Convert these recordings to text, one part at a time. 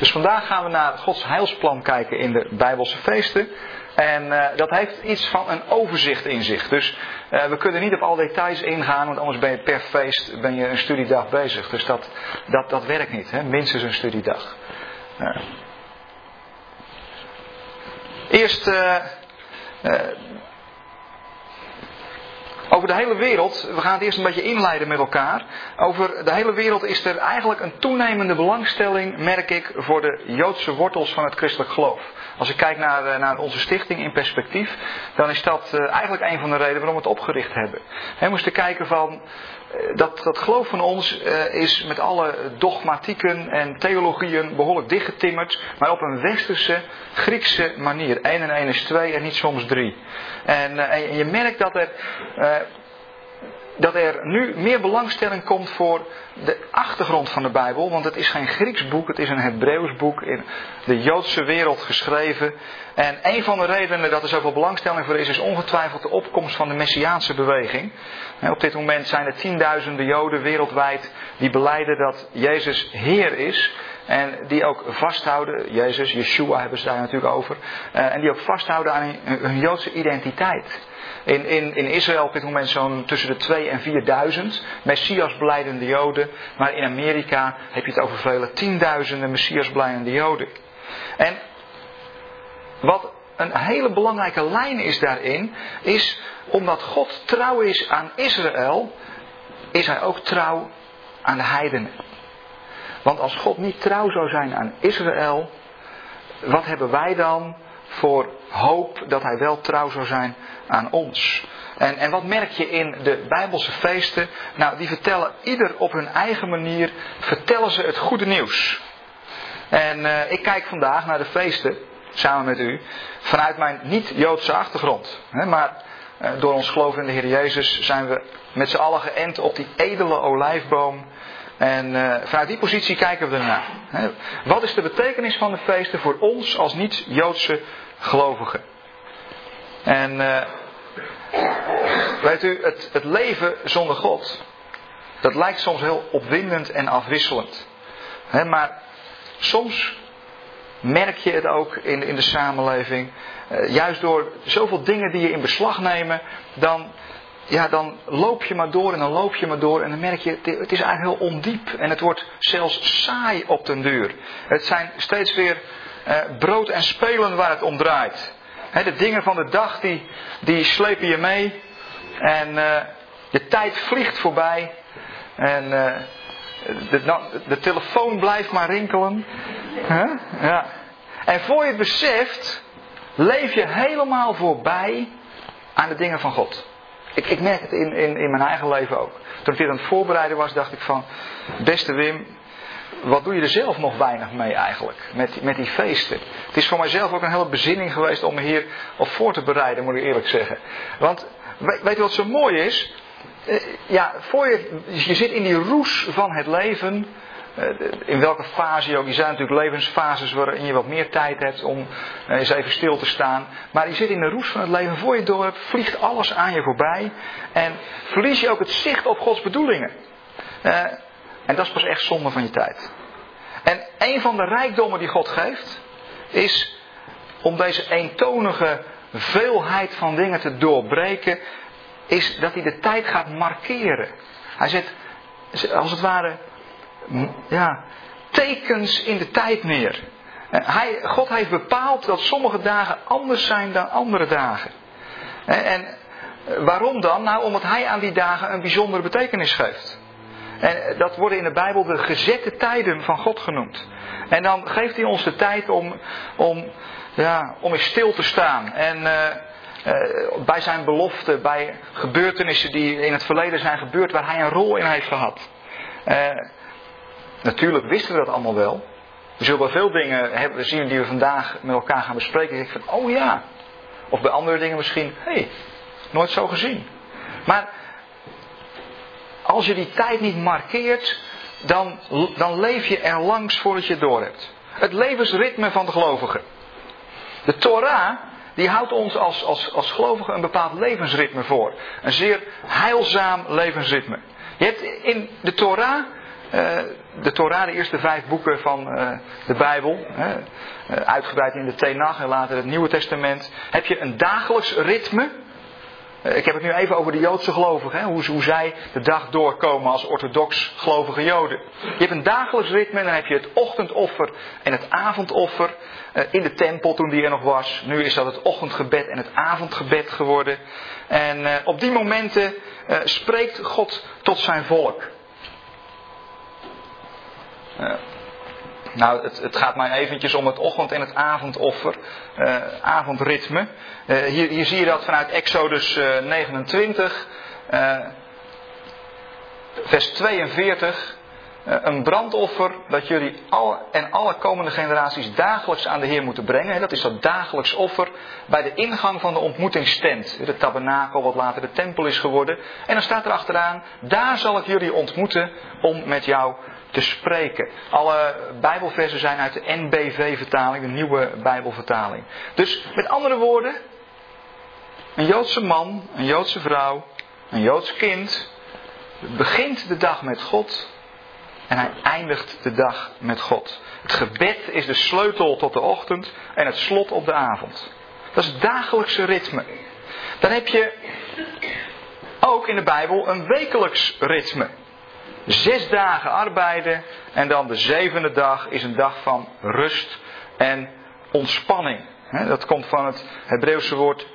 Dus vandaag gaan we naar Gods heilsplan kijken in de Bijbelse feesten. En uh, dat heeft iets van een overzicht in zich. Dus uh, we kunnen niet op alle details ingaan, want anders ben je per feest ben je een studiedag bezig. Dus dat, dat, dat werkt niet, hè? minstens een studiedag. Uh. Eerst over de hele wereld, we gaan het eerst een beetje inleiden met elkaar. Over de hele wereld is er eigenlijk een toenemende belangstelling, merk ik, voor de Joodse wortels van het christelijk geloof. Als ik kijk naar, eh, naar onze stichting in perspectief, dan is dat eh, eigenlijk een van de redenen waarom we het opgericht hebben. We moesten kijken van, dat, dat geloof van ons is met alle dogmatieken en theologieën behoorlijk dichtgetimmerd, maar op een westerse, Griekse manier. 1 en 1 is 2 en niet soms 3. En, en je merkt dat er dat er nu meer belangstelling komt voor de achtergrond van de Bijbel. Want het is geen Grieks boek, het is een Hebreeuws boek in de Joodse wereld geschreven. En een van de redenen dat er zoveel belangstelling voor is, is ongetwijfeld de opkomst van de Messiaanse beweging. Op dit moment zijn er tienduizenden Joden wereldwijd die beleiden dat Jezus Heer is. En die ook vasthouden, Jezus, Yeshua hebben ze daar natuurlijk over. Eh, en die ook vasthouden aan hun Joodse identiteit. In, in, Israël op dit moment zo'n tussen de 2 en 4000 Messias blijdende Joden. Maar in Amerika heb je het over vele tienduizenden Messias blijdende Joden. En wat een hele belangrijke lijn is daarin, is omdat God trouw is aan Israël, is hij ook trouw aan de heidenen. Want als God niet trouw zou zijn aan Israël, wat hebben wij dan voor hoop dat hij wel trouw zou zijn aan ons. En, en wat merk je in de Bijbelse feesten? Nou, die vertellen ieder op hun eigen manier, vertellen ze het goede nieuws. En uh, ik kijk vandaag naar de feesten, samen met u, vanuit mijn niet-Joodse achtergrond. Maar uh, door ons geloof in de Heer Jezus zijn we met z'n allen geënt op die edele olijfboom. En uh, vanuit die positie kijken we ernaar. Hè. Wat is de betekenis van de feesten voor ons als niet-Joodse gelovigen? En uh, weet u, het, het leven zonder God, dat lijkt soms heel opwindend en afwisselend. Maar soms merk je het ook in, in de samenleving. Uh, juist door zoveel dingen die je in beslag nemen, dan, ja, dan loop je maar door en dan loop je maar door. En dan merk je, het is eigenlijk heel ondiep. En het wordt zelfs saai op den duur. Het zijn steeds weer brood en spelen waar het om draait de dingen van de dag die, die slepen je mee. En uh, de tijd vliegt voorbij. En uh, de, nou, de, telefoon blijft maar rinkelen. Ja. En voor je het beseft, leef je helemaal voorbij aan de dingen van God. Ik, ik merk het in, in, in mijn eigen leven ook. Toen ik dit aan het voorbereiden was, dacht ik van... Beste Wim, wat doe je er zelf nog weinig mee eigenlijk, met, met die feesten. Het is voor mijzelf ook een hele bezinning geweest om me hier op voor te bereiden, moet ik eerlijk zeggen. Want weet je wat zo mooi is? Eh, ja, voor je, je zit in die roes van het leven. Eh, in welke fase je ook. Je zijn natuurlijk levensfases waarin je wat meer tijd hebt om eh, eens even stil te staan. Maar je zit in de roes van het leven. Voor je door vliegt alles aan je voorbij. En verlies je ook het zicht op Gods bedoelingen. En dat is pas echt zonde van je tijd. En een van de rijkdommen die God geeft, is om deze eentonige veelheid van dingen te doorbreken, is dat hij de tijd gaat markeren. Hij zet, als het ware, ja, tekens in de tijd neer. Hij, God heeft bepaald dat sommige dagen anders zijn dan andere dagen. En waarom dan? Nou, omdat hij aan die dagen een bijzondere betekenis geeft. En dat worden in de Bijbel de gezette tijden van God genoemd. En dan geeft hij ons de tijd om, om, ja, om eens stil te staan. En uh, uh, bij zijn belofte, bij gebeurtenissen die in het verleden zijn gebeurd, waar hij een rol in heeft gehad. Uh, natuurlijk wisten we dat allemaal wel. We zullen wel veel dingen hebben, zien die we vandaag met elkaar gaan bespreken. En ik van, oh ja. Of bij andere dingen misschien, hé, hey, nooit zo gezien. Maar als je die tijd niet markeert, dan, dan leef je er langs voordat je het door hebt. Het levensritme van de gelovigen. De Torah, die houdt ons als, als, als gelovigen een bepaald levensritme voor. Een zeer heilzaam levensritme. Je hebt in de Torah de Torah, de eerste vijf boeken van de Bijbel, uitgebreid in de Tenach en later het Nieuwe Testament, heb je een dagelijks ritme eh, ik heb het nu even over de Joodse gelovigen, hoe, hoe, zij de dag doorkomen als orthodox gelovige Joden. Je hebt een dagelijks ritme dan heb je het ochtendoffer en het avondoffer eh, in de tempel toen die er nog was. Nu is dat het ochtendgebed en het avondgebed geworden. En eh, op die momenten spreekt God tot zijn volk. Nou, het, het, gaat maar eventjes om het ochtend- en het avondoffer, uh, avondritme. Uh, hier, hier, zie je dat vanuit Exodus uh, 29, vers 42. een brandoffer dat jullie al, en alle komende generaties dagelijks aan de Heer moeten brengen. Dat is dat dagelijks offer bij de ingang van de ontmoetingstent. De tabernakel, wat later de tempel is geworden. En dan staat er achteraan, daar zal ik jullie ontmoeten om met jou te spreken. Alle Bijbelversen zijn uit de NBV-vertaling, de nieuwe Bijbelvertaling. Dus met andere woorden, een Joodse man, een Joodse vrouw, een Joods kind begint de dag met God en hij eindigt de dag met God. Het gebed is de sleutel tot de ochtend en het slot op de avond. Dat is het dagelijkse ritme. Dan heb je ook in de Bijbel een wekelijks ritme. Zes dagen arbeiden en dan de zevende dag is een dag van rust en ontspanning. Dat komt van het Hebreeuwse woord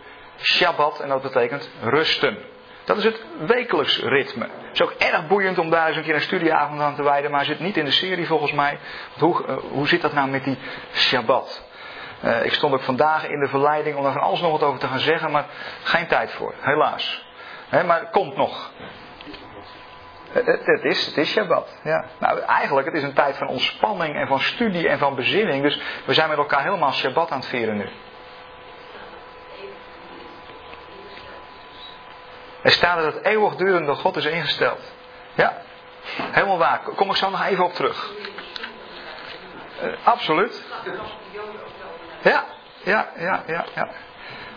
Shabbat en dat betekent rusten. Dat is het wekelijks ritme. Het is ook erg boeiend om daar eens een keer een studieavond aan te wijden, maar zit niet in de serie volgens mij. Hoe, eh, hoe zit dat nou met die Shabbat? Uh, ik stond ook vandaag in de verleiding om daar van alles nog wat over te gaan zeggen, maar geen tijd voor, helaas. maar het komt nog. Het, is, het is Shabbat. Ja. Nou, eigenlijk, het is een tijd van ontspanning en van studie en van bezinning. Dus we zijn met elkaar helemaal Shabbat aan het vieren nu. Er staat dat het eeuwigdurende God is ingesteld. Ja, helemaal waar. Kom ik zo nog even op terug. Uh, absoluut. Ja, ja, ja, ja, ja.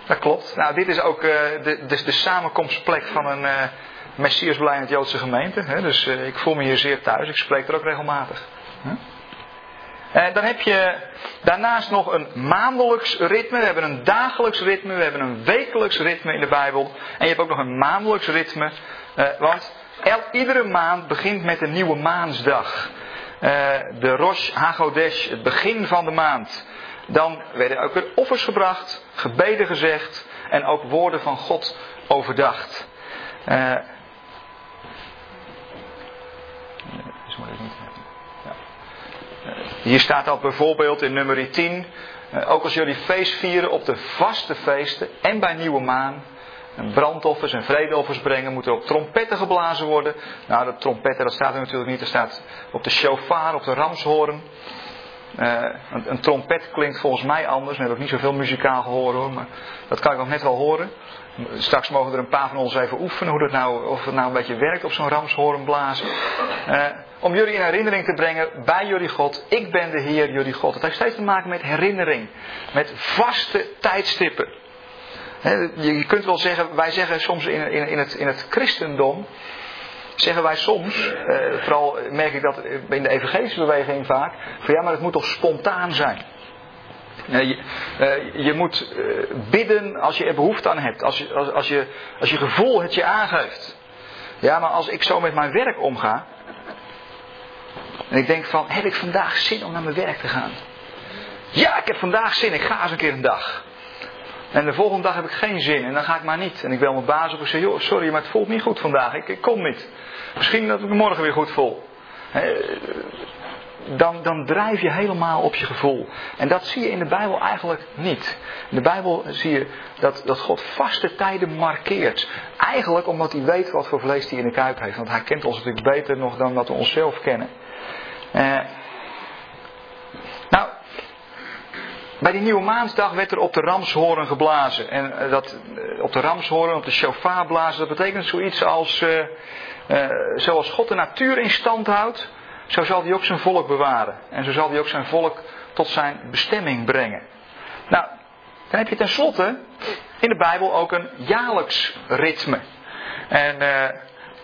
Dat klopt. Nou, dit is ook de, de, de, samenkomstplek van een, Messias blij het Joodse gemeente. Hè? Dus uh, ik voel me hier zeer thuis. Ik spreek er ook regelmatig. En dan heb je daarnaast nog een maandelijks ritme. We hebben een dagelijks ritme. We hebben een wekelijks ritme in de Bijbel. En je hebt ook nog een maandelijks ritme. Uh, want el, iedere maand begint met een nieuwe maansdag. De Rosh Hagodesh, het begin van de maand. Dan werden ook weer offers gebracht, gebeden gezegd en ook woorden van God overdacht. Hier staat dat bijvoorbeeld in nummer 10. Eh, ook als jullie feest vieren op de vaste feesten en bij nieuwe maan. Brandoffers en vredeoffers brengen, moeten op trompetten geblazen worden. Nou, de trompetten, dat staat er natuurlijk niet. Dat staat op de shofar, op de ramshoorn. Uh, een, trompet klinkt volgens mij anders. We hebben ook niet zoveel muzikaal gehoord hoor, maar dat kan ik nog net wel horen. Straks mogen er een paar van ons even oefenen hoe dat nou, of het nou een beetje werkt op zo'n ramshoorn blazen. Uh, om jullie in herinnering te brengen bij jullie God. Ik ben de Heer jullie God. Het heeft steeds te maken met herinnering. Met vaste tijdstippen. je kunt wel zeggen, wij zeggen soms in, in, in, het, in het christendom. Zeggen wij soms, eh, vooral merk ik dat in de evangelische beweging vaak. Van ja, maar het moet toch spontaan zijn. Je, uh, je, moet uh, bidden als je er behoefte aan hebt. Als als, als, je, als je gevoel het je aangeeft. Ja, maar als ik zo met mijn werk omga. En ik denk van, heb ik vandaag zin om naar mijn werk te gaan? Ja, ik heb vandaag zin, ik ga eens een keer een dag. En de volgende dag heb ik geen zin en dan ga ik maar niet. En ik bel mijn baas op en zeg, joh, sorry, maar het voelt niet goed vandaag. Ik, ik kom niet. Misschien dat ik morgen weer goed voel. Dan, dan drijf je helemaal op je gevoel. En dat zie je in de Bijbel eigenlijk niet. In de Bijbel zie je dat, dat God vaste tijden markeert. Eigenlijk omdat hij weet wat voor vlees hij in de kuip heeft. Want hij kent ons natuurlijk beter nog dan dat we onszelf kennen. Uh, nou, bij die nieuwe maansdag werd er op de ramshoren geblazen. En uh, dat, uh, op de ramshoren, op de shofar blazen, dat betekent zoiets als... zoals God de natuur in stand houdt, zo zal hij ook zijn volk bewaren. En zo zal hij ook zijn volk tot zijn bestemming brengen. Nou, dan heb je tenslotte in de Bijbel ook een jaarlijks ritme. En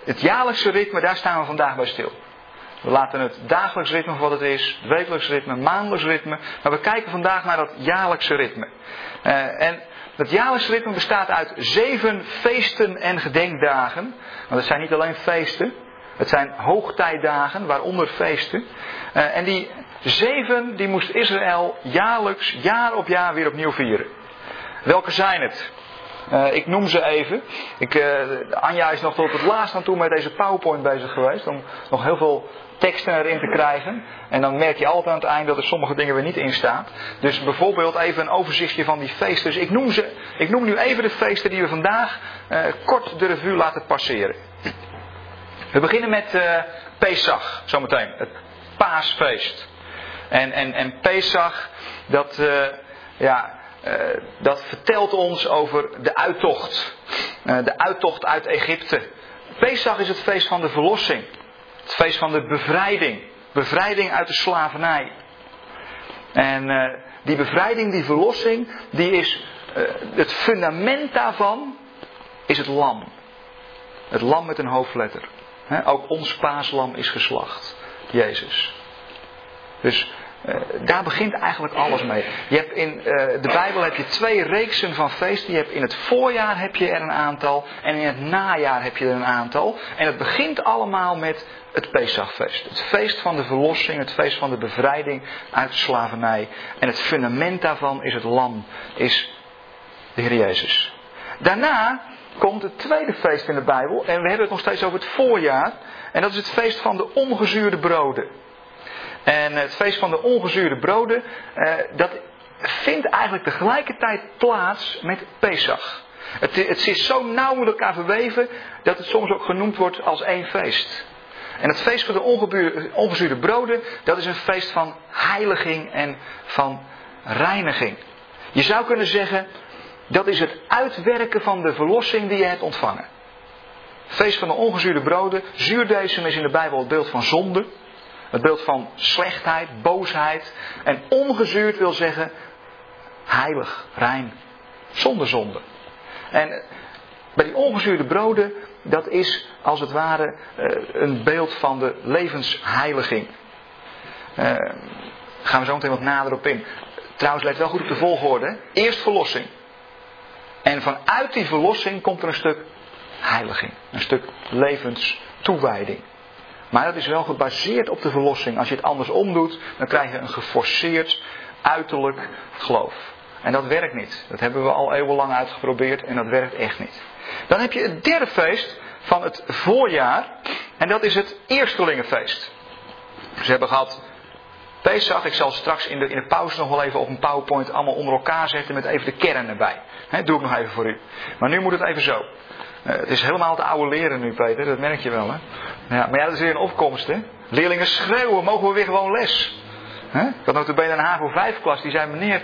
het jaarlijkse ritme, daar staan we vandaag bij stil. We laten het dagelijks ritme wat het is, wekelijks ritme, maandelijks ritme. Maar we kijken vandaag naar dat jaarlijkse ritme. Uh, en dat jaarlijkse ritme bestaat uit zeven feesten en gedenkdagen. Want het zijn niet alleen feesten, het zijn hoogtijdagen, waaronder feesten. Uh, en die zeven, die moest Israël jaarlijks, jaar op jaar weer opnieuw vieren. Welke zijn het? Uh, ik noem ze even. Ik, uh, Anja is nog tot het laatst aan toe met deze PowerPoint bezig geweest. Om nog heel veel teksten erin te krijgen. En dan merk je altijd aan het eind dat er sommige dingen weer niet in staan. Dus bijvoorbeeld even een overzichtje van die feesten. Dus ik noem, ze, ik noem nu even de feesten die we vandaag kort de revue laten passeren. We beginnen met Pesach, zometeen. Het paasfeest. En, en, en Pesach, dat, ja, uh, dat vertelt ons over de uittocht. Uh, de uittocht uit Egypte. Pesach is het feest van de verlossing. Het feest van de bevrijding. Bevrijding uit de slavernij. En uh, die bevrijding, die verlossing, die is het fundament daarvan is het lam. Het lam met een hoofdletter. Ook ons paaslam is geslacht. Jezus. Dus uh, daar begint eigenlijk alles mee. Je hebt in uh, de Bijbel heb je twee reeksen van feesten. Je hebt in het voorjaar heb je er een aantal en in het najaar heb je er een aantal. En het begint allemaal met het Pesachfeest. Het feest van de verlossing, het feest van de bevrijding uit de slavernij. En het fundament daarvan is het lam, is de Heer Jezus. Daarna komt het tweede feest in de Bijbel en we hebben het nog steeds over het voorjaar. En dat is het feest van de ongezuurde broden. En het feest van de ongezuurde broden, eh, dat vindt eigenlijk tegelijkertijd plaats met Pesach. Het, het is zo nauw met elkaar verweven dat het soms ook genoemd wordt als één feest. En het feest van de ongezuurde broden, dat is een feest van heiliging en van reiniging. Je zou kunnen zeggen, dat is het uitwerken van de verlossing die je hebt ontvangen. Feest van de ongezuurde broden, zuurdesem is in de Bijbel het beeld van zonde. Het beeld van slechtheid, boosheid. En ongezuurd wil zeggen heilig, rein, zonder zonde. En bij die ongezuurde broden, dat is als het ware eh, een beeld van de levensheiliging. Uh, gaan we zo meteen wat nader op in. Trouwens, let wel goed op de volgorde. Eerst verlossing. En vanuit die verlossing komt er een stuk heiliging. Een stuk levenstoewijding. Maar dat is wel gebaseerd op de verlossing. Als je het andersom doet, dan krijg je een geforceerd uiterlijk geloof. En dat werkt niet. Dat hebben we al eeuwenlang uitgeprobeerd en dat werkt echt niet. Dan heb je het derde feest van het voorjaar. En dat is het Eerstelingenfeest. Ze hebben gehad Pesach. Ik zal straks in de, in pauze nog wel even op een PowerPoint allemaal onder elkaar zetten met even de kern erbij. He, doe ik nog even voor u. Maar nu moet het even zo. Uh, het is helemaal te oude leren nu, Peter. Dat merk je wel, hè? Ja, maar ja, dat is weer een opkomst, hè? Leerlingen schreeuwen, mogen we weer gewoon les? He? Ik had bij een HAVO 5 klas, die zei, meneer,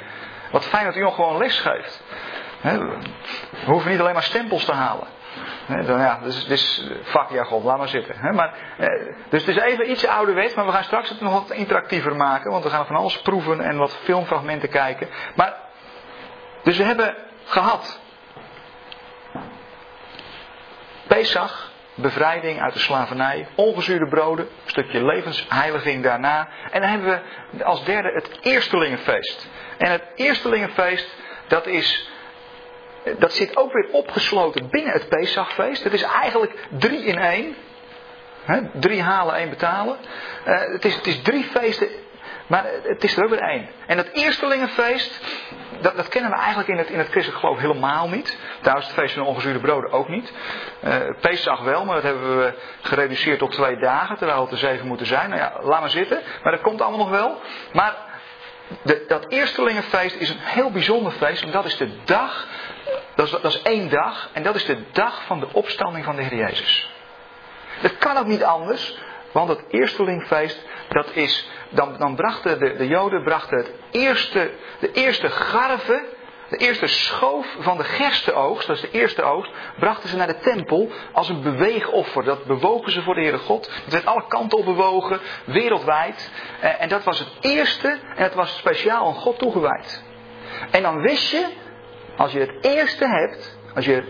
wat fijn dat u nog gewoon les geeft. We hoeven niet alleen maar stempels te halen. Dan, ja, dus, dus vakjargon, laat maar zitten. Maar, eh, dus het is even iets ouderwets, maar we gaan straks het nog wat interactiever maken. Want we gaan van alles proeven en wat filmfragmenten kijken. Maar, dus we hebben gehad Pesach, bevrijding uit de slavernij, ongezuurde broden, een stukje levensheiliging daarna. En dan hebben we als derde het Eerstelingenfeest. En het Eerstelingenfeest, dat is dat zit ook weer opgesloten binnen het Pesachfeest. Het is eigenlijk drie in één. drie halen, één betalen. Uh, het, is, het is drie feesten, maar het is er ook weer één. En dat Eerstelingenfeest, dat, dat kennen we eigenlijk in het, in het christelijk geloof helemaal niet. Trouwens, het feest van de ongezuurde broden ook niet. Uh, Pesach wel, maar dat hebben we gereduceerd tot twee dagen, terwijl het er zeven moeten zijn. Nou ja, laat maar zitten. Maar dat komt allemaal nog wel. Maar de, dat Eerstelingenfeest is een heel bijzonder feest, want dat is de dag, dat is, dat is één dag, en dat is de dag van de opstanding van de Heer Jezus. Dat kan ook niet anders, want het Eerstelingfeest, dat is, dan, dan brachten de, de Joden brachten het eerste, de eerste garven de eerste schoof van de gerstenoogst, dat is de eerste oogst, brachten ze naar de tempel als een beweegoffer. Dat bewogen ze voor de Heere God. Het werd alle kanten op bewogen, wereldwijd. Eh, en dat was het eerste en het was speciaal aan God toegewijd. En dan wist je, als je het eerste hebt, als je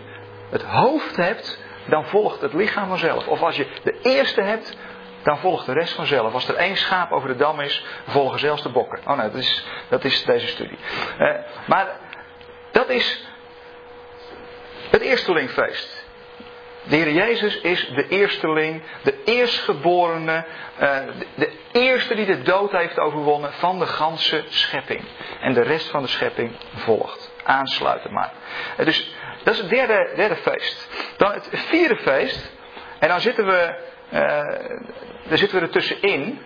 het hoofd hebt, dan volgt het lichaam vanzelf. Of als je de eerste hebt, dan volgt de rest vanzelf. Als er één schaap over de dam is, volgen zelfs de bokken. Oh nee, dat is, dat is deze studie. Uh, maar dat is het eerstelingfeest. De Heer Jezus is de eersteling, de eerstgeborene, uh, de eerste die de dood heeft overwonnen van de ganse schepping. En de rest van de schepping volgt. Aansluiten maar. Uh, dus dat is het derde, derde feest. Dan het vierde feest. En dan zitten we, uh, daar zitten we er tussenin.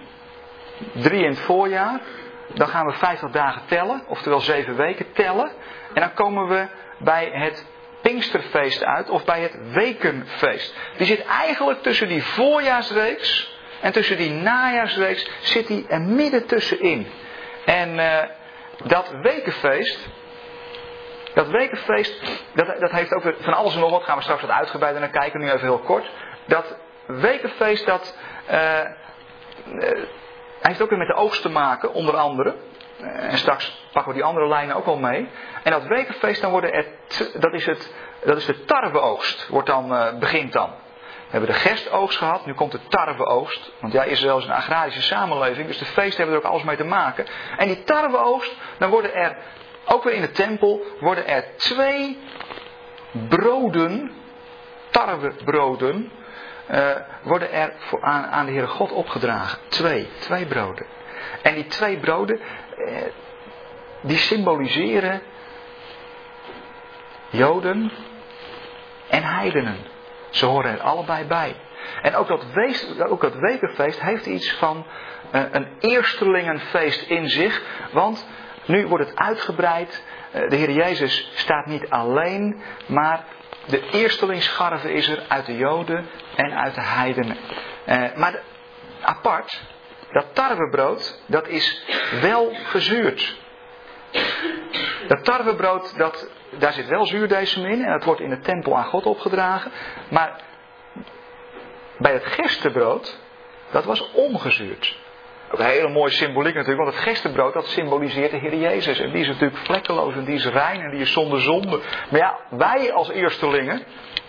Drie in het voorjaar. Dan gaan we 50 dagen tellen, oftewel zeven weken tellen. En dan komen we bij het Pinksterfeest uit of bij het Wekenfeest. Die zit eigenlijk tussen die voorjaarsreeks en tussen die najaarsreeks zit die er midden tussenin. En uh, dat Wekenfeest, dat Wekenfeest, dat, dat heeft ook van alles en nog wat, gaan we straks wat uitgebreider naar kijken, nu even heel kort. Dat Wekenfeest, dat uh, uh, heeft ook weer met de oogst te maken, onder andere. Eh, en straks pakken we die andere lijnen ook al mee. En dat wekenfeest, dan worden er, dat is, het, dat is de tarweoogst, wordt dan, uh, begint dan. We hebben de gerstoogst gehad, nu komt de tarweoogst. Want ja, Israël is een agrarische samenleving, dus de feesten hebben er ook alles mee te maken. En die tarweoogst, dan worden er, ook weer in de tempel, worden er twee broden, tarwebroden, uh, worden er voor, aan, de Heere God opgedragen. Twee, twee broden. En die twee broden, eh, die symboliseren Joden en heidenen. Ze horen er allebei bij. En ook dat, ook wekenfeest heeft iets van uh, een eerstelingenfeest in zich. Want nu wordt het uitgebreid. De Heer Jezus staat niet alleen, maar de eerstelingsscharve is er uit de Joden en uit de heidenen. Uh, maar apart, dat tarwebrood, dat is wel gezuurd. Dat tarwebrood, dat, daar zit wel zuurdesem in en dat wordt in de tempel aan God opgedragen. Maar bij het gerstebrood, dat was ongezuurd. Ook een hele mooie symboliek natuurlijk, want het gerstebrood dat symboliseert de Heer Jezus. En die is natuurlijk vlekkeloos en die is rein en die is zonder zonde. Maar ja, wij als eerstelingen,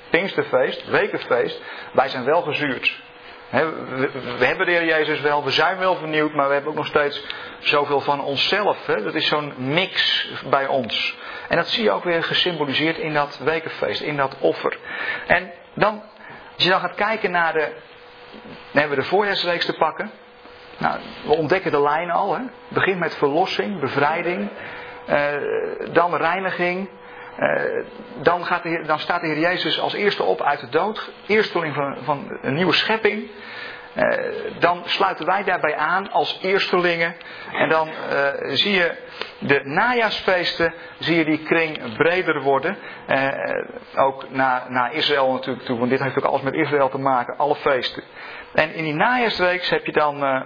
Pinksterfeest, Wekenfeest, wij zijn wel gezuurd we, hebben de Heer Jezus wel, we zijn wel vernieuwd, maar we hebben ook nog steeds zoveel van onszelf. He. Dat is zo'n mix bij ons. En dat zie je ook weer gesymboliseerd in dat wekenfeest, in dat offer. En dan, als je dan gaat kijken naar de. Dan hebben we de voorjaarsreeks te pakken. Nou, we ontdekken de lijnen al. Hè. Begint met verlossing, bevrijding, eh, dan reiniging, uh, dan, gaat dan, staat de Heer Jezus als eerste op uit de dood. Eersteling van, van een nieuwe schepping. Uh, dan sluiten wij daarbij aan als eerstelingen. En dan uh, zie je de najaarsfeesten, zie je die kring breder worden. ook naar, naar Israël natuurlijk toe, want dit heeft ook alles met Israël te maken, alle feesten. En in die najaarsreeks heb je dan,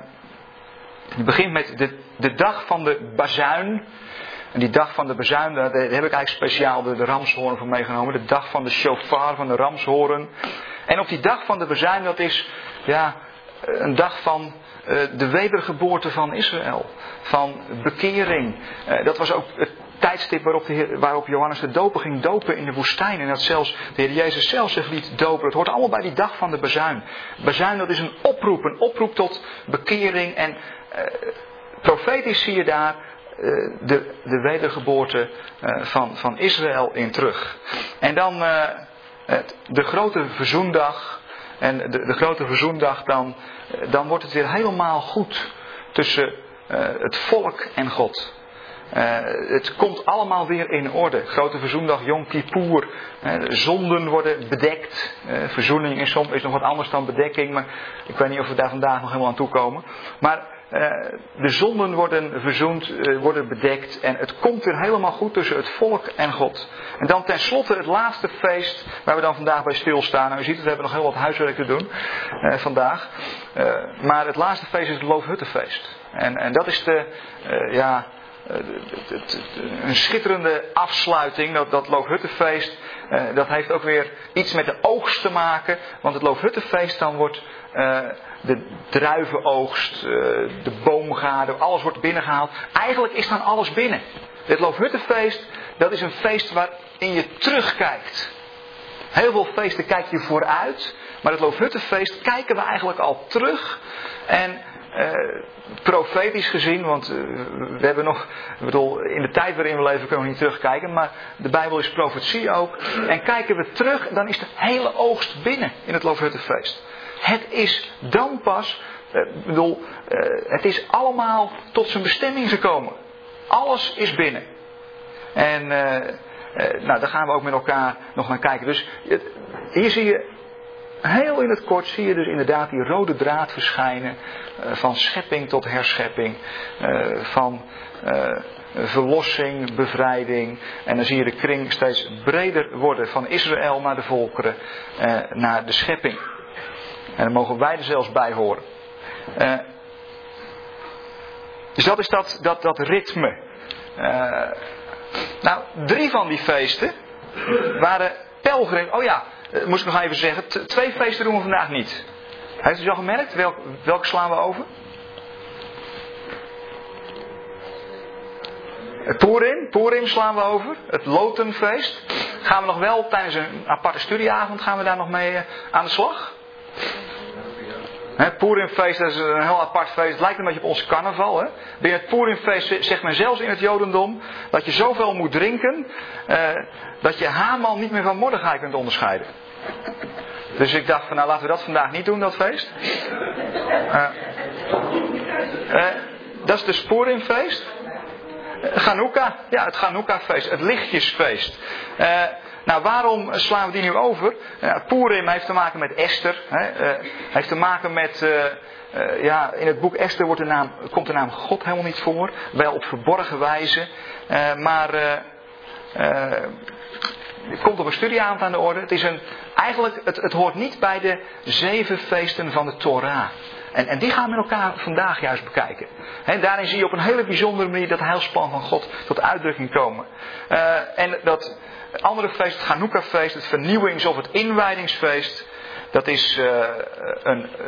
je begint met de, de dag van de bazuin. En die dag van de bezuin, daar heb ik eigenlijk speciaal de, de ramshoorn voor meegenomen. De dag van de shofar, van de ramshoorn. En op die dag van de bezuin, dat is ja, een dag van uh, de wedergeboorte van Israël. Van bekering. Uh, dat was ook het tijdstip waarop, de waarop Johannes de doper ging dopen in de woestijn. En dat zelfs de Heer Jezus zelf zich liet dopen. Het hoort allemaal bij die dag van de bezuin. Bezuin dat is een oproep, een oproep tot bekering. En uh, profetisch zie je daar eh, de, de wedergeboorte eh, van, van Israël in terug. En dan eh, de grote verzoendag. En de, de grote verzoendag, dan, dan wordt het weer helemaal goed tussen het volk en God. Uh, het komt allemaal weer in orde. Grote verzoendag, Yom Kippur. Uh, zonden worden bedekt. Uh, verzoening is, soms, is nog wat anders dan bedekking. Maar ik weet niet of we daar vandaag nog helemaal aan toe komen. Maar de zonden worden verzoend, worden bedekt en het komt weer helemaal goed tussen het volk en God. En dan tenslotte het laatste feest waar we dan vandaag bij stilstaan. Nou, u ziet we hebben nog heel wat huiswerk te doen vandaag. maar het laatste feest is het Loofhuttenfeest. En, en dat is de, ja, een schitterende afsluiting, dat, dat Loofhuttenfeest. dat heeft ook weer iets met de oogst te maken. Want het Loofhuttenfeest dan wordt de druivenoogst, eh, de boomgaarden, alles wordt binnengehaald. Eigenlijk is dan alles binnen. Dit Loofhuttenfeest, dat is een feest waarin je terugkijkt. Heel veel feesten kijk je vooruit, Maar het Loofhuttenfeest kijken we eigenlijk al terug. En uh, profetisch gezien, want uh, we hebben nog, ik bedoel, in de tijd waarin we leven kunnen we niet terugkijken, maar de Bijbel is profetie ook. En kijken we terug, dan is de hele oogst binnen in het Loofhuttenfeest. Het is dan pas, uh, ik bedoel, het is allemaal tot zijn bestemming gekomen. Alles is binnen. En nou, daar gaan we ook met elkaar nog naar kijken. Dus hier zie je Heel in het kort zie je dus inderdaad die rode draad verschijnen uh, van schepping tot herschepping, uh, van uh, verlossing, bevrijding. En dan zie je de kring steeds breder worden van Israël naar de volkeren, naar de schepping. En dan mogen wij er zelfs bij horen. dus dat is dat, dat, dat ritme. nou, drie van die feesten waren pelgrim. Oh ja, moest ik nog even zeggen, twee feesten doen we vandaag niet. Heeft u al gemerkt? Welk, welke slaan we over? Het Purim, Purim slaan we over. Het Lotenfeest. Gaan we nog wel tijdens een aparte studieavond gaan we daar nog mee uh, aan de slag? Het Purimfeest dat is een heel apart feest. Het lijkt een beetje op ons carnaval. Hè? Binnen het Purimfeest zegt men zelfs in het Jodendom dat je zoveel moet drinken uh, dat je Haman niet meer van Mordechai kunt onderscheiden. Dus ik dacht van nou laten we dat vandaag niet doen, dat feest. Uh, uh, dat is de Purimfeest. Chanukka, ja het Chanukka-feest, het lichtjesfeest. Nou, waarom slaan we die nu over? Purim heeft te maken met Esther. Hè, uh, heeft te maken met. Uh, ja, in het boek Esther wordt de naam, komt de naam God helemaal niet voor. Wel op verborgen wijze. maar. het komt op een studieavond aan de orde. Het, is een, eigenlijk, het, het hoort niet bij de zeven feesten van de Torah. En, en, die gaan we met elkaar vandaag juist bekijken. He, daarin zie je op een hele bijzondere manier dat heilsplan van God tot uitdrukking komen. En dat het andere feest, het Hanukkah-feest, het vernieuwings- of het inwijdingsfeest. Dat is uh, een, uh,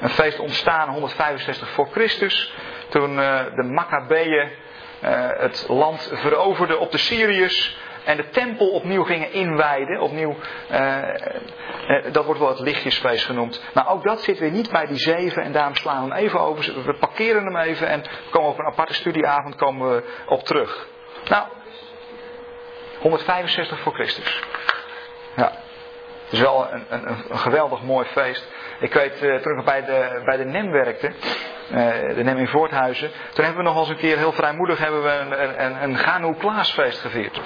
een, feest ontstaan 165 voor Christus. Toen uh, de Maccabeeën het land veroverden op de Syriërs. En de tempel opnieuw gingen inwijden. Opnieuw, dat wordt wel het lichtjesfeest genoemd. Maar ook dat zit weer niet bij die zeven. En daarom slaan we hem even over. We parkeren hem even. En komen op een aparte studieavond komen we op terug. Nou, 165 voor Christus. Ja. Het is wel een, een, een geweldig mooi feest. Ik weet, uh, toen ik bij de, bij de NEM werkte, uh, de NEM in Voorthuizen, toen hebben we nog eens een keer heel vrijmoedig hebben we een, een, een Klaasfeest gevierd.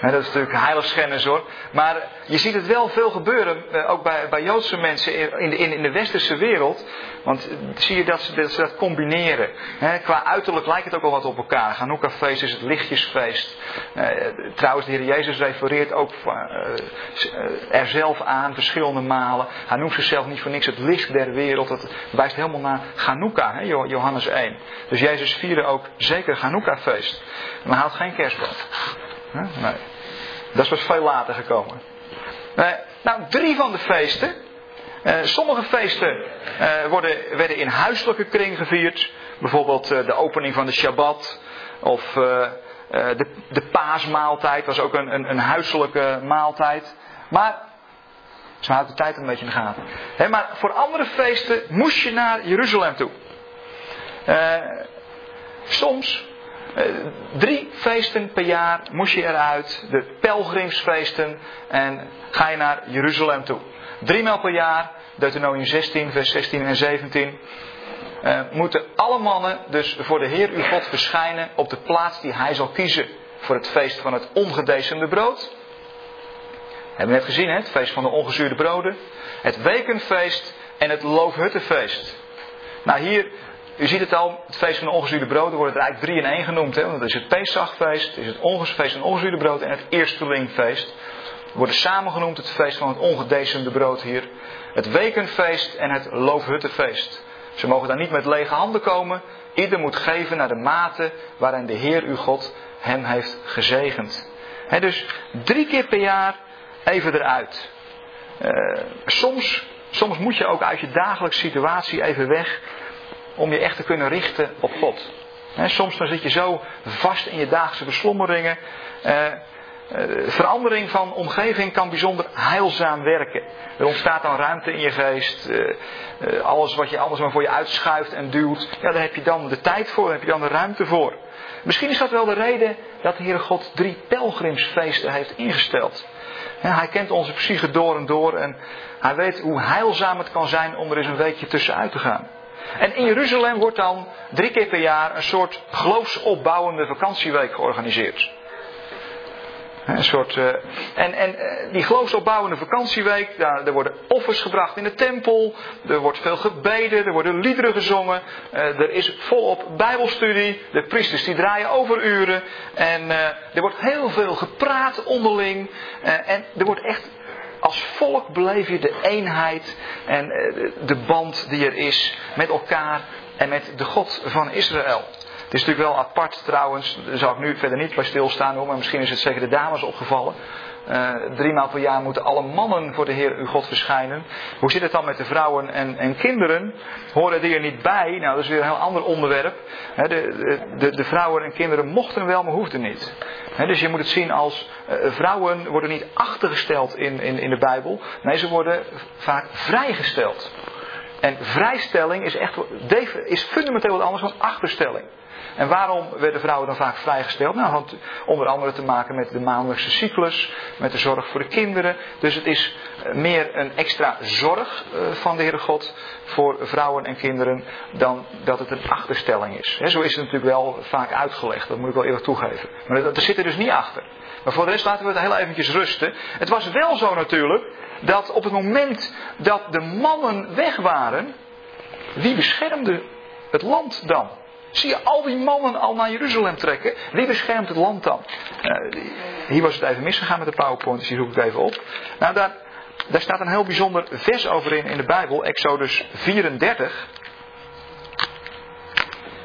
Dat is natuurlijk heiligschennis hoor. Maar je ziet het wel veel gebeuren, uh, ook bij, bij Joodse mensen in de, in, in de westerse wereld. Want zie je dat ze, dat, combineren. He, qua uiterlijk lijkt het ook al wat op elkaar. Hanukkah-feest is het lichtjesfeest. Uh, trouwens, de Heer Jezus refereert ook uh, er zelf aan, verschillende malen. Hij noemt zichzelf niet voor niks het licht der wereld. Dat wijst helemaal naar Hanukkah, Johannes 1. Dus Jezus vierde ook zeker Hanukkah-feest. Maar hij had geen kerstboom. Nee. Dat is pas veel later gekomen. nou, drie van de feesten uh, sommige feesten uh, worden, werden in huiselijke kring gevierd. Bijvoorbeeld de opening van de Shabbat. Of de, de paasmaaltijd was ook een, een, een huiselijke maaltijd. Maar ze houdt de tijd een beetje in de gaten. Maar voor andere feesten moest je naar Jeruzalem toe. soms drie feesten per jaar moest je eruit. De pelgrimsfeesten. En ga je naar Jeruzalem toe. Driemaal per jaar, Deuteronomium 16, vers 16 en 17. Uh, moeten alle mannen dus voor de Heer uw God verschijnen op de plaats die hij zal kiezen voor het feest van het ongedecemde brood. Hebben we net gezien, hè? het feest van de ongezuurde broden. Het wekenfeest en het loofhuttenfeest. Nou hier, u ziet het al, het feest van de ongezuurde broden wordt er eigenlijk drie in één genoemd. Hè? Want dat is het Pesachfeest, het is het feest van de ongezuurde brood en het eerstelingfeest worden samengenoemd het feest van het ongedecemde brood hier. Het wekenfeest en het loofhuttenfeest. Ze mogen daar niet met lege handen komen. Ieder moet geven naar de mate waarin de Heer uw God hem heeft gezegend. dus drie keer per jaar even eruit. Uh, soms, soms moet je ook uit je dagelijkse situatie even weg om je echt te kunnen richten op God. soms dan zit je zo vast in je dagelijkse beslommeringen. Uh, verandering van omgeving kan bijzonder heilzaam werken. Er ontstaat dan ruimte in je geest. alles wat je anders maar voor je uitschuift en duwt. Ja, daar heb je dan de tijd voor, daar heb je dan de ruimte voor. Misschien is dat wel de reden dat de Heere God drie pelgrimsfeesten heeft ingesteld. Hij kent onze psyche door en door en hij weet hoe heilzaam het kan zijn om er eens een weekje tussenuit te gaan. En in Jeruzalem wordt dan drie keer per jaar een soort geloofsopbouwende vakantieweek georganiseerd. Een soort, uh, en en uh, die geloofsopbouwende vakantieweek, daar, er worden offers gebracht in de tempel, er wordt veel gebeden, er worden liederen gezongen, uh, er is volop bijbelstudie, de priesters die draaien overuren en er wordt heel veel gepraat onderling en er wordt echt als volk beleef je de eenheid en de band die er is met elkaar en met de God van Israël. Het is natuurlijk wel apart trouwens, daar zal ik nu verder niet bij stilstaan hoor, maar misschien is het zeker de dames opgevallen. Uh, driemaal per jaar moeten alle mannen voor de Heer uw God verschijnen. Hoe zit het dan met de vrouwen en, en kinderen? Horen die er niet bij? Nou, dat is weer een heel ander onderwerp. de, de, de, vrouwen en kinderen mochten wel, maar hoefden niet. dus je moet het zien als uh, vrouwen worden niet achtergesteld in, in, in de Bijbel. Nee, ze worden vaak vrijgesteld. En vrijstelling is, echt, is fundamenteel wat anders dan achterstelling. En waarom werden vrouwen dan vaak vrijgesteld? Nou, had onder andere te maken met de maandelijkse cyclus, met de zorg voor de kinderen. Dus het is eh, meer een extra zorg eh, van de Heere God voor vrouwen en kinderen dan dat het een achterstelling is. Zo is het natuurlijk wel vaak uitgelegd, dat moet ik wel eerlijk toegeven. Maar dat, zit er dus niet achter. Maar voor de rest laten we het heel eventjes rusten. Het was wel zo natuurlijk dat op het moment dat de mannen weg waren, wie beschermde het land dan? Zie je al die mannen al naar Jeruzalem trekken? Wie beschermt het land dan? Uh, hier was het even misgegaan met de PowerPoint, dus die zoek ik even op. Nou, daar, daar staat een heel bijzonder vers over in in de Bijbel, Exodus 34.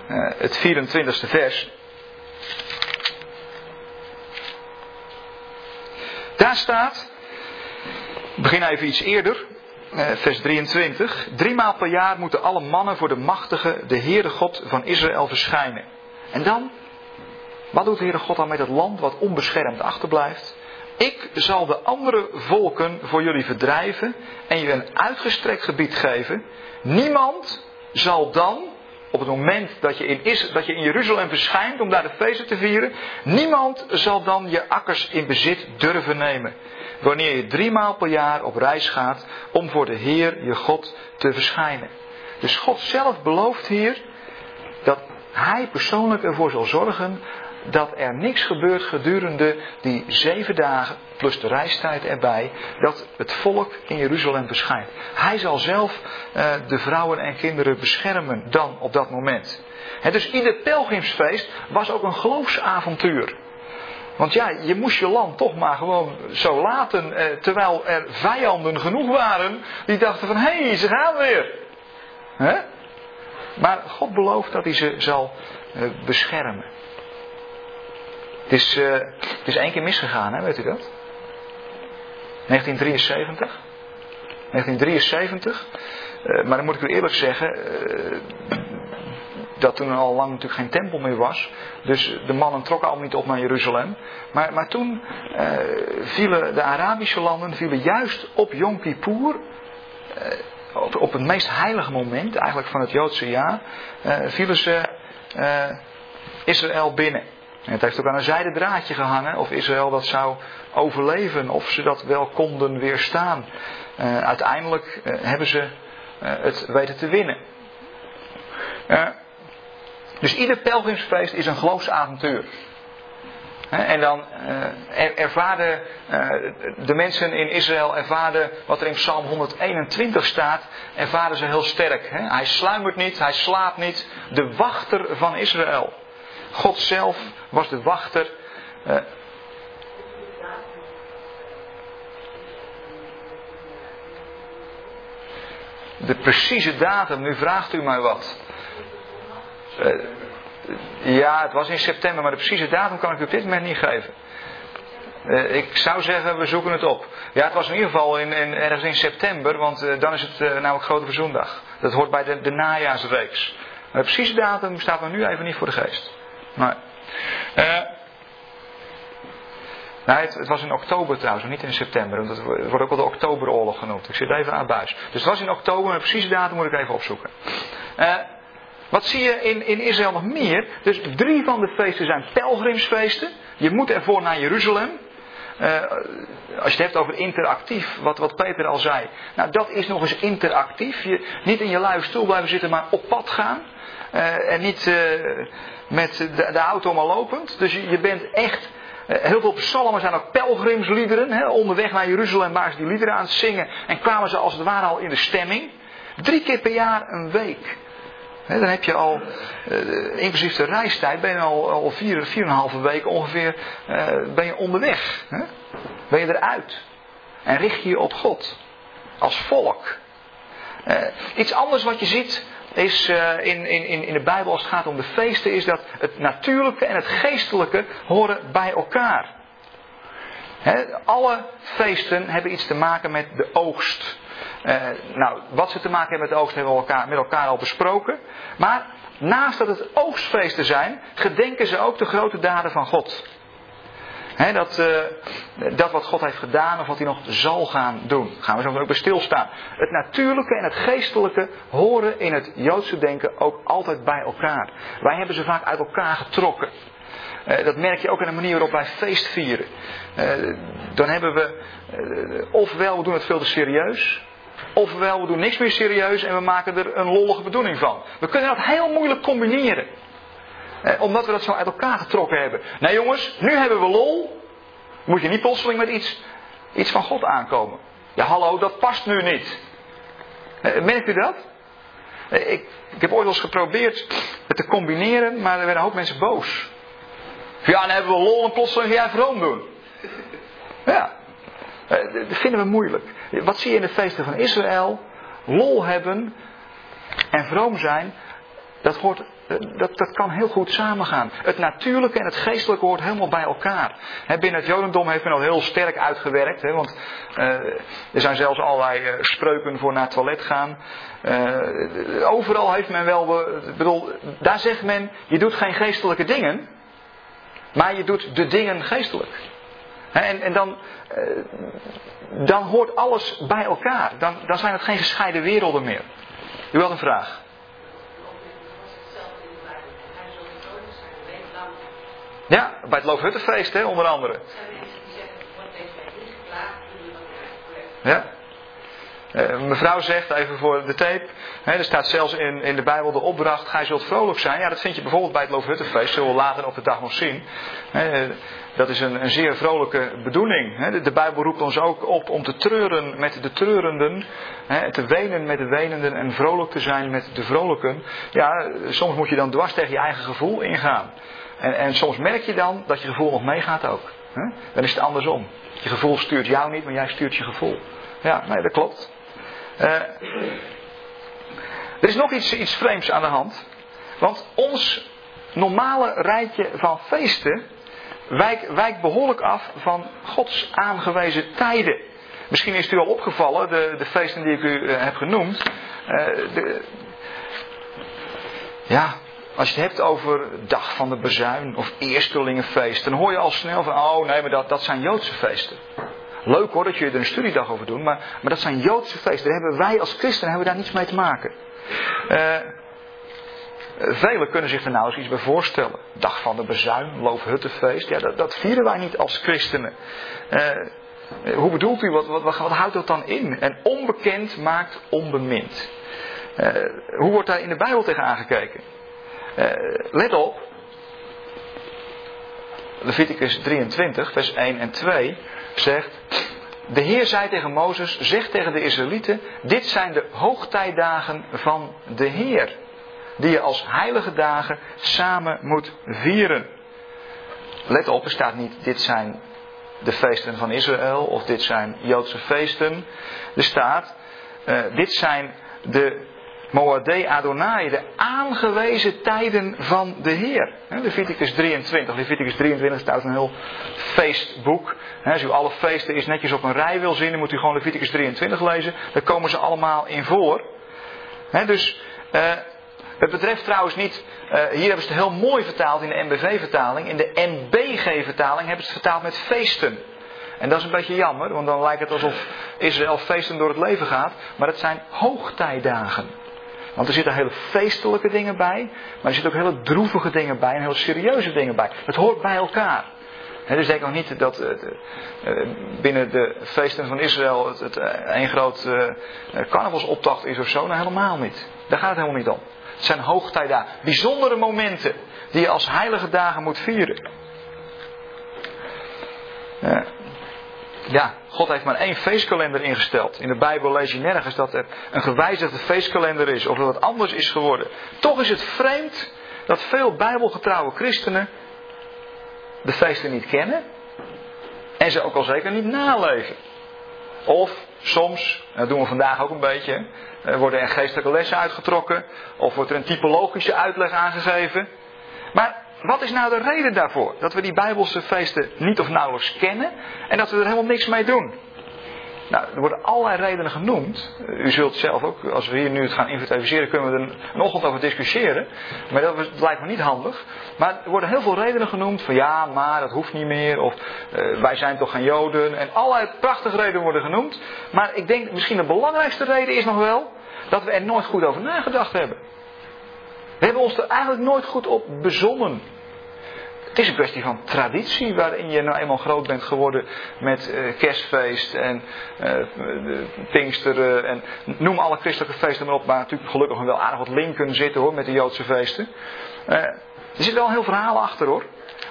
Uh, het 24ste vers. Daar staat, ik begin even iets eerder. Eh, vers 23. Driemaal per jaar moeten alle mannen voor de machtige, de Heere God van Israël verschijnen. En dan? Wat doet de Heere God dan met het land wat onbeschermd achterblijft? Ik zal de andere volken voor jullie verdrijven en je een uitgestrekt gebied geven. Niemand zal dan, op het moment dat je in, dat je in Jeruzalem verschijnt om daar de feesten te vieren, niemand zal dan je akkers in bezit durven nemen wanneer je driemaal per jaar op reis gaat om voor de Heer je God te verschijnen. Dus God zelf belooft hier dat Hij persoonlijk ervoor zal zorgen dat er niks gebeurt gedurende die zeven dagen plus de reistijd erbij, dat het volk in Jeruzalem verschijnt. Hij zal zelf uh, de vrouwen en kinderen beschermen dan op dat moment. En dus ieder pelgrimsfeest was ook een geloofsavontuur. Want ja, je moest je land toch maar gewoon zo laten, eh, terwijl er vijanden genoeg waren die dachten van, hé, hey, ze gaan weer. Maar God belooft dat hij ze zal eh, beschermen. Het is, uh, het is één keer misgegaan, hè, weet u dat? 1973. 1973. Uh, maar dan moet ik u eerlijk zeggen, uh, dat toen al lang natuurlijk geen tempel meer was. Dus de mannen trokken al niet op naar Jeruzalem. Maar, maar toen eh, vielen de Arabische landen vielen juist op Yom Kippur. Eh, op, het meest heilige moment eigenlijk van het Joodse jaar. Eh, vielen ze Israël binnen. En het heeft ook aan een zijden draadje gehangen of Israël dat zou overleven. Of ze dat wel konden weerstaan. Uiteindelijk hebben ze het weten te winnen. Dus ieder pelgrimsfeest is een geloofsavontuur. En dan uh, ervaarden uh, de mensen in Israël, ervaarden wat er in Psalm 121 staat, ervaren ze heel sterk. Hij sluimert niet, hij slaapt niet. De wachter van Israël. God zelf was de wachter. Uh, de precieze datum, nu vraagt u mij wat. Uh, ja, het was in september, maar de precieze datum kan ik u op dit moment niet geven. Uh, ik zou zeggen, we zoeken het op. Ja, het was in ieder geval in, in ergens in september, want uh, dan is het namelijk Grote Verzoendag. Dat hoort bij de, de najaarsreeks. Maar de precieze datum staat me nu even niet voor de geest. Maar, Nou, het, het, was in oktober trouwens, niet in september. Want het wordt ook wel de oktoberoorlog genoemd. Ik zit even aan buis. Dus het was in oktober, een precieze datum moet ik even opzoeken. Uh, wat zie je in, in Israël nog meer? Dus drie van de feesten zijn pelgrimsfeesten. Je moet ervoor naar Jeruzalem. Uh, als je het hebt over interactief, wat, wat Peter al zei. Nou, dat is nog eens interactief. Je, niet in je luie stoel blijven zitten, maar op pad gaan. Uh, en niet uh, met de, de, auto maar lopend. Dus je, je bent echt. heel veel psalmen zijn ook pelgrimsliederen. Hè, onderweg naar Jeruzalem waren ze die liederen aan het zingen. En kwamen ze als het ware al in de stemming. Drie keer per jaar een week dan heb je al, uh, inclusief de reistijd, ben je al, al vier, vier en een halve week ongeveer uh, ben je onderweg. Ben je eruit. En richt je je op God. Als volk. Uh, iets anders wat je ziet is in, in, in de Bijbel als het gaat om de feesten, is dat het natuurlijke en het geestelijke horen bij elkaar. alle feesten hebben iets te maken met de oogst. Uh, nou, wat ze te maken hebben met de oogst hebben we elkaar, met elkaar al besproken. Maar naast dat het oogstfeesten zijn, gedenken ze ook de grote daden van God. dat, uh, dat wat God heeft gedaan of wat hij nog zal gaan doen. Gaan we zo ook bij stilstaan. Het natuurlijke en het geestelijke horen in het Joodse denken ook altijd bij elkaar. Wij hebben ze vaak uit elkaar getrokken. Uh, dat merk je ook aan de manier waarop wij feest vieren. Uh, dan hebben we, ofwel we doen het veel te serieus. Ofwel, we doen niks meer serieus en we maken er een lollige bedoeling van. We kunnen dat heel moeilijk combineren. Eh, omdat we dat zo uit elkaar getrokken hebben. Nou jongens, nu hebben we lol. Moet je niet plotseling met iets, iets van God aankomen. Ja hallo, dat past nu niet. Eh, merkt u dat? Eh, ik, ik heb ooit wel eens geprobeerd het te combineren, maar er werden een hoop mensen boos. Ja, dan hebben we lol en plotseling ga jij vroom doen. Ja, eh, dat vinden we moeilijk. Wat zie je in de feesten van Israël? Lol hebben en vroom zijn, dat, hoort, eh, dat, dat kan heel goed samengaan. Het natuurlijke en het geestelijke hoort helemaal bij elkaar. binnen het Jodendom heeft men al heel sterk uitgewerkt. want uh, er zijn zelfs allerlei spreuken voor naar het toilet gaan. overal heeft men wel. Bedoel, daar zegt men: je doet geen geestelijke dingen, maar je doet de dingen geestelijk. En, en dan, eh, dan hoort alles bij elkaar. Dan, dan zijn het geen gescheiden werelden meer. U had een vraag. Ja, bij het Loofhuttenfeest, hè, onder andere. Ja. Uh, mevrouw zegt, even voor de tape, hè, er staat zelfs in, in de Bijbel de opdracht, gij zult vrolijk zijn. Ja, dat vind je bijvoorbeeld bij het Loofhuttenfeest, zullen we later op de dag nog zien. Hè, dat is een, een zeer vrolijke bedoeling. Hè. De, Bijbel roept ons ook op om te treuren met de treurenden, te wenen met de wenenden en vrolijk te zijn met de vrolijken. Ja, soms moet je dan dwars tegen je eigen gevoel ingaan. En, en soms merk je dan dat je gevoel nog meegaat ook. Dan is het andersom. Je gevoel stuurt jou niet, maar jij stuurt je gevoel. Ja, nee, dat klopt. Uh, er is nog iets, iets vreemds aan de hand. Want ons normale rijtje van feesten wijkt wijk behoorlijk af van Gods aangewezen tijden. Misschien is het u al opgevallen, de, de feesten die ik u uh, heb genoemd. Uh, de, ja, als je het hebt over dag van de bezuin of eerstelingenfeest, dan hoor je al snel van, oh nee, maar dat, dat zijn Joodse feesten. Leuk hoor dat je er een studiedag over doet, maar, maar dat zijn Joodse feesten. Daar hebben wij als christenen hebben daar niets mee te maken. Uh, velen kunnen zich er nou eens iets bij voorstellen. Dag van de bezuin, loofhuttenfeest. Ja, dat, dat vieren wij niet als christenen. Uh, hoe bedoelt u, wat, wat, wat, houdt dat dan in? En onbekend maakt onbemind. Uh, hoe wordt daar in de Bijbel tegen aangekeken? Let op. Leviticus 23, vers 1 en 2 zegt. De Heer zei tegen Mozes, zeg tegen de Israëlieten, dit zijn de hoogtijdagen van de Heer. Die je als heilige dagen samen moet vieren. Let op, er staat niet, dit zijn de feesten van Israël of dit zijn Joodse feesten. Er staat, uh, dit zijn de Moade Adonai, de aangewezen tijden van de Heer. Leviticus 23. Leviticus 23 staat een heel feestboek. Als u alle feesten eens netjes op een rij wil zien, moet u gewoon Leviticus 23 lezen. Daar komen ze allemaal in voor. Dus uh, Het betreft trouwens niet, uh, hier hebben ze het heel mooi vertaald in de MBV-vertaling. In de NBG-vertaling hebben ze het vertaald met feesten. En dat is een beetje jammer, want dan lijkt het alsof Israël feesten door het leven gaat. Maar het zijn hoogtijdagen. Want er zitten hele feestelijke dingen bij, maar er zitten ook hele droevige dingen bij en hele serieuze dingen bij. Het hoort bij elkaar. He, dus denk nog niet dat uh, binnen de feesten van Israël het, het een groot carnavalsoptocht is of zo. Nou, helemaal niet. Daar gaat het helemaal niet om. Het zijn hoogtijdagen. Bijzondere momenten die je als heilige dagen moet vieren. Ja, God heeft maar één feestkalender ingesteld. In de Bijbel lees je nergens dat er een gewijzigde feestkalender is of dat het anders is geworden. Toch is het vreemd dat veel Bijbelgetrouwe christenen de feesten niet kennen en ze ook al zeker niet naleven. Of soms, dat doen we vandaag ook een beetje, worden er geestelijke lessen uitgetrokken of wordt er een typologische uitleg aangegeven. Maar wat is nou de reden daarvoor? Dat we die Bijbelse feesten niet of nauwelijks kennen en dat we er helemaal niks mee doen. Nou, er worden allerlei redenen genoemd. U zult zelf ook, als we hier nu het gaan inventariseren, kunnen we er nog wat over discussiëren. Maar dat lijkt me niet handig. Maar er worden heel veel redenen genoemd van ja, maar dat hoeft niet meer. Of uh, wij zijn toch geen Joden. En allerlei prachtige redenen worden genoemd. Maar ik denk misschien de belangrijkste reden is nog wel dat we er nooit goed over nagedacht hebben. We hebben ons er eigenlijk nooit goed op bezonnen. Het is een kwestie van traditie waarin je nou eenmaal groot bent geworden met uh, kerstfeest en uh, Pinksteren en noem alle christelijke feesten maar op. Maar natuurlijk gelukkig wel aardig wat linken zitten hoor met de Joodse feesten. Uh, er zit wel heel verhaal achter hoor.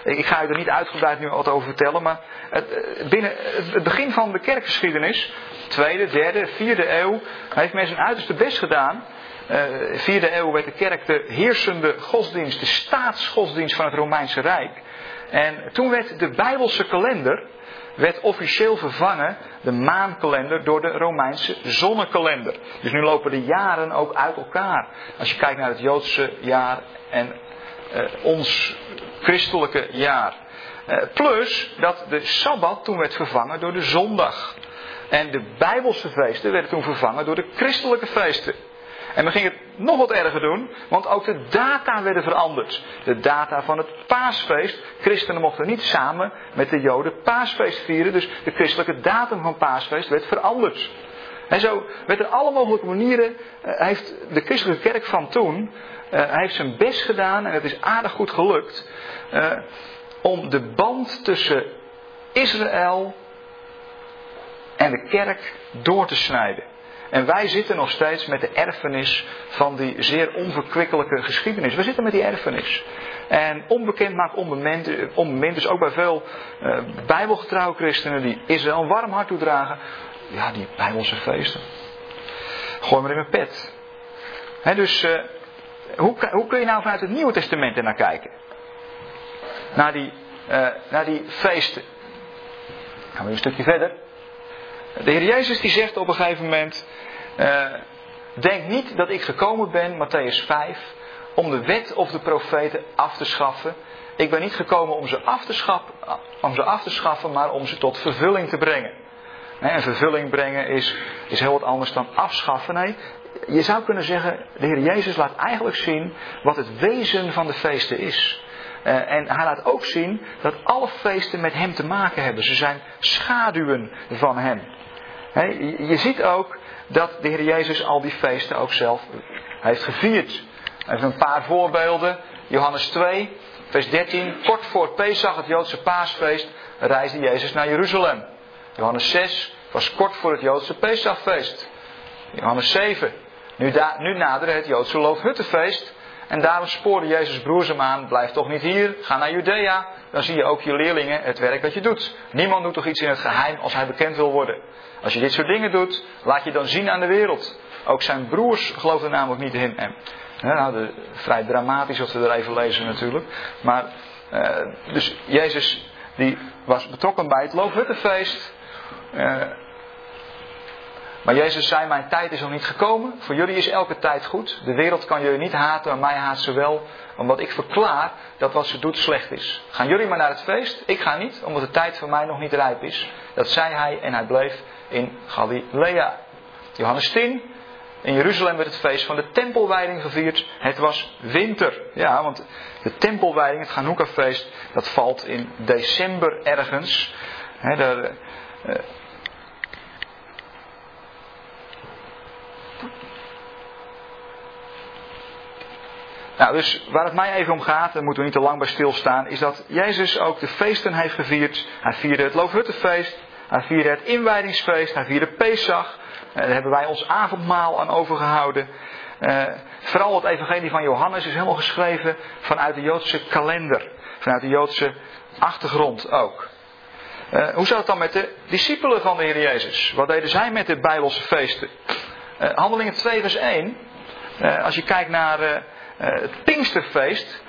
Ik ga je er niet uitgebreid nu wat over vertellen, maar het, binnen het begin van de kerkgeschiedenis, tweede, derde, vierde eeuw, heeft men zijn uiterste best gedaan vierde eeuw werd de kerk de heersende godsdienst, de staatsgodsdienst van het Romeinse Rijk. En toen werd de Bijbelse kalender werd officieel vervangen, de maankalender, door de Romeinse zonnekalender. Dus nu lopen de jaren ook uit elkaar. Als je kijkt naar het Joodse jaar en uh, ons christelijke jaar. Uh, plus dat de Sabbat toen werd vervangen door de zondag. En de Bijbelse feesten werden toen vervangen door de christelijke feesten. En men ging het nog wat erger doen, want ook de data werden veranderd. De data van het paasfeest. Christenen mochten niet samen met de Joden paasfeest vieren, dus de christelijke datum van paasfeest werd veranderd. En zo werd er alle mogelijke manieren, uh, heeft de christelijke kerk van toen, uh, heeft zijn best gedaan, en het is aardig goed gelukt, uh, om de band tussen Israël en de kerk door te snijden. En wij zitten nog steeds met de erfenis van die zeer onverkwikkelijke geschiedenis. We zitten met die erfenis. En onbekend maakt onbemind, dus ook bij veel uh, bijbelgetrouwe christenen die Israël een warm hart toedragen. Ja, die bijbelse feesten. Gooi maar in mijn pet. Dus uh, hoe, hoe, kun je nou vanuit het Nieuwe Testament er naar kijken? Naar die, uh, naar die feesten. Gaan we een stukje verder. De Heer Jezus die zegt op een gegeven moment: uh, Denk niet dat ik gekomen ben, Matthäus 5, om de wet of de profeten af te schaffen. Ik ben niet gekomen om ze af te, schaffen, om ze af te schaffen, maar om ze tot vervulling te brengen. En vervulling brengen is, is heel wat anders dan afschaffen. Nee, je zou kunnen zeggen, de Heer Jezus laat eigenlijk zien wat het wezen van de feesten is. Uh, en hij laat ook zien dat alle feesten met hem te maken hebben. Ze zijn schaduwen van hem. Je ziet ook dat de Heer Jezus al die feesten ook zelf heeft gevierd. Even een paar voorbeelden. Johannes 2, vers 13. Kort voor Pesach, het Joodse paasfeest, reisde Jezus naar Jeruzalem. Johannes 6 was kort voor het Joodse Pesachfeest. Johannes 7. Nu, da, nu het Joodse Loofhuttenfeest. En daarom spoorde Jezus broers hem aan: blijf toch niet hier, ga naar Judea. Dan zie je ook je leerlingen het werk dat je doet. Niemand doet toch iets in het geheim als hij bekend wil worden. Als je dit soort dingen doet, laat je dan zien aan de wereld. Ook zijn broers geloofden namelijk niet in hem. Nou, vrij dramatisch wat we er even lezen natuurlijk. Maar, uh, dus Jezus die was betrokken bij het Loofhuttenfeest. Uh, maar Jezus zei, mijn tijd is nog niet gekomen. Voor jullie is elke tijd goed. De wereld kan jullie niet haten, maar mij haat ze wel. Omdat ik verklaar dat wat ze doet slecht is. Gaan jullie maar naar het feest? Ik ga niet, omdat de tijd voor mij nog niet rijp is. Dat zei hij en hij bleef in Galilea. Johannes 10. In Jeruzalem werd het feest van de tempelwijding gevierd. Het was winter. Ja, want de tempelwijding, het Hanukkah-feest, dat valt in december ergens. Daar, uh, Nou, dus waar het mij even om gaat, daar moeten we niet te lang bij stilstaan, is dat Jezus ook de feesten heeft gevierd. Hij vierde het Loofhuttenfeest, hij vierde het inwijdingsfeest, hij vierde Pesach. Eh, daar hebben wij ons avondmaal aan overgehouden. Uh, vooral het evangelie van Johannes is helemaal geschreven vanuit de Joodse kalender. Vanuit de Joodse achtergrond ook. Uh, hoe zat het dan met de discipelen van de Heer Jezus? Wat deden zij met de Bijbelse feesten? Handelingen 2 vers 1. als je kijkt naar het Pinksterfeest.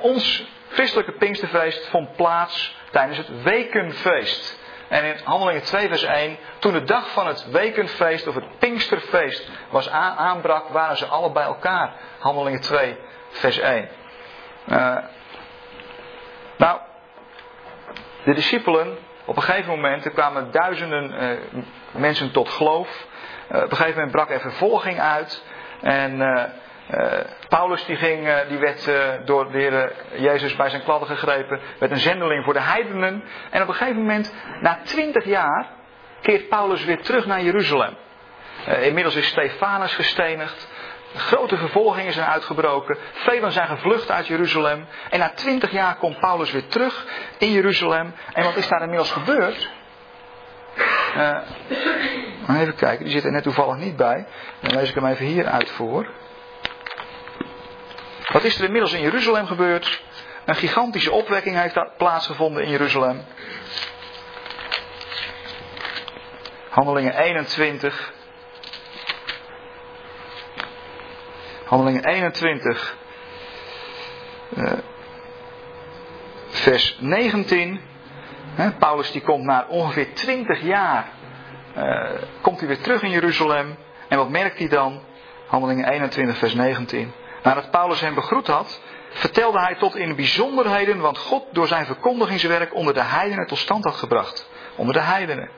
ons christelijke Pinksterfeest vond plaats tijdens het Wekenfeest. En in Handelingen 2 vers 1, toen de dag van het wekenfeest of het Pinksterfeest was aanbrak, waren ze alle bij elkaar. Handelingen 2 vers 1. Uh, eh, nou, de discipelen, op een gegeven moment, er kwamen duizenden uh, mensen tot geloof. Uh, op een gegeven moment brak er vervolging uit. En uh, Paulus die ging, uh, die werd uh, door de Heer Jezus bij zijn kladden gegrepen, werd een zendeling voor de heidenen. En op een gegeven moment, na twintig jaar, keert Paulus weer terug naar Jeruzalem. inmiddels is Stefanus gestenigd. Grote vervolgingen zijn uitgebroken. Velen zijn gevlucht uit Jeruzalem. En na twintig jaar komt Paulus weer terug in Jeruzalem. En wat is daar inmiddels gebeurd? even kijken, die zit er net toevallig niet bij. Dan lees ik hem even hier uit voor. Wat is er inmiddels in Jeruzalem gebeurd? Een gigantische opwekking heeft plaatsgevonden in Jeruzalem. Handelingen 21. Handelingen 21. Uh, vers 19. Paulus die komt na ongeveer 20 jaar. Uh, komt hij weer terug in Jeruzalem. En wat merkt hij dan? Handelingen 21, vers 19. Nadat Paulus hem begroet had, vertelde hij tot in bijzonderheden want God door zijn verkondigingswerk onder de heidenen tot stand had gebracht. Onder de heidenen.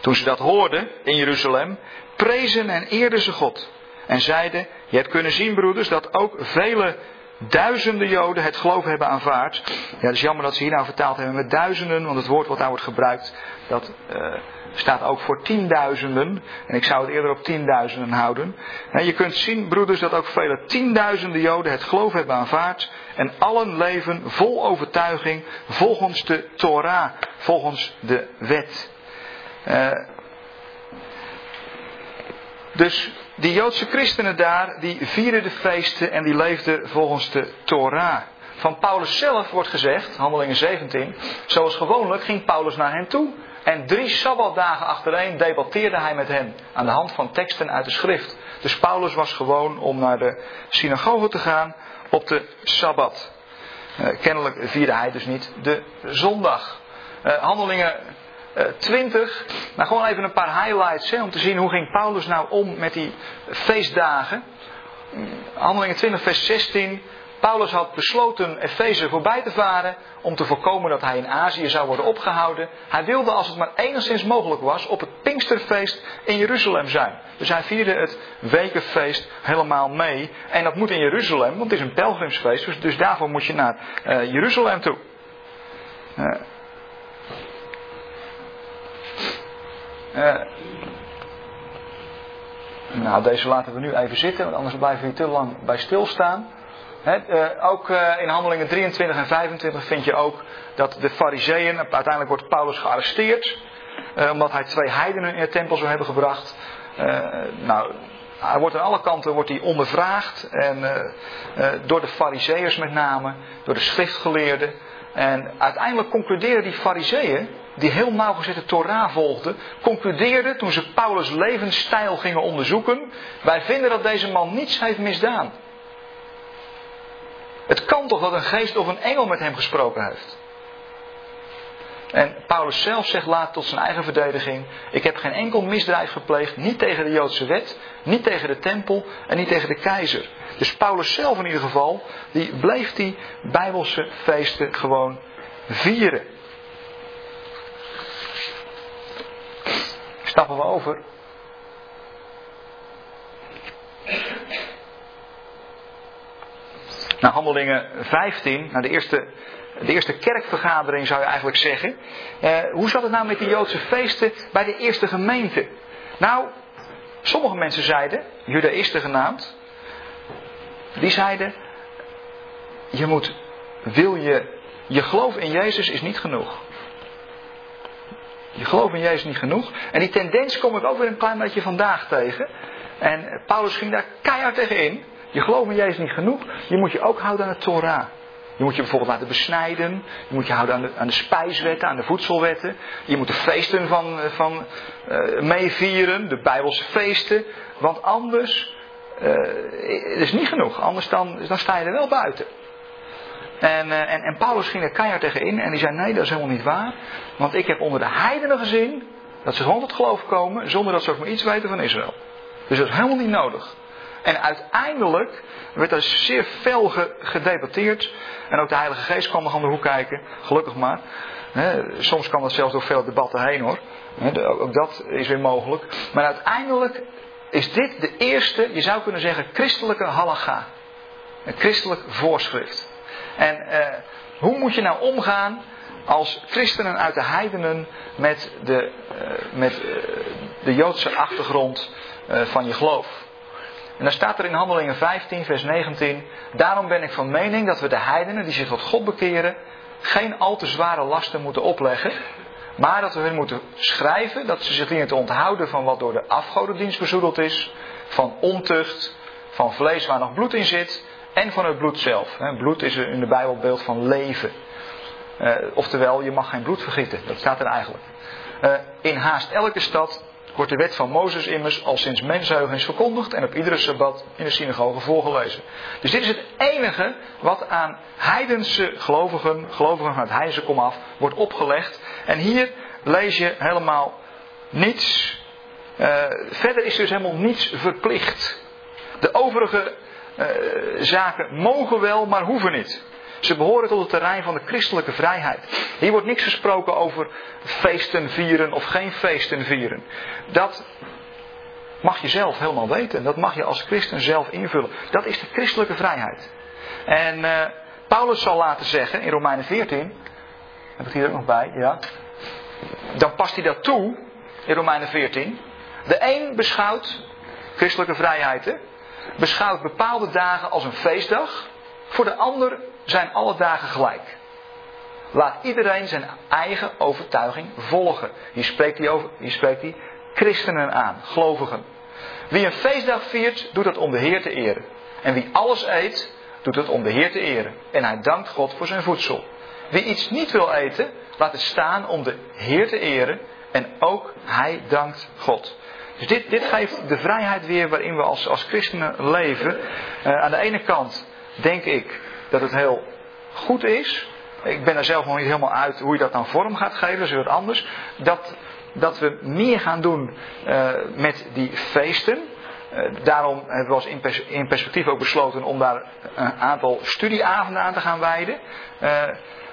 Toen ze dat hoorden in Jeruzalem, prezen en eerden ze God. En zeiden, je hebt kunnen zien broeders dat ook vele duizenden Joden het geloof hebben aanvaard. Ja, het is jammer dat ze hier nou vertaald hebben met duizenden, want het woord wat daar wordt gebruikt, dat uh, staat ook voor tienduizenden. En ik zou het eerder op tienduizenden houden. En je kunt zien, broeders, dat ook vele tienduizenden Joden het geloof hebben aanvaard. En allen leven vol overtuiging volgens de Torah, volgens de wet. Uh, dus die Joodse christenen daar, die vierden de feesten en die leefden volgens de Torah. Van Paulus zelf wordt gezegd, handelingen 17, zoals gewoonlijk ging Paulus naar hen toe. En drie sabbatdagen achtereen debatteerde hij met hen aan de hand van teksten uit de schrift. Dus Paulus was gewoon om naar de synagoge te gaan op de sabbat. Uh, kennelijk vierde hij dus niet de zondag. Uh, handelingen 20. Eh, nou, gewoon even een paar highlights hè, om te zien hoe ging Paulus nou om met die feestdagen. Handelingen 20, vers 16. Paulus had besloten Efeze voorbij te varen om te voorkomen dat hij in Azië zou worden opgehouden. Hij wilde, als het maar enigszins mogelijk was, op het Pinksterfeest in Jeruzalem zijn. Dus hij vierde het wekenfeest helemaal mee. En dat moet in Jeruzalem, want het is een pelgrimsfeest, dus, dus daarvoor moet je naar uh, Jeruzalem toe. Uh, Uh, nou, deze laten we nu even zitten, want anders blijven we hier te lang bij stilstaan. Uh, ook uh, in handelingen 23 en 25 vind je ook dat de fariseeën, uiteindelijk wordt Paulus gearresteerd, omdat hij twee heidenen in de tempel zou hebben gebracht. nou, hij wordt aan alle kanten wordt hij ondervraagd, en, door de fariseeërs met name, door de schriftgeleerden. En uiteindelijk concluderen die fariseeën die heel nauwgezet de Torah volgden, concludeerden toen ze Paulus' levensstijl gingen onderzoeken: wij vinden dat deze man niets heeft misdaan. Het kan toch dat een geest of een engel met hem gesproken heeft. En Paulus zelf zegt laat tot zijn eigen verdediging: Ik heb geen enkel misdrijf gepleegd, niet tegen de Joodse wet, niet tegen de tempel en niet tegen de keizer. Dus Paulus zelf in ieder geval, die bleef die Bijbelse feesten gewoon vieren. Stappen we over Naar handelingen 15, naar de eerste, de eerste kerkvergadering zou je eigenlijk zeggen. Eh, hoe zat het nou met die Joodse feesten bij de eerste gemeente? Nou, sommige mensen zeiden, Judaïsten genaamd, die zeiden, je moet, wil je, je geloof in Jezus is niet genoeg. Je geloof in Jezus niet genoeg. En die tendens kom ik ook weer een klein beetje vandaag tegen. En Paulus ging daar keihard tegen in. Je geloof in Jezus niet genoeg. Je moet je ook houden aan de Torah. Je moet je bijvoorbeeld laten besnijden. Je moet je houden aan de, aan de spijswetten, aan de voedselwetten. Je moet de feesten van, van uh, meevieren, de Bijbelse feesten. Want anders uh, het is niet genoeg. Anders dan, dan sta je er wel buiten. En, en, en Paulus ging er keihard tegen in en die zei: Nee, dat is helemaal niet waar. Want ik heb onder de heidenen gezien dat ze gewoon tot geloof komen zonder dat ze ook maar iets weten van Israël. Dus dat is helemaal niet nodig. En uiteindelijk werd er zeer fel gedebatteerd. En ook de Heilige Geest kwam nog aan de hoek kijken. Gelukkig maar. soms kan dat zelfs door veel debatten heen hoor. ook dat is weer mogelijk. Maar uiteindelijk is dit de eerste, je zou kunnen zeggen, christelijke halacha. Een christelijk voorschrift. En eh, hoe moet je nou omgaan als christenen uit de heidenen met de, uh, met, uh, de Joodse achtergrond uh, van je geloof? En dan staat er in Handelingen 15, vers 19. Daarom ben ik van mening dat we de heidenen die zich tot God bekeren. geen al te zware lasten moeten opleggen. Maar dat we hen moeten schrijven dat ze zich dienen te onthouden van wat door de afgodendienst bezoedeld is. Van ontucht, van vlees waar nog bloed in zit. En van het bloed zelf. Bloed is in de Bijbel beeld van leven. Uh, oftewel, je mag geen bloed vergieten. Dat staat er eigenlijk. Uh, in haast elke stad wordt de wet van Mozes immers al sinds mensheugen verkondigd en op iedere sabbat in de synagoge voorgelezen. Dus dit is het enige wat aan heidense gelovigen, gelovigen het heidense komaf, wordt opgelegd. En hier lees je helemaal niets. Uh, verder is dus helemaal niets verplicht. De overige uh, zaken mogen wel, maar hoeven niet. Ze behoren tot het terrein van de christelijke vrijheid. Hier wordt niks gesproken over feesten vieren of geen feesten vieren. Dat mag je zelf helemaal weten. Dat mag je als christen zelf invullen. Dat is de christelijke vrijheid. En uh, Paulus zal laten zeggen in Romeinen 14. Heb ik hier ook nog bij, ja. Dan past hij dat toe in Romeinen 14. De een beschouwt christelijke vrijheden, beschouwt bepaalde dagen als een feestdag. Voor de ander zijn alle dagen gelijk. Laat iedereen zijn eigen overtuiging volgen. Hier spreekt hij, over, spreekt christenen aan, gelovigen. Wie een feestdag viert, doet dat om de Heer te eren. En wie alles eet, doet het om de Heer te eren. En hij dankt God voor zijn voedsel. Wie iets niet wil eten, laat het staan om de Heer te eren. En ook hij dankt God. Dus dit, dit geeft de vrijheid weer waarin we als, als christenen leven. Uh, aan de ene kant denk ik dat het heel goed is. Ik ben er zelf nog niet helemaal uit hoe je dat dan vorm gaat geven, dat is wat anders. Dat, dat we meer gaan doen uh, met die feesten. Uh, daarom hebben we als in, pers in, perspectief ook besloten om daar een aantal studieavonden aan te gaan wijden. Uh,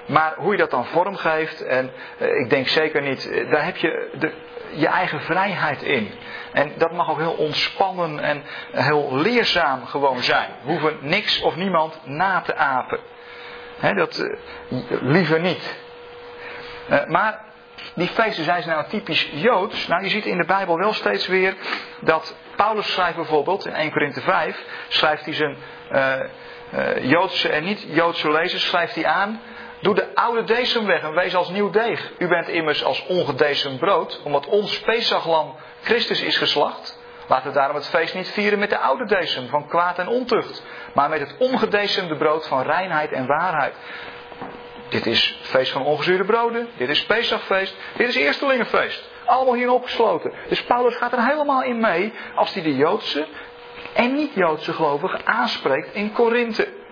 maar hoe je dat dan vormgeeft, en ik denk zeker niet, daar heb je de, je eigen vrijheid in. En dat mag ook heel ontspannen en heel leerzaam gewoon zijn. We hoeven niks of niemand na te apen. He, dat uh, liever niet. Uh, maar die feesten zijn ze nou typisch Joods. Nou, je ziet in de Bijbel wel steeds weer dat Paulus schrijft bijvoorbeeld in 1 Korinthe 5, schrijft hij zijn uh, Joodse en niet-Joodse lezers, schrijft hij aan Doe de oude decem weg en wees als nieuw deeg. U bent immers als ongedecemd brood, omdat ons Pesachlam Christus is geslacht. Laten we daarom het feest niet vieren met de oude decem van kwaad en ontucht, maar met het ongedecemde brood van reinheid en waarheid. Dit is feest van ongezuurde broden, dit is Pesachfeest, dit is Eerstelingenfeest. Allemaal hierin opgesloten. Dus Paulus gaat er helemaal in mee als hij de Joodse en niet-Joodse gelovigen aanspreekt in Korinthe.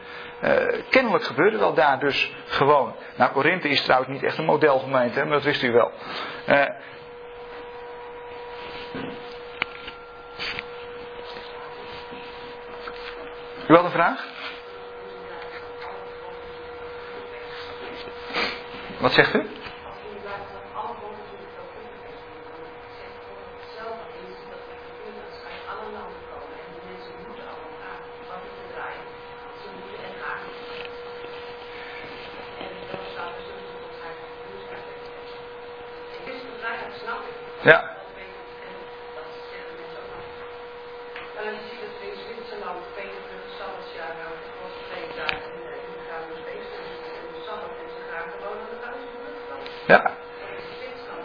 Uh, kennelijk gebeurde dat daar dus gewoon. Nou, Korinthe is trouwens niet echt een modelgemeente, maar dat wist u wel. Uh, u had een vraag? Wat zegt u? Ja. Ja.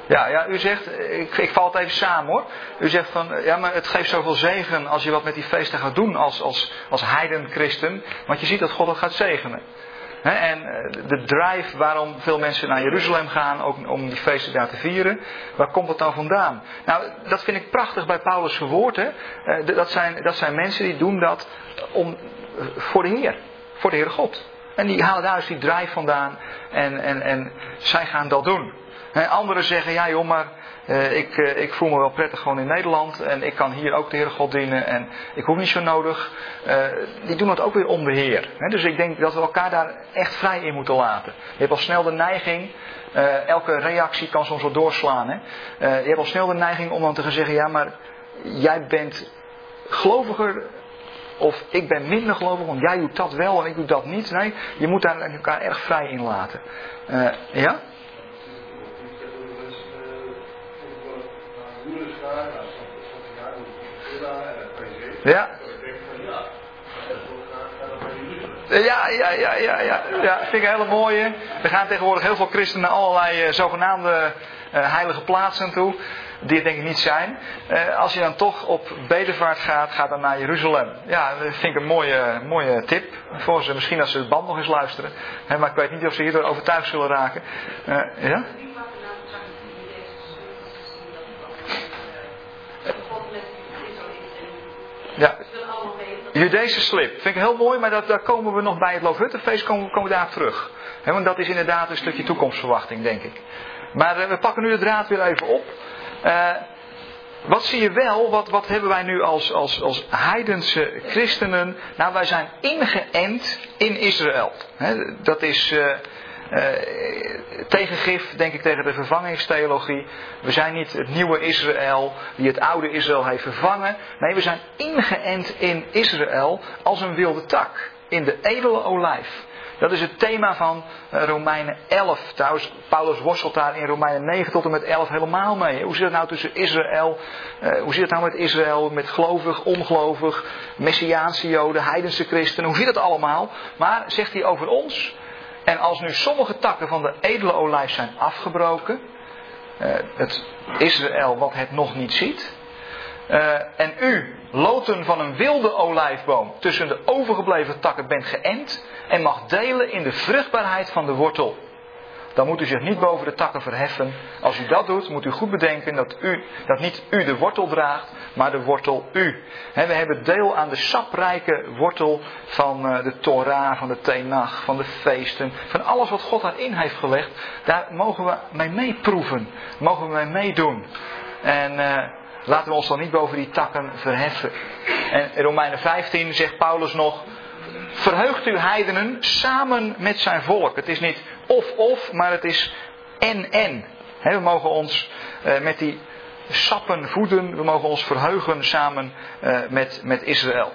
Ja, ja, u zegt, ik, ik val het even samen hoor. U zegt van, ja, maar het geeft zoveel zegen als je wat met die feesten gaat doen als, als, als heidenchristen. Want je ziet dat God het gaat zegenen. En eh, de drive waarom veel mensen naar Jeruzalem gaan, ook om die feesten daar te vieren, waar komt het dan vandaan? Nou, dat vind ik prachtig bij Paulus' verwoord. Hè? Eh, dat, zijn, dat zijn mensen die doen dat om, eh, voor de Heer, voor de Heere God. En die halen daar dus die drive vandaan en, en, en zij gaan dat doen. anderen zeggen, ja joh, maar uh, ik, uh, ik voel me wel prettig gewoon in Nederland en ik kan hier ook de Heere God dienen en ik hoef niet zo nodig. Uh, die doen het ook weer om de Heer. dus ik denk dat we elkaar daar echt vrij in moeten laten. Je hebt al snel de neiging, elke reactie kan soms wel doorslaan. Hè? je hebt al snel de neiging om dan te gaan zeggen, ja maar jij bent geloviger of ik ben minder gelovig, want jij doet dat wel en ik doe dat niet. Nee, je moet daar elkaar erg vrij in laten. Ja? Ja. Ja, ja, ja, ja, ja. ja vind ik een hele mooie. Er gaan tegenwoordig heel veel christenen naar allerlei uh, zogenaamde uh, heilige plaatsen toe die het denk ik niet zijn. Uh, als je dan toch op bedevaart gaat, ga dan naar Jeruzalem. Ja, dat vind ik een mooie, mooie tip voor ze. Misschien als ze het band nog eens luisteren. Hè, maar ik weet niet of ze hierdoor overtuigd zullen raken. Uh, ja? Ja. Judese slip. Vind ik heel mooi, maar dat, daar komen we nog bij het Loofhuttenfeest komen, komen we daar terug. He, want dat is inderdaad een stukje toekomstverwachting, denk ik. Maar uh, we pakken nu de draad weer even op. Uh, wat zie je wel, wat, wat hebben wij nu als, als, als heidense christenen? Nou, wij zijn ingeënt in Israël. dat is uh, tegengif, denk ik, tegen de vervangingstheologie. We zijn niet het nieuwe Israël die het oude Israël heeft vervangen. Nee, we zijn ingeënt in Israël als een wilde tak. In de edele olijf. Dat is het thema van eh, Romeinen 11. Trouwens, Paulus worstelt daar in Romeinen 9 tot en met 11 helemaal mee. Hoe zit het nou tussen Israël, uh, hoe zit het nou met Israël, met gelovig, ongelovig, Messiaanse Joden, heidense christenen, hoe zit het allemaal? Maar zegt hij over ons, en als nu sommige takken van de edele olijf zijn afgebroken, uh, het Israël wat het nog niet ziet, uh, en u, loten van een wilde olijfboom, tussen de overgebleven takken bent geënt en mag delen in de vruchtbaarheid van de wortel. Dan moet u zich niet boven de takken verheffen. Als u dat doet, moet u goed bedenken dat, u, dat niet u de wortel draagt, maar de wortel u. we hebben deel aan de saprijke wortel van uh, de Torah, van de Tenach, van de feesten, van alles wat God daarin heeft gelegd. Daar mogen we mee meeproeven, mogen we mee meedoen. En uh, laten we ons dan niet boven die takken verheffen. En in Romeinen 15 zegt Paulus nog, verheugt u heidenen samen met zijn volk. Het is niet of-of, maar het is en-en. We mogen ons uh, met die sappen voeden, we mogen ons verheugen samen uh, met, met Israël.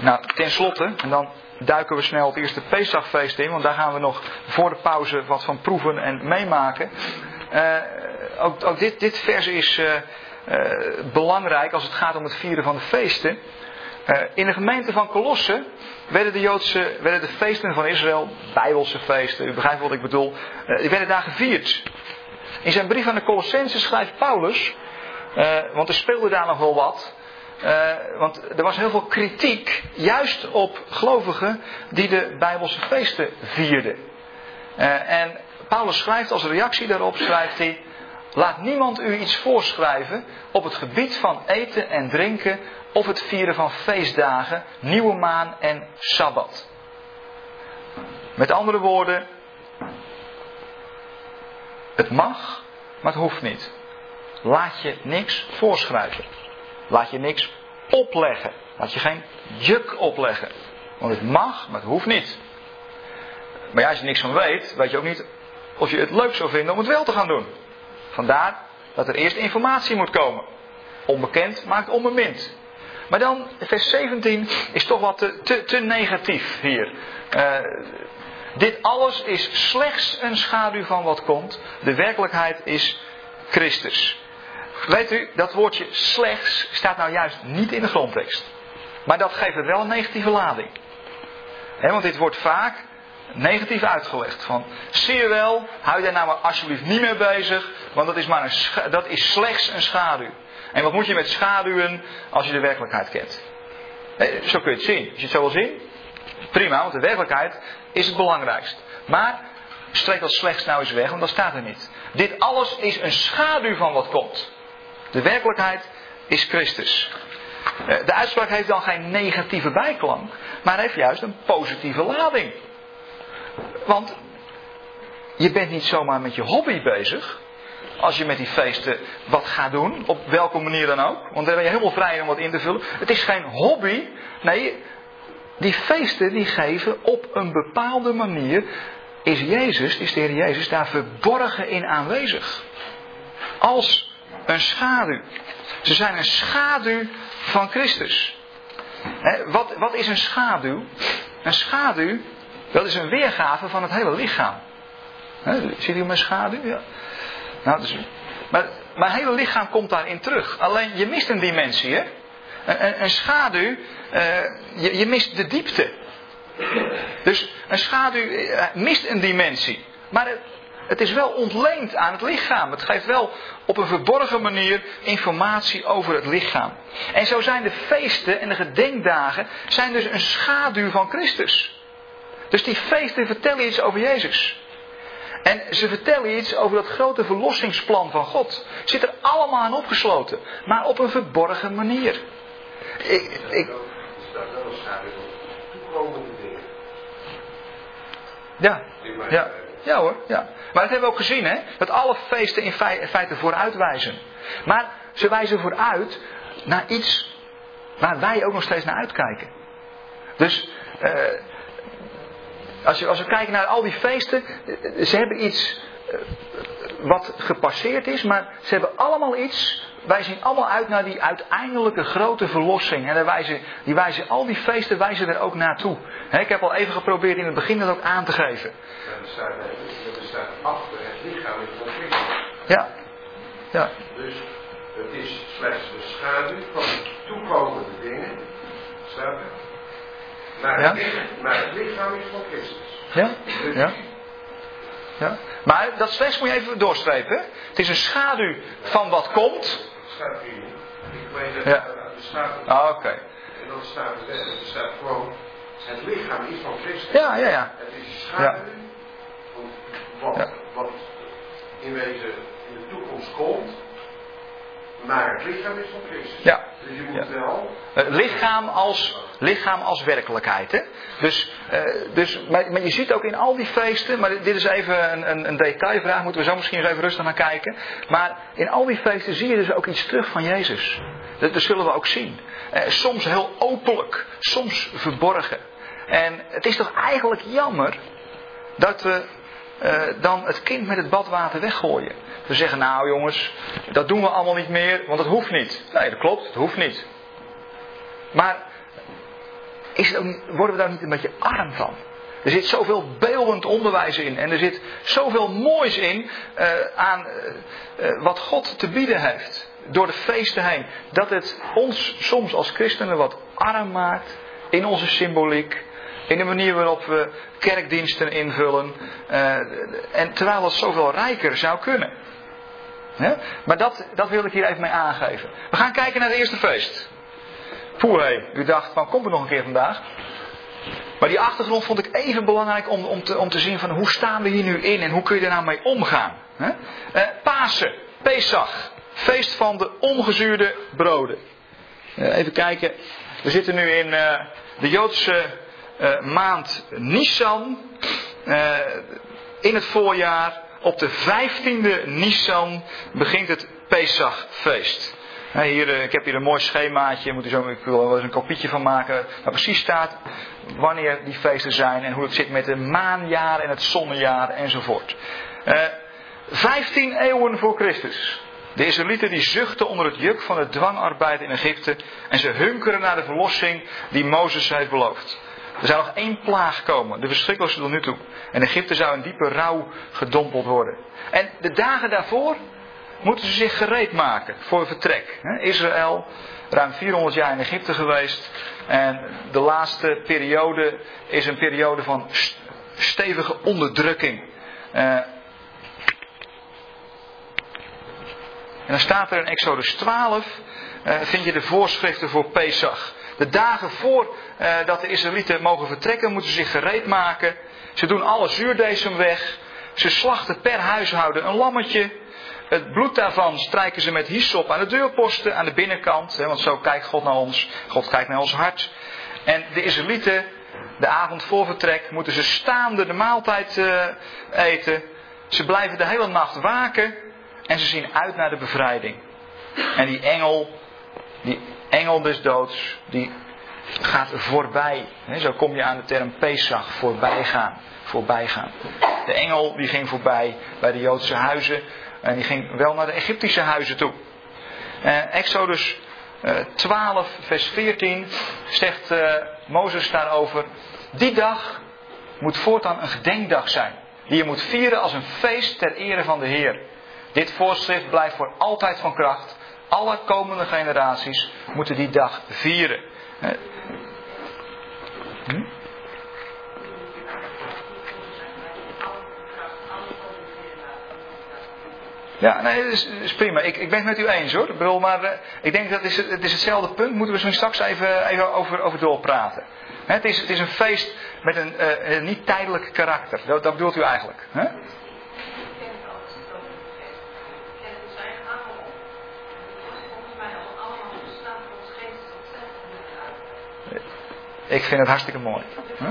Nou, tenslotte, en dan duiken we snel het eerste Pesachfeest in, want daar gaan we nog voor de pauze wat van proeven en meemaken. Uh, ook, ook dit, dit vers is belangrijk als het gaat om het vieren van de feesten. Uh, in de gemeente van Colosse werden de Joodse, werden de feesten van Israël, Bijbelse feesten, u begrijpt wat ik bedoel, uh, die werden daar gevierd. In zijn brief aan de Colossense schrijft Paulus, uh, want er speelde daar nog wel wat, want er was heel veel kritiek, juist op gelovigen die de Bijbelse feesten vierden. en Paulus schrijft als reactie daarop, schrijft hij, Laat niemand u iets voorschrijven op het gebied van eten en drinken of het vieren van feestdagen, nieuwe maan en sabbat. Met andere woorden, het mag, maar het hoeft niet. Laat je niks voorschrijven. Laat je niks opleggen. Laat je geen juk opleggen. Want het mag, maar het hoeft niet. Maar ja, als je niks van weet, weet je ook niet of je het leuk zou vinden om het wel te gaan doen. Vandaar dat er eerst informatie moet komen. Onbekend maakt onbemind. Maar dan, vers 17 is toch wat te, te, negatief hier. Uh, Dit alles is slechts een schaduw van wat komt. De werkelijkheid is Christus. Weet u, dat woordje slechts staat nou juist niet in de grondtekst. Maar dat geeft het wel een negatieve lading. want dit wordt vaak negatief uitgelegd. Van, zie je wel, hou je daar nou maar alsjeblieft niet mee bezig, want dat is, maar een, dat is slechts een schaduw. En wat moet je met schaduwen als je de werkelijkheid kent? zo kun je het zien. Als je het zo wil zien, prima, want de werkelijkheid is het belangrijkst. Maar streek dat slechts nou eens weg, want dat staat er niet. Dit alles is een schaduw van wat komt. De werkelijkheid is Christus. Eh, de uitspraak heeft dan geen negatieve bijklank, maar heeft juist een positieve lading. Want je bent niet zomaar met je hobby bezig. Als je met die feesten wat gaat doen, op welke manier dan ook. Want daar ben je helemaal vrij om wat in te vullen. Het is geen hobby. Nee, die feesten die geven op een bepaalde manier. Is Jezus, is de Heer Jezus, daar verborgen in aanwezig. Als een schaduw. Ze zijn een schaduw van Christus. Wat, wat is een schaduw? Een schaduw, dat is een weergave van het hele lichaam. Ziet u mijn schaduw? Ja. Nou, dus, maar mijn hele lichaam komt daarin terug. Alleen je mist een dimensie, hè? Een, schaduw, uh, je, je, mist de diepte. Dus een schaduw uh, mist een dimensie. Maar het, het is wel ontleend aan het lichaam. Het geeft wel op een verborgen manier informatie over het lichaam. En zo zijn de feesten en de gedenkdagen zijn dus een schaduw van Christus. Dus die feesten vertellen iets over Jezus. En ze vertellen iets over dat grote verlossingsplan van God. Zit er allemaal aan opgesloten, maar op een verborgen manier. Ik, ik... Ja, ja, ja hoor, ja. Maar dat hebben we ook gezien, hè? Dat alle feesten in feite vooruit wijzen. Maar ze wijzen vooruit naar iets waar wij ook nog steeds naar uitkijken. Dus uh, als, je, als we kijken naar al die feesten, ze hebben iets uh, wat gepasseerd is, maar ze hebben allemaal iets. Wij zien allemaal uit naar die uiteindelijke grote verlossing. En wijzen, die wijzen, al die feesten wijzen er ook naartoe. Ik heb al even geprobeerd in het begin dat ook aan te geven. Er staat, er staat achter het lichaam Christus. Ja. ja. Dus het is slechts een schaduw van toekomende dingen. Staat er. Maar, Ja. het lichaam, maar het lichaam is van Christus. Ja? Ja. ja. Maar dat slechts moet je even doorstrepen. hè. Het is een schaduw van wat komt. het staat hier. Ik weet het, Ja. het staat. Ah, oké. En dat staat er, er staat gewoon, het lichaam is van Christus. Ja, ja, ja. Het is een schaduw van wat, wat in wezen in de toekomst komt. Maar het lichaam is van Christus. Ja. Dus je moet wel. Het lichaam als, lichaam als werkelijkheid. Hè? Dus, eh, dus, maar, maar je ziet ook in al die feesten, maar dit is even een, een, een detailvraag, moeten we zo misschien eens even rustig naar kijken. Maar in al die feesten zie je dus ook iets terug van Jezus. Dat, dat zullen we ook zien. Eh, soms heel openlijk, soms verborgen. En het is toch eigenlijk jammer dat we eh, dan het kind met het badwater weggooien. We zeggen, nou jongens, dat doen we allemaal niet meer, want dat hoeft niet. Nee, dat klopt, het hoeft niet. Maar is het worden we daar niet een beetje arm van? Er zit zoveel beeldend onderwijs in en er zit zoveel moois in eh, aan eh, wat God te bieden heeft. Door de feesten heen. Dat het ons soms als christenen wat arm maakt in onze symboliek. In de manier waarop we kerkdiensten invullen. eh, en terwijl het zoveel rijker zou kunnen. Maar dat, dat wil ik hier even mee aangeven. We gaan kijken naar het eerste feest. Poeh. U dacht van, komt er nog een keer vandaag? Maar die achtergrond vond ik even belangrijk om, om, te, om te zien van hoe staan we hier nu in en hoe kun je er nou mee omgaan. Eh, Pasen, Pesach, feest van de ongezuurde broden. Eh, even kijken, we zitten nu in de Joodse eh, maand Nisan, eh, in het voorjaar. Op de 15e Nisan begint het Pesachfeest. Hier, eh, ik heb hier een mooi schemaatje, moet zo, ik wil er wel eens een kopietje van maken. Waar precies staat wanneer die feesten zijn en hoe het zit met de maanjaar en het zonnejaar enzovoort. Eh, 15 eeuwen voor Christus. De Israëlieten die zuchten onder het juk van de dwangarbeid in Egypte en ze hunkeren naar de verlossing die Mozes heeft beloofd. Er zou nog één plaag komen, de verschrikkelijkste tot nu toe. En Egypte zou in diepe rouw gedompeld worden. En de dagen daarvoor moeten ze zich gereed maken voor vertrek. Israël, ruim 400 jaar in Egypte geweest. En de laatste periode is een periode van stevige onderdrukking. Uh, en dan staat er in Exodus 12, uh, vind je de voorschriften voor Pesach. De dagen voor uh, dat de Israëlieten mogen vertrekken, moeten ze zich gereed maken. Ze doen alle zuurdesem weg. Ze slachten per huishouden een lammetje. Het bloed daarvan strijken ze met hyssop aan de deurposten, aan de binnenkant. Hè, want zo kijkt God naar ons. God kijkt naar ons hart. En de Israëlieten, de avond voor vertrek, moeten ze staande de maaltijd uh, eten. Ze blijven de hele nacht waken. En ze zien uit naar de bevrijding. En die engel, die engel des doods, die gaat voorbij. Zo kom je aan de term Pesach, voorbijgaan. Voorbijgaan. De engel die ging voorbij bij de Joodse huizen. En die ging wel naar de Egyptische huizen toe. Uh, Exodus uh, eh, 12, vers 14 zegt uh, Mozes daarover. Die dag moet voortaan een gedenkdag zijn. Die je moet vieren als een feest ter ere van de Heer. Dit voorschrift blijft voor altijd van kracht. Alle komende generaties moeten die dag vieren. Hm? Ja, nee, dat is, prima. Ik, ik ben het met u eens hoor. Ik bedoel, maar uh, ik denk dat is, het is hetzelfde punt. Moeten we zo straks even, even over, doorpraten. het, is, het is een feest met een, uh, een niet tijdelijk karakter. Dat, dat bedoelt u eigenlijk. Hè? Ik vind het hartstikke mooi. Huh?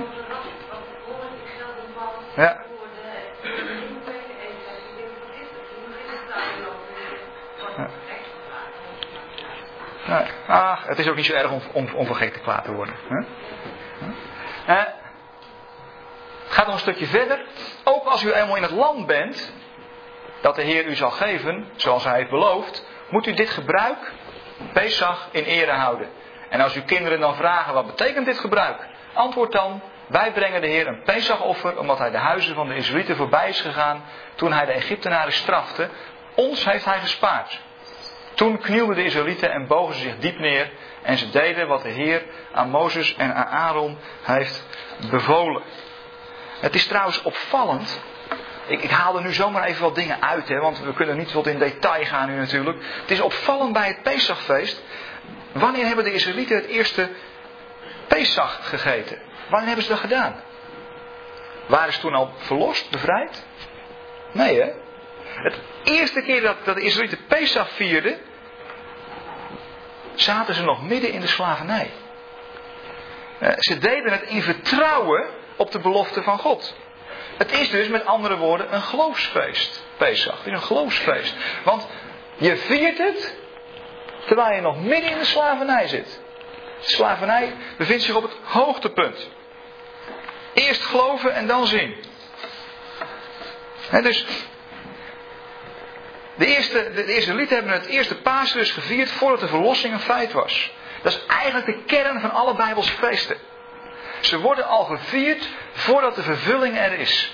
Ja. Ja. Ach, het is ook niet zo erg om, om, om klaar te worden. Huh? Huh? het gaat nog een stukje verder. Ook als u eenmaal in het land bent, dat de Heer u zal geven, zoals Hij heeft beloofd, moet u dit gebruik, Pesach, in ere houden. En als uw kinderen dan vragen, wat betekent dit gebruik? Antwoord dan, wij brengen de Heer een Pesachoffer, omdat Hij de huizen van de Israëlieten voorbij is gegaan toen Hij de Egyptenaren strafte. Ons heeft Hij gespaard. Toen knielden de Israëlieten en bogen ze zich diep neer en ze deden wat de Heer aan Mozes en aan Aaron heeft bevolen. Het is trouwens opvallend. Ik, ik haal er nu zomaar even wat dingen uit, hè, want we kunnen niet tot in detail gaan nu natuurlijk. Het is opvallend bij het Pesachfeest Wanneer hebben de Israëlieten het eerste Pesach gegeten? Wanneer hebben ze dat gedaan? Waren ze toen al verlost, bevrijd? Nee hè? Het eerste keer dat, de Israëlieten Pesach vierden, zaten ze nog midden in de slavernij. Eh, ze deden het in vertrouwen op de belofte van God. Het is dus met andere woorden een geloofsfeest. Pesach. Het is een geloofsfeest. Want je viert het Terwijl je nog midden in de slavernij zit. De slavernij bevindt zich op het hoogtepunt. Eerst geloven en dan zien. dus de eerste, de, lieden hebben het eerste paas dus gevierd voordat de verlossing een feit was. Dat is eigenlijk de kern van alle Bijbelse feesten. Ze worden al gevierd voordat de vervulling er is.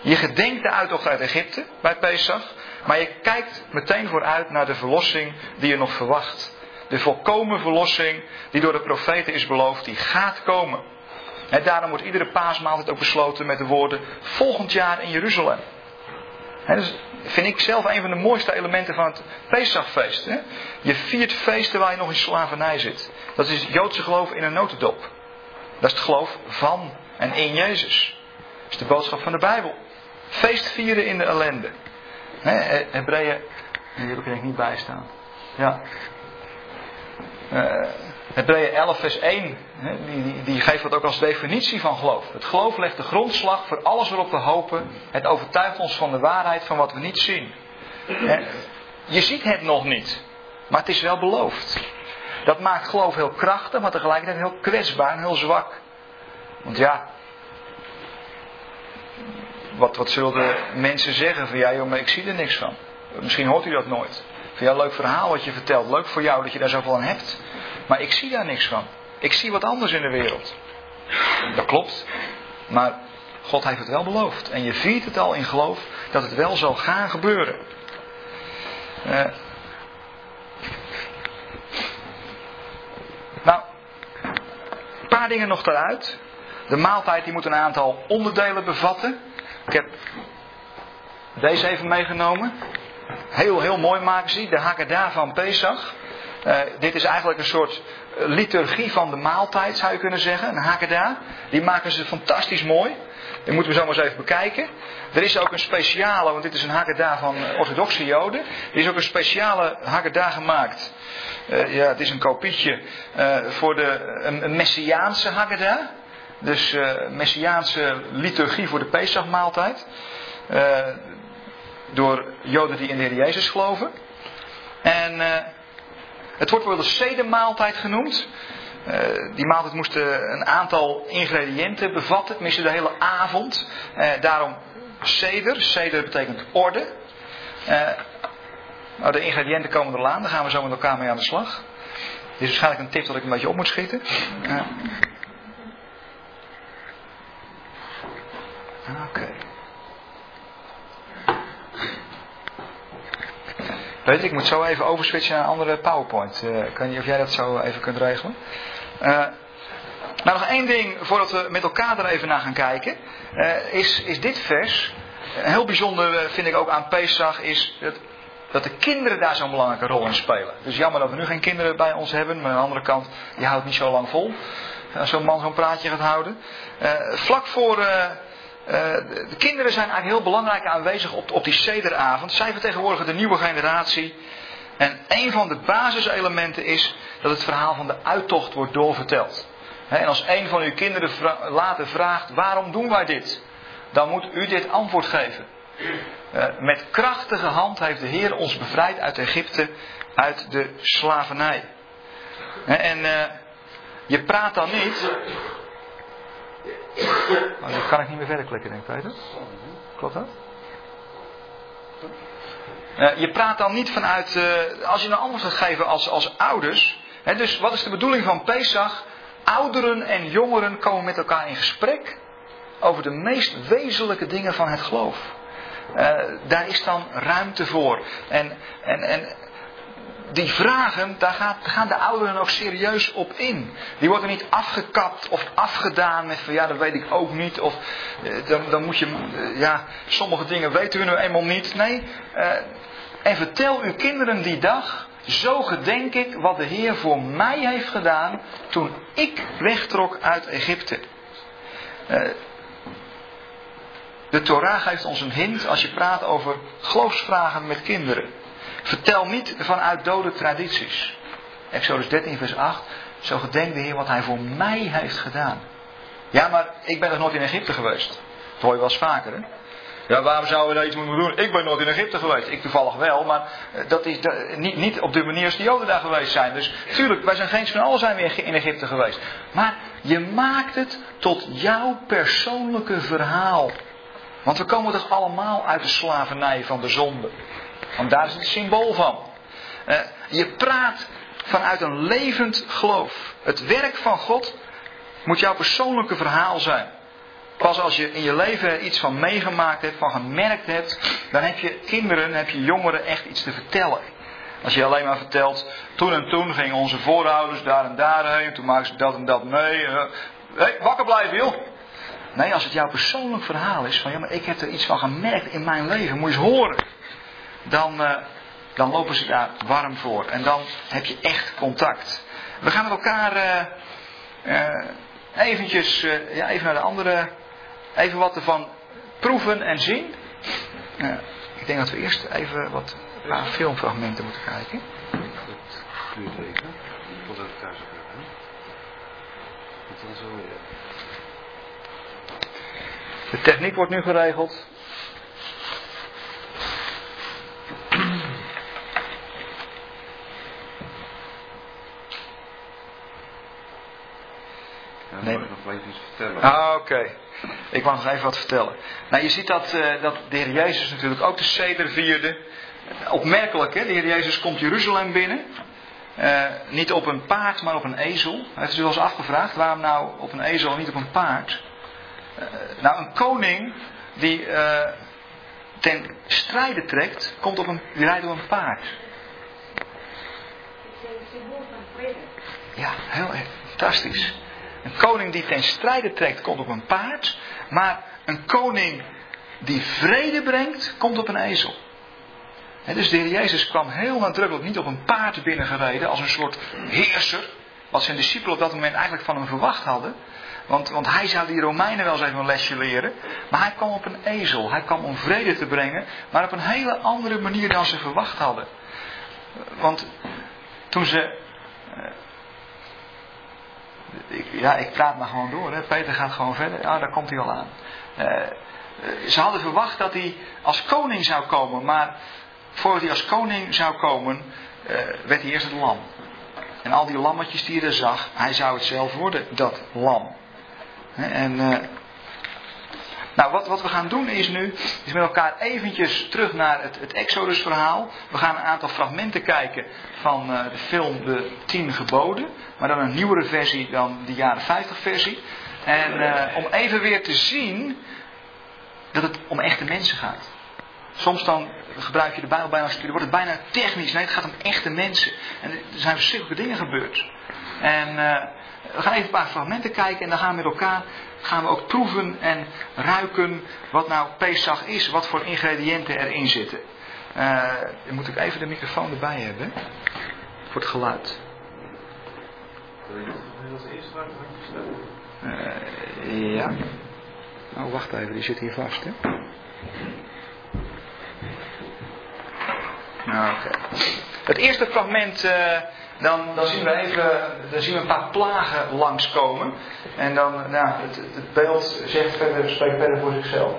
Je gedenkt de uittocht uit Egypte bij Pesach. Maar je kijkt meteen vooruit naar de verlossing die je nog verwacht. De volkomen verlossing die door de profeten is beloofd, die gaat komen. En daarom wordt iedere paasmaaltijd ook besloten met de woorden volgend jaar in Jeruzalem. En dat vind ik zelf een van de mooiste elementen van het Pesachfeest. Hè? Je viert feesten waar je nog in slavernij zit. Dat is het Joodse geloof in een notendop. Dat is het geloof van en in Jezus. Dat is de boodschap van de Bijbel. Feest vieren in de ellende. He, Hebreeën, die heb ik er niet bij staan. Ja. Uh, Hebreeën 11 vers 1, die, die, die, geeft dat ook als definitie van geloof. Het geloof legt de grondslag voor alles waarop we hopen. Het overtuigt ons van de waarheid van wat we niet zien. je ziet het nog niet, maar het is wel beloofd. Dat maakt geloof heel krachtig, maar tegelijkertijd heel kwetsbaar en heel zwak. Want ja, wat, wat zullen mensen zeggen van ja jongen, ik zie er niks van. Misschien hoort u dat nooit. Van ja, leuk verhaal wat je vertelt. Leuk voor jou dat je daar zoveel aan hebt. Maar ik zie daar niks van. Ik zie wat anders in de wereld. Dat klopt. Maar God heeft het wel beloofd. En je viert het al in geloof dat het wel zal gaan gebeuren. Uh, nou, een paar dingen nog eruit. De maaltijd die moet een aantal onderdelen bevatten. Ik heb deze even meegenomen. Heel, heel mooi maken ze, de Haggadah van Pesach. Uh, dit is eigenlijk een soort liturgie van de maaltijd, zou je kunnen zeggen. Een Haggadah. Die maken ze fantastisch mooi. Die moeten we zo maar eens even bekijken. Er is ook een speciale, want dit is een Haggadah van orthodoxe Joden. Er is ook een speciale Haggadah gemaakt. Ja, het is een kopietje voor de, een, een Messiaanse Haggadah. Dus uh, Messiaanse liturgie voor de Pesachmaaltijd. door Joden die in de Heer Jezus geloven. En het wordt wel de sedemaaltijd genoemd. Die maaltijd moest een aantal ingrediënten bevatten, tenminste de hele avond. Daarom ceder. Ceder betekent orde. Nou, de ingrediënten komen er aan, daar gaan we zo met elkaar mee aan de slag. Dit is waarschijnlijk een tip dat ik een beetje op moet schieten. Okay. Weet je, ik moet zo even overswitchen naar een andere PowerPoint. Uh, ik weet niet of jij dat zo even kunt regelen. Uh, nou, nog één ding voordat we met elkaar er even naar gaan kijken. Uh, is, is dit vers. Heel bijzonder vind ik ook aan Pesach is dat, dat de kinderen daar zo'n belangrijke rol in spelen. Dus jammer dat we nu geen kinderen bij ons hebben. Maar aan de andere kant, die houdt niet zo lang vol. Als zo'n man zo'n praatje gaat houden. vlak voor de kinderen zijn eigenlijk heel belangrijk aanwezig op, op die sederavond. Zij vertegenwoordigen de nieuwe generatie. En een van de basiselementen is dat het verhaal van de uittocht wordt doorverteld. en als een van uw kinderen later vraagt: waarom doen wij dit? Dan moet u dit antwoord geven. Uh, met krachtige hand heeft de Heer ons bevrijd uit Egypte, uit de slavernij. en uh, je praat dan niet dan kan ik niet meer verder klikken, denk ik, Peter. Klopt dat? Uh, je praat dan niet vanuit, uh, als je een antwoord gaat geven als, als ouders. Hè, dus wat is de bedoeling van Pesach? Ouderen en jongeren komen met elkaar in gesprek over de meest wezenlijke dingen van het geloof. Uh, daar is dan ruimte voor. En, en, en die vragen, daar gaan de ouderen ook serieus op in. Die worden niet afgekapt of afgedaan met van ja, dat weet ik ook niet. Of eh, dan, dan moet je, eh, ja, sommige dingen weten we nu eenmaal niet. Nee, eh, en vertel uw kinderen die dag, zo gedenk ik wat de Heer voor mij heeft gedaan toen ik wegtrok uit Egypte. De Torah geeft ons een hint als je praat over geloofsvragen met kinderen. Vertel niet vanuit dode tradities. Exodus 13, vers 8. Zo gedenk de Heer wat Hij voor mij heeft gedaan. Ja, maar ik ben nog nooit in Egypte geweest. Dat hoor je wel eens vaker, hè? Ja, waarom zouden we daar iets moeten doen? Ik ben nooit in Egypte geweest. Ik toevallig wel, maar eh, dat is niet, niet op de manier als de Joden daar geweest zijn. Dus tuurlijk, wij zijn geen van allen zijn weer in Egypte geweest. Maar je maakt het tot jouw persoonlijke verhaal. Want we komen toch allemaal uit de slavernij van de zonde. Want daar is het symbool van. Uh, je praat vanuit een levend geloof. Het werk van God moet jouw persoonlijke verhaal zijn. Pas als je in je leven iets van meegemaakt hebt, van gemerkt hebt, dan heb je kinderen, heb je jongeren echt iets te vertellen. Als je alleen maar vertelt, toen en toen gingen onze voorouders daar en daarheen, toen maakten ze dat en dat mee. Hé, hey, wakker blijven joh! Nee, als het jouw persoonlijk verhaal is, van ja, maar ik heb er iets van gemerkt in mijn leven, moet je eens horen dan, uh, dan lopen ze daar warm voor. En dan heb je echt contact. We gaan met elkaar uh, uh, eventjes, ja, even naar de andere, even wat ervan proeven en zien. ik denk dat we eerst even wat paar filmfragmenten moeten kijken. Voordat ik thuis heb. De techniek wordt nu geregeld. Nee. Ik nog even iets vertellen. Ah, oké. Ik wou nog even wat vertellen. Nou, je ziet dat, uh, dat de Heer Jezus natuurlijk ook de ceder vierde. Opmerkelijk, hè? De Heer Jezus komt Jeruzalem binnen. eh, niet op een paard, maar op een ezel. Heeft u zich wel eens afgevraagd waarom nou op een ezel en niet op een paard? Eh, nou, een koning die eh, ten strijde trekt, komt op een, die rijdt op een paard. Ja, heel erg fantastisch. Een koning die ten strijde trekt, komt op een paard. Maar een koning die vrede brengt, komt op een ezel. dus de Heer Jezus kwam heel nadrukkelijk niet op een paard binnengereden als een soort heerser. Wat zijn discipelen op dat moment eigenlijk van hem verwacht hadden. Want, want hij zou die Romeinen wel eens even een lesje leren. Maar hij kwam op een ezel. Hij kwam om vrede te brengen. Maar op een hele andere manier dan ze verwacht hadden. Want toen ze. Eh, ja, ik praat maar gewoon door. Hè. Peter gaat gewoon verder. Ja, daar komt hij al aan. Uh, ze hadden verwacht dat hij als koning zou komen. Maar voordat hij als koning zou komen, uh, werd hij eerst het lam. En al die lammetjes die hij er zag, hij zou het zelf worden, dat lam. En nou, wat, wat we gaan doen is nu, is met elkaar eventjes terug naar het, het Exodus verhaal. We gaan een aantal fragmenten kijken van uh, de film De Tien Geboden. Maar dan een nieuwere versie dan de jaren 50 versie. En uh, om even weer te zien dat het om echte mensen gaat. Soms dan gebruik je de Bijbel bijna als studie, wordt het bijna technisch. Nee, het gaat om echte mensen. En er zijn verschillende dingen gebeurd. En uh, we gaan even een paar fragmenten kijken en dan gaan we met elkaar gaan we ook proeven en ruiken wat nou Pesach is, wat voor ingrediënten erin zitten. Uh, dan moet ik even de microfoon erbij hebben voor het geluid. Uh, ja. Oh, wacht even, die zit hier vast, hè? Oké. Het eerste fragment, uh, dan, dan, zien we even, dan zien we een paar plagen langskomen. En dan, nou, het, het beeld zegt verder, spreekt verder voor zichzelf.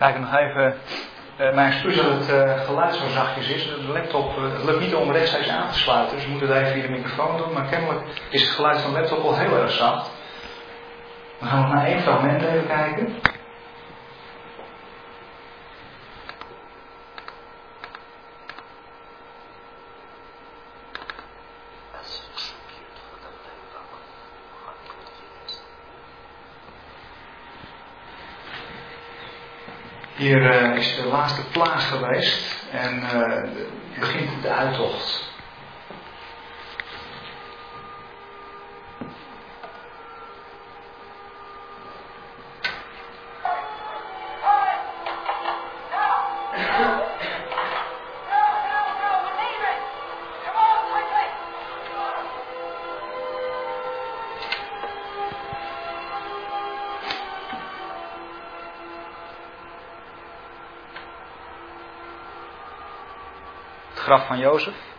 Kijk nog even. Uh, mijn excuus dat het uh, geluid zo zachtjes is. De laptop uh, lukt niet om rechtstreeks aan te sluiten. Dus we moeten het even via de microfoon doen. Maar kennelijk is het geluid van de laptop al heel erg zacht. We gaan nog naar één fragment even kijken. Hier uh, is de laatste plaats geweest en uh, begint de uittocht. Graf van Jozef.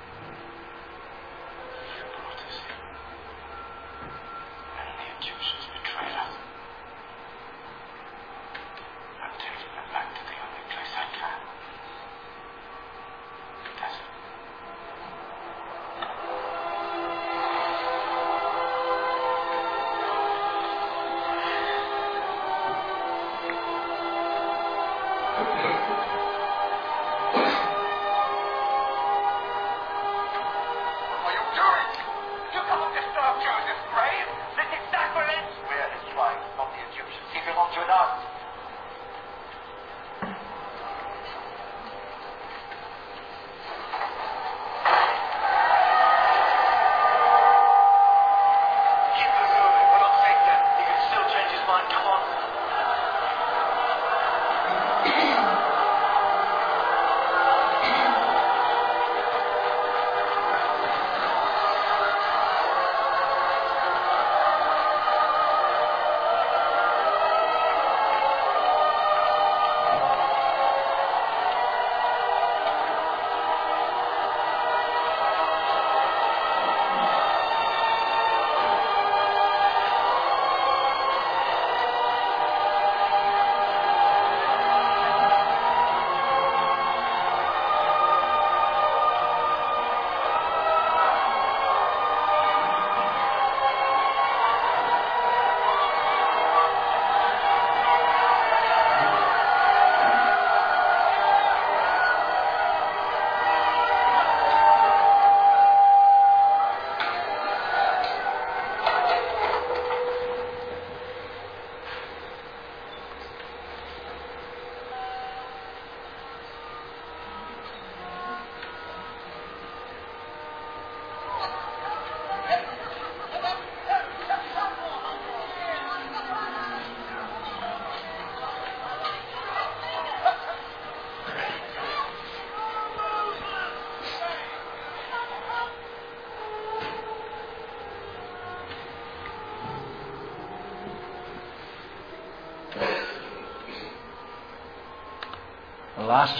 Laatste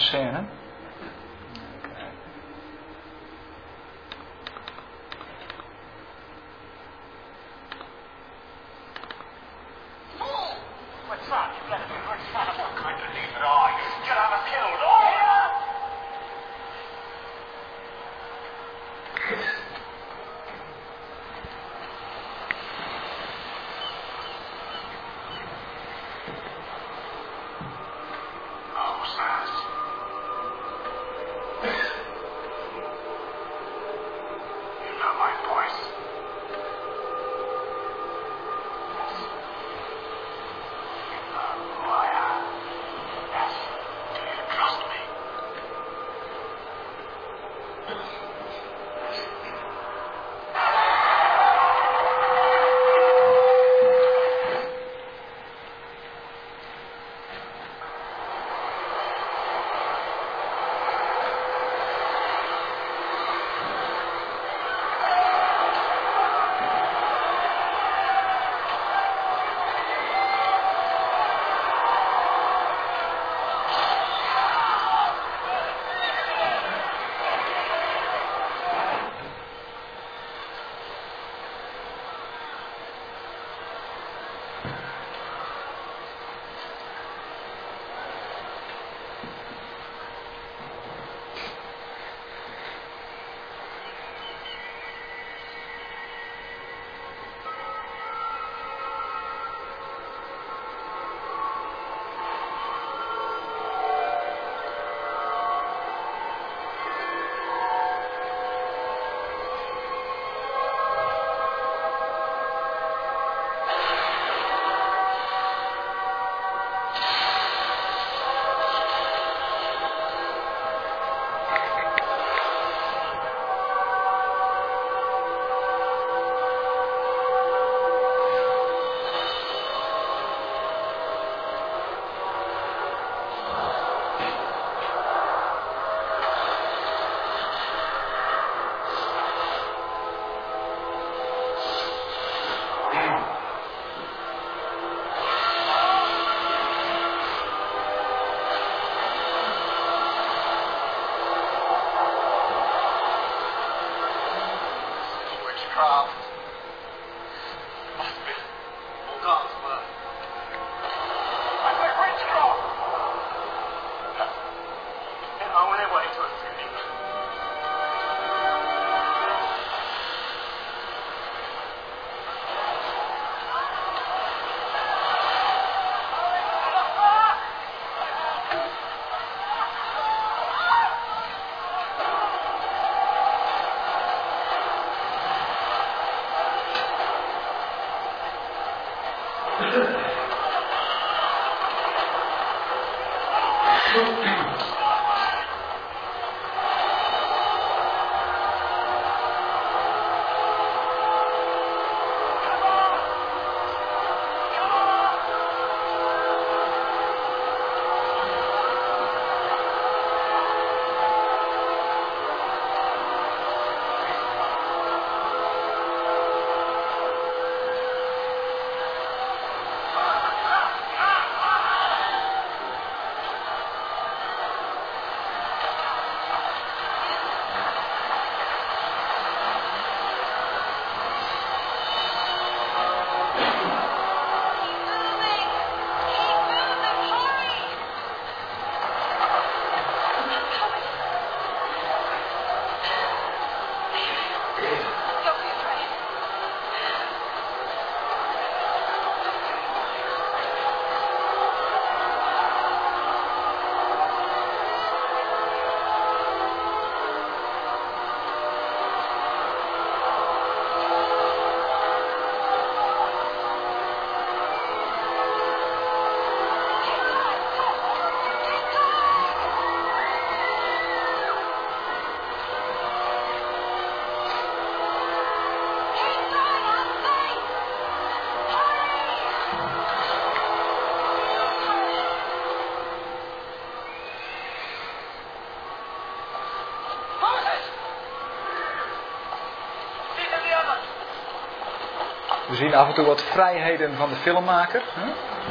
zien af en toe wat vrijheden van de filmmaker.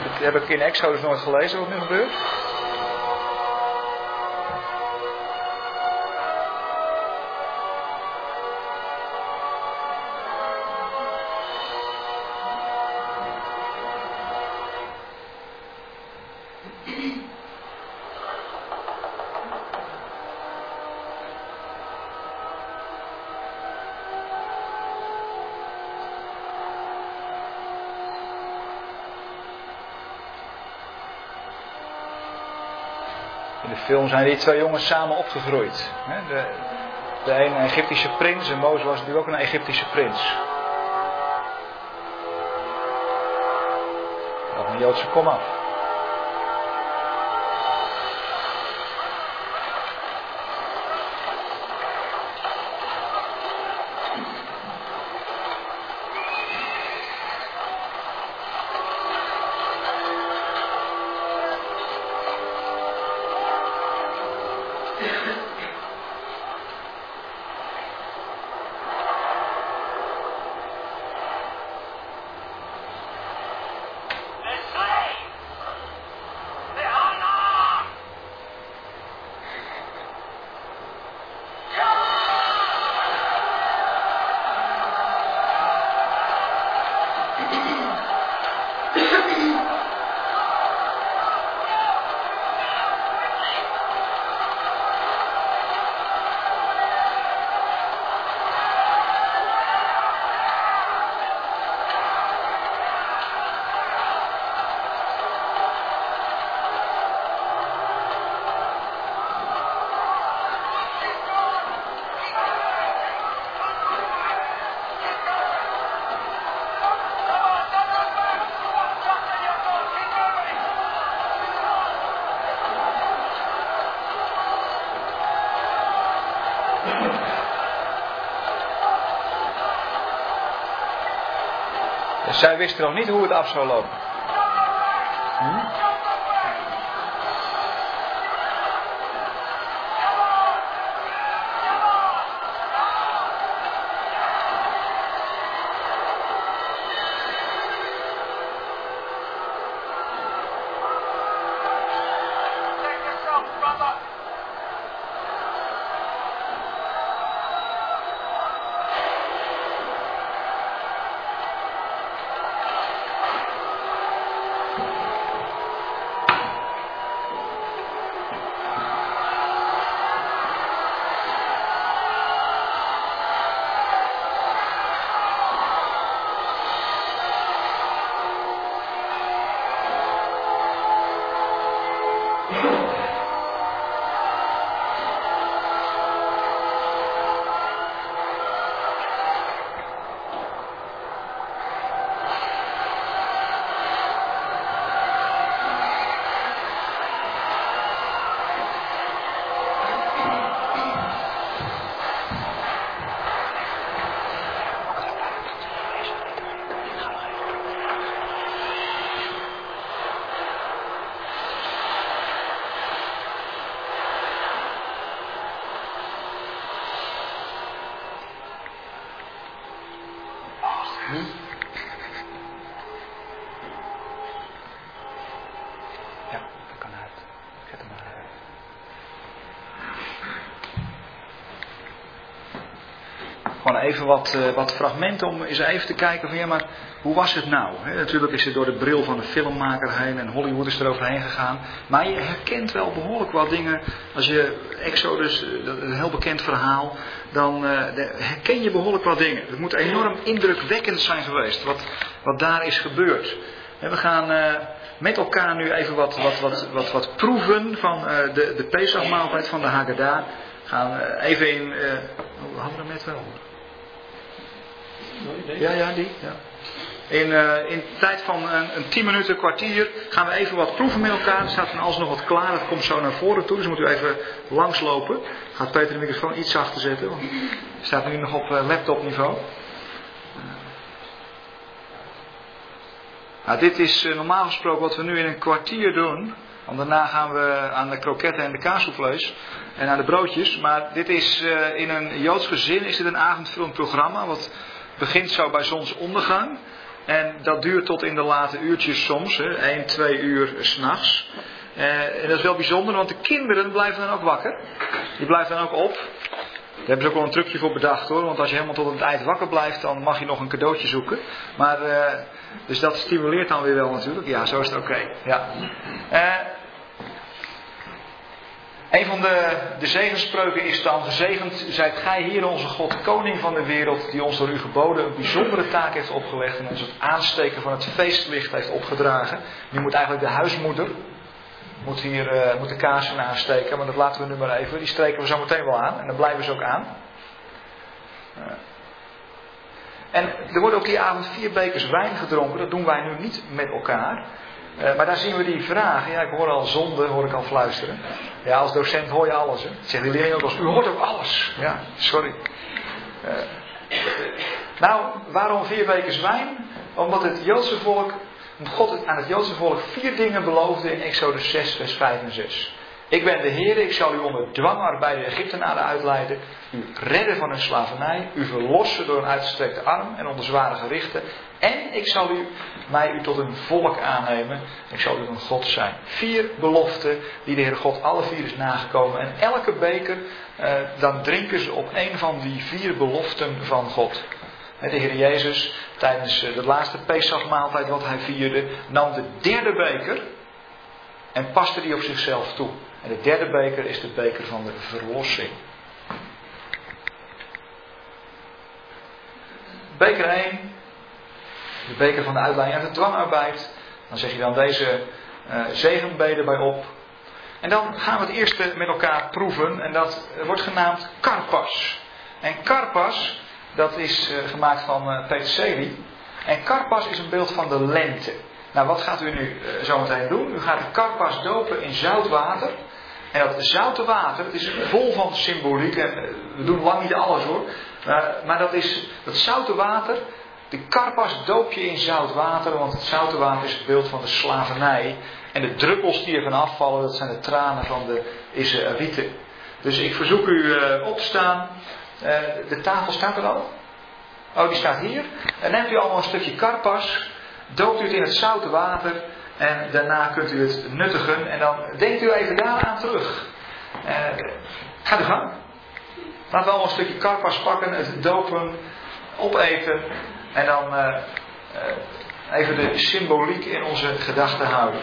Dat heb ik in Exodus nooit gelezen wat nu gebeurt. Film zijn die twee jongens samen opgegroeid. De, de een Egyptische prins en Mozes was natuurlijk ook een Egyptische prins. Dat een Joodse komaf. Zij wisten nog niet hoe het af zou lopen. Wat, eh, wat fragmenten om eens even te kijken van maar hoe was het nou? Natuurlijk is het door de bril van de filmmaker heen en Hollywood is er overheen gegaan. Maar je herkent wel behoorlijk wat dingen. Als je Exodus, eh, een heel bekend verhaal, dan eh, herken je behoorlijk wat dingen. Het moet enorm indrukwekkend zijn geweest wat, wat daar is gebeurd. We gaan met elkaar nu even wat, wat, wat, wat, proeven van de, de van de Haggadah. We gaan even in. we hadden hem net wel. Ja, ja, die. Ja. In, eh, in tijd van een, een 10 minuten, kwartier gaan we even wat proeven met elkaar. Er staat van alles nog wat klaar. Dat komt zo naar voren toe. Dus moet u even langslopen. Gaat Peter de microfoon iets zachter zetten. Want staat nu nog op eh, laptopniveau. Nou, dit is eh, normaal gesproken wat we nu in een kwartier doen. Want daarna gaan we aan de kroketten en de kaassouffleurs en aan de broodjes. Maar dit is in een Joods gezin is dit een avondvullend programma. Wat begint zo bij zonsondergang. En dat duurt tot in de late uurtjes soms, hè, 1, 2 uur s'nachts. Eh en dat is wel bijzonder, want de kinderen blijven dan ook wakker. Die blijven dan ook op. Daar hebben ze ook wel een trucje voor bedacht hoor. Want als je helemaal tot het eind wakker blijft, dan mag je nog een cadeautje zoeken. Maar, eh, dus dat stimuleert dan weer wel natuurlijk. Ja, zo is het oké. Ja. Eh, een van de, de zegenspreuken is dan: Gezegend zijt gij hier, onze God, koning van de wereld, die ons door uw geboden een bijzondere taak heeft opgelegd en ons het aansteken van het feestlicht heeft opgedragen. Nu moet eigenlijk de huismoeder moet hier eh, moet de kaarsen aansteken, maar dat laten we nu maar even. Die streken we zo meteen wel aan en dan blijven ze ook aan. Eh. En er worden ook die avond vier bekers wijn gedronken. Dat doen wij nu niet met elkaar. Eh, maar daar zien we die vragen. Ja, ik hoor al zonde, hoor ik al fluisteren. Ja, als docent hoor je alles. Hè. Die leerling ook als u hoort ook alles. Ja, sorry. Eh, nou, waarom vier bekers wijn? Omdat het Joodse volk, God aan het Joodse volk vier dingen beloofde in Exodus 6, vers 5 en 6. Ik ben de Heer, ik zal u onder dwangarbeid de Egyptenaren uitleiden, u redden van hun slavernij, u verlossen door een uitgestrekte arm en onder zware gerichten, en ik zal u, mij u tot een volk aannemen, ik zal u een God zijn. Vier beloften die de Heer God alle vier is nagekomen. En elke beker, eh, dan drinken ze op een van die vier beloften van God. De Heer Jezus, tijdens eh, de laatste Pesachmaaltijd wat hij vierde, nam de derde beker en paste die op zichzelf toe. En de derde beker is de beker van de verlossing. Beker 1, de beker van de uitleiding uit de dwangarbeid. Dan zeg je dan deze uh, zegenbeden bij op. En dan gaan we het eerste met elkaar proeven. En dat wordt genaamd karpas. En karpas, dat is uh, gemaakt van uh, peterselie. En karpas is een beeld van de lente. Nou, wat gaat u nu zometeen doen? U gaat de karpas dopen in zout water. En dat zoute water, het is vol van symboliek. En we doen lang niet alles hoor. Maar, maar dat is dat zoute water. De karpas doop je in zout water, want het zoute water is het beeld van de slavernij. En de druppels die ervan afvallen, dat zijn de tranen van de Israëlieten. Dus ik verzoek u uh, op te staan. Uh, de tafel staat er al. Oh, die staat hier. En neemt u allemaal een stukje karpas. Doopt u het in het zoute water. En daarna kunt u het nuttigen. En dan denkt u even daaraan terug. Uh, ga de gang. Laten we allemaal een stukje karpas pakken. Het dopen. Opeten. En dan uh, uh, even de symboliek in onze gedachten houden.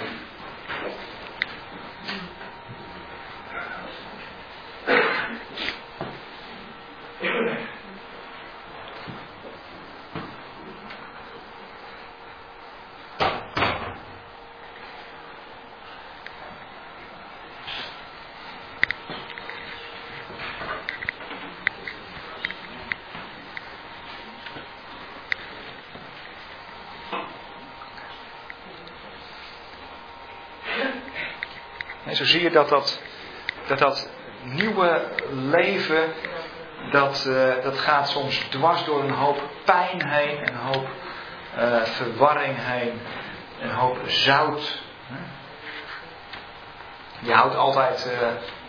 En zo zie je dat dat, dat, dat nieuwe leven, dat, uh, dat gaat soms dwars door een hoop pijn heen, een hoop uh, verwarring heen, een hoop zout. Je houdt altijd uh,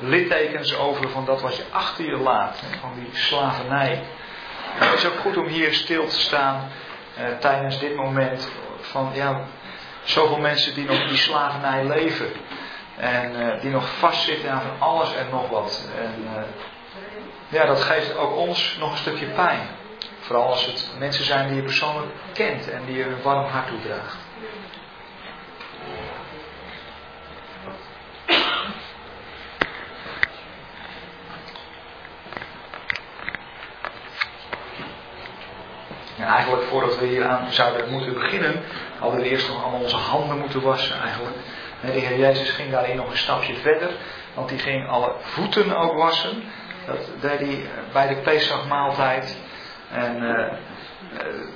littekens over van dat wat je achter je laat, van die slavernij. het is ook goed om hier stil te staan eh, tijdens dit moment van ja, zoveel mensen die nog die slavernij leven. En eh, die nog vastzitten aan van alles en nog wat. En eh, ja, dat geeft ook ons nog een stukje pijn. Vooral als het mensen zijn die je persoonlijk kent en die je een warm hart toedraagt. En eigenlijk voordat we hier aan zouden moeten beginnen, hadden we eerst nog allemaal onze handen moeten wassen eigenlijk. En de Heer Jezus ging daarin nog een stapje verder, want die ging alle voeten ook wassen. Dat deed hij bij de Pesachmaaltijd. En eh, eh,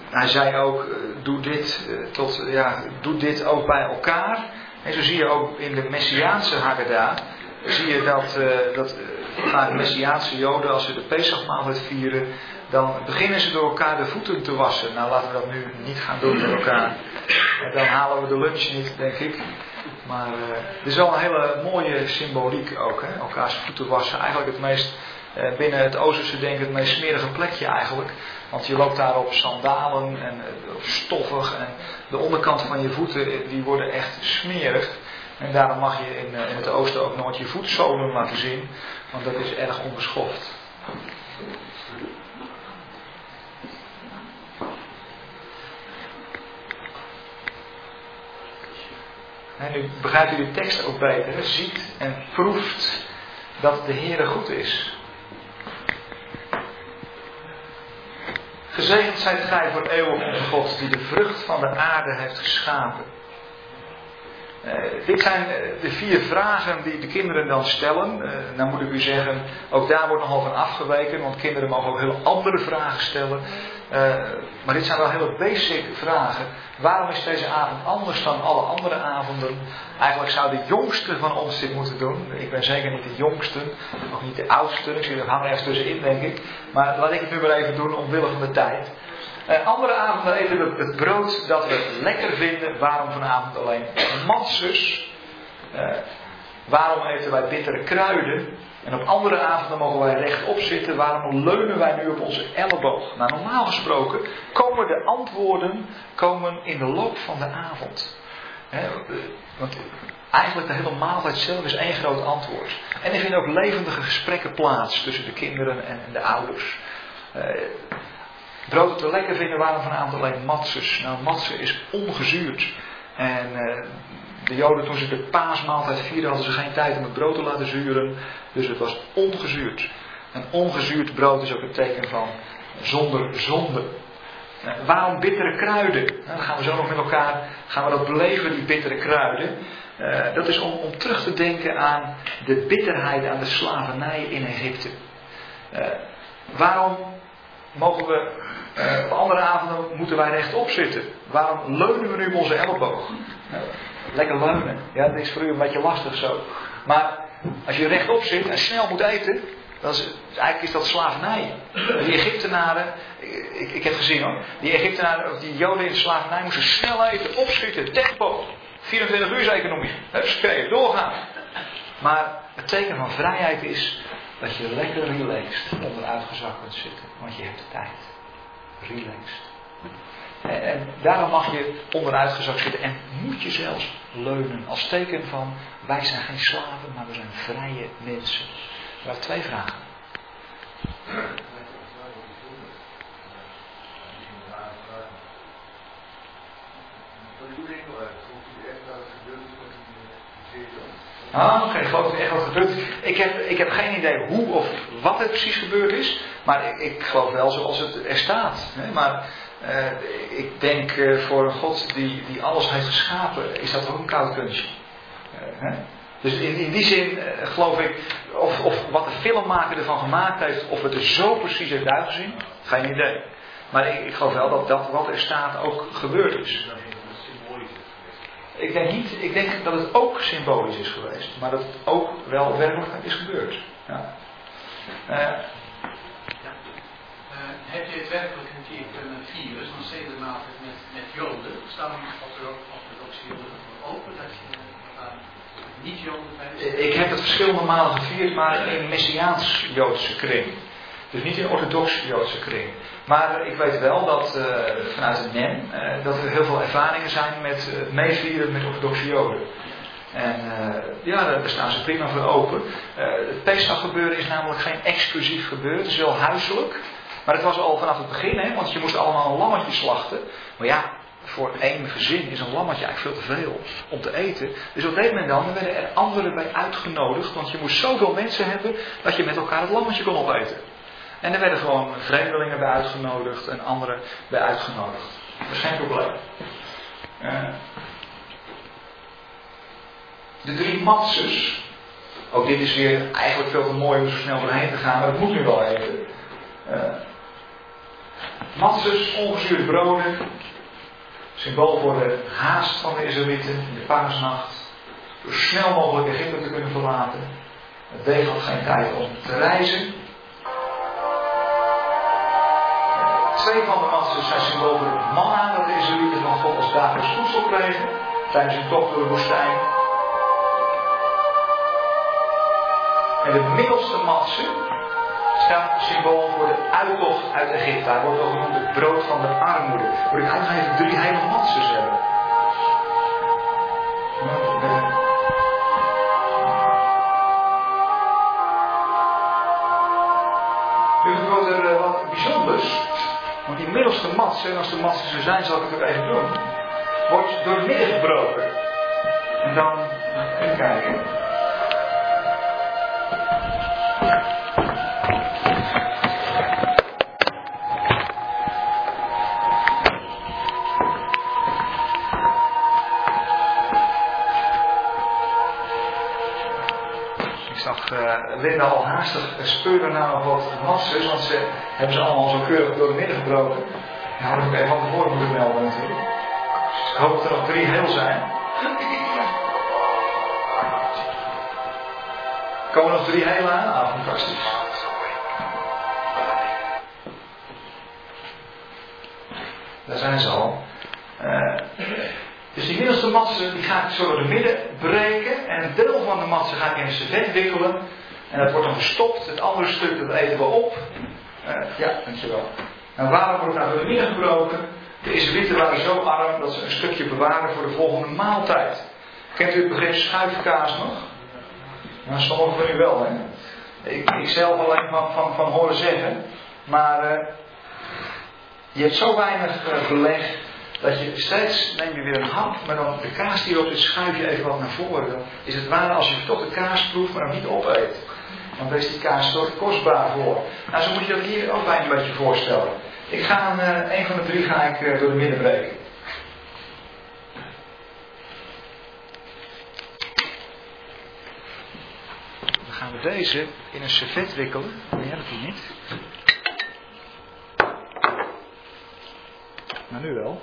hij zei ook, eh, doe dit, eh, tot, ja, doe dit ook bij elkaar. En zo zie je ook in de Messiaanse Haggadah, zie je dat, eh, dat eh, Messiaanse Joden, als ze de Pesachmaaltijd vieren, dan beginnen ze door elkaar de voeten te wassen. Nou, laten we dat nu niet gaan doen met elkaar. En dan halen we de lunch niet, denk ik. Maar eh het is wel een hele mooie symboliek ook, hè? elkaars voeten wassen. Eigenlijk het meest, eh, binnen het Oosterse denken, het meest smerige plekje eigenlijk. Want je loopt daar op sandalen en eh, stoffig. En de onderkant van je voeten, die worden echt smerig. En daarom mag je in, in het oosten ook nooit je voetzolen laten zien. Want dat is erg onbeschoft. En nu begrijpt u de tekst ook beter. Ziet en proeft dat de Heere goed is. Gezegend zijt gij voor eeuwig onze God, die de vrucht van de aarde heeft geschapen. Eh, dit zijn eh, de vier vragen die de kinderen dan stellen. Eh, nou moet ik u zeggen, ook daar wordt nogal van afgeweken, want kinderen mogen ook heel andere vragen stellen. Eh, maar dit zijn wel hele basic vragen. Waarom is deze avond anders dan alle andere avonden? Eigenlijk zou de jongste van ons dit moeten doen. Ik ben zeker niet de jongste, nog niet de oudste. Ik zie er hangen ergens tussenin, denk ik. Maar laat ik het nu maar even doen omwille van de tijd. Eh, andere avonden eten we het brood dat we lekker vinden. Waarom vanavond alleen matsus? Eh, waarom eten wij bittere kruiden? En op andere avonden mogen wij rechtop zitten. Waarom leunen wij nu op onze elleboog? Nou, normaal gesproken komen de antwoorden komen in de loop van de avond. Want eigenlijk de hele maaltijd zelf is één groot antwoord. En er vinden ook levendige gesprekken plaats tussen de kinderen en de ouders. Eh, brood dat we lekker vinden, waarom vanavond alleen matses? Nou, matsen is ongezuurd. En eh, de Joden, toen ze de paasmaaltijd vierden, hadden ze geen tijd om het brood te laten zuren. Dus het was ongezuurd. En ongezuurd brood is ook een teken van zonder zonde. Eh, waarom bittere kruiden? Nou, dan gaan we zo nog met elkaar gaan we dat beleven, die bittere kruiden. Eh, dat is om, om terug te denken aan de bitterheid, aan de slavernij in Egypte. Eh, waarom mogen we op andere avonden moeten wij rechtop zitten? Waarom leunen we nu op onze elleboog? Lekker leunen. Ja, dat is voor u een beetje lastig zo. Maar als je rechtop zit en snel moet eten, dan is, eigenlijk is dat slavernij. Die Egyptenaren, ik, ik heb gezien hoor, die Egyptenaren, of die Joden in de slavernij moesten snel eten, opschieten, tempo. 24 uur economie. Huppakee, doorgaan. Maar het teken van vrijheid is dat je lekker relaxed onderuitgezakt kunt zitten. Want je hebt de tijd. Relaxed. En, daarom mag je onderuitgezakt zitten en moet je zelfs leunen. Als teken van wij zijn geen slaven, maar we zijn vrije mensen. We hebben twee vragen. Ah, oké, geloof dat er echt wat gebeurd. Ik heb, ik heb geen idee hoe of wat er precies gebeurd is. Maar ik, ik geloof wel zoals het er staat. Hè? Maar eh, ik denk eh, voor een God die, die alles heeft geschapen, is dat ook een koud kunstje. Eh? Dus in, in die zin geloof ik, of, of wat de filmmaker ervan gemaakt heeft, of het er zo precies heeft uitgezien, geen idee. Maar ik, ik geloof wel dat dat wat er staat ook gebeurd is. Ik denk niet, ik denk dat het ook symbolisch is geweest, maar dat het ook wel werkelijk is gebeurd. Ja. Eh, Uh, heb je het werkelijk een keer kunnen vieren, zo'n met, met Joden? Staan orthodoxe Joden open dat je daar niet-Joden bij bent? ik heb het verschillende malen gevierd, maar in Messiaans-Joodse kring. Dus niet in orthodoxe Joodse kring. Maar eh, ik weet wel dat eh, vanuit het NEM eh, dat er heel veel ervaringen zijn met meevieren met orthodoxe Joden. En eh, ja, daar staan ze prima voor open. Eh, het Pesach gebeuren is namelijk geen exclusief gebeuren. Het is wel huiselijk. Maar het was al vanaf het begin, hè, want je moest allemaal een lammetje slachten. Maar ja, voor één gezin is een lammetje eigenlijk veel te veel om te eten. Dus wat deed men dan? Er werden er anderen bij uitgenodigd. Want je moest zoveel mensen hebben dat je met elkaar het lammetje kon opeten. En er werden gewoon vreemdelingen bij uitgenodigd en anderen bij uitgenodigd. Dat is geen probleem. Eh, de drie matses. Ook dit is weer eigenlijk veel te mooi om zo snel doorheen te gaan, maar dat moet nu wel even. Uh, matses, ongezuurde broden. Symbool voor de haast van de Israëlieten in de paasnacht. Zo snel mogelijk Egypte te kunnen verlaten. Het deeg had geen tijd om te reizen. Twee van de matses zijn symbool voor het manna dat de Israëlieten van God als dagelijks voedsel kregen. Tijdens hun tocht door de woestijn. En de middelste matse staat symbool voor de uittocht uit Egypte. Hij wordt ook genoemd het brood van de armoede. Moet ik eigenlijk even drie hele matses hebben. Nu gebeurt er wat bijzonders. Want die middelste matse, en als de matsen er zijn, zal ik het ook even doen, wordt door midden gebroken. En dan, even kijken. Linda al haastig speuren naar nog wat massers, want ze hebben ze allemaal zo keurig door de midden gebroken. Ja, had ik even van tevoren moeten melden natuurlijk. Dus ik hoop dat er nog drie heel zijn. Komen nog drie heel aan? Ah, fantastisch. Daar zijn ze al. Uh, dus die middelste matsen die ga ik zo door de midden breken. En een deel van de matsen ga ik in een servet wikkelen. En dat wordt dan gestopt. Het andere stuk dat eten we op. Uh, ja, dankjewel. En waarom wordt het nou midden gebroken? De Israëlieten waren zo arm dat ze een stukje bewaren voor de volgende maaltijd. Kent u het begrip schuifkaas nog? Nou, sommigen van u wel, hè? Ik, ik zelf alleen van, van, van horen zeggen. Maar uh, je hebt zo weinig uh, beleg dat je steeds neem je weer een hap, maar dan de kaas die erop zit schuif je even wat naar voren. Is het waar als je toch de kaas proeft, maar nog niet opeet. Dan is die kaas zo kostbaar voor. Nou, zo moet je dat hier ook bijna een beetje voorstellen. Ik ga een, een van de drie ga ik uh, door de midden breken. Dan gaan we deze in een servet wikkelen. Nee, dat hier niet. Maar nu wel.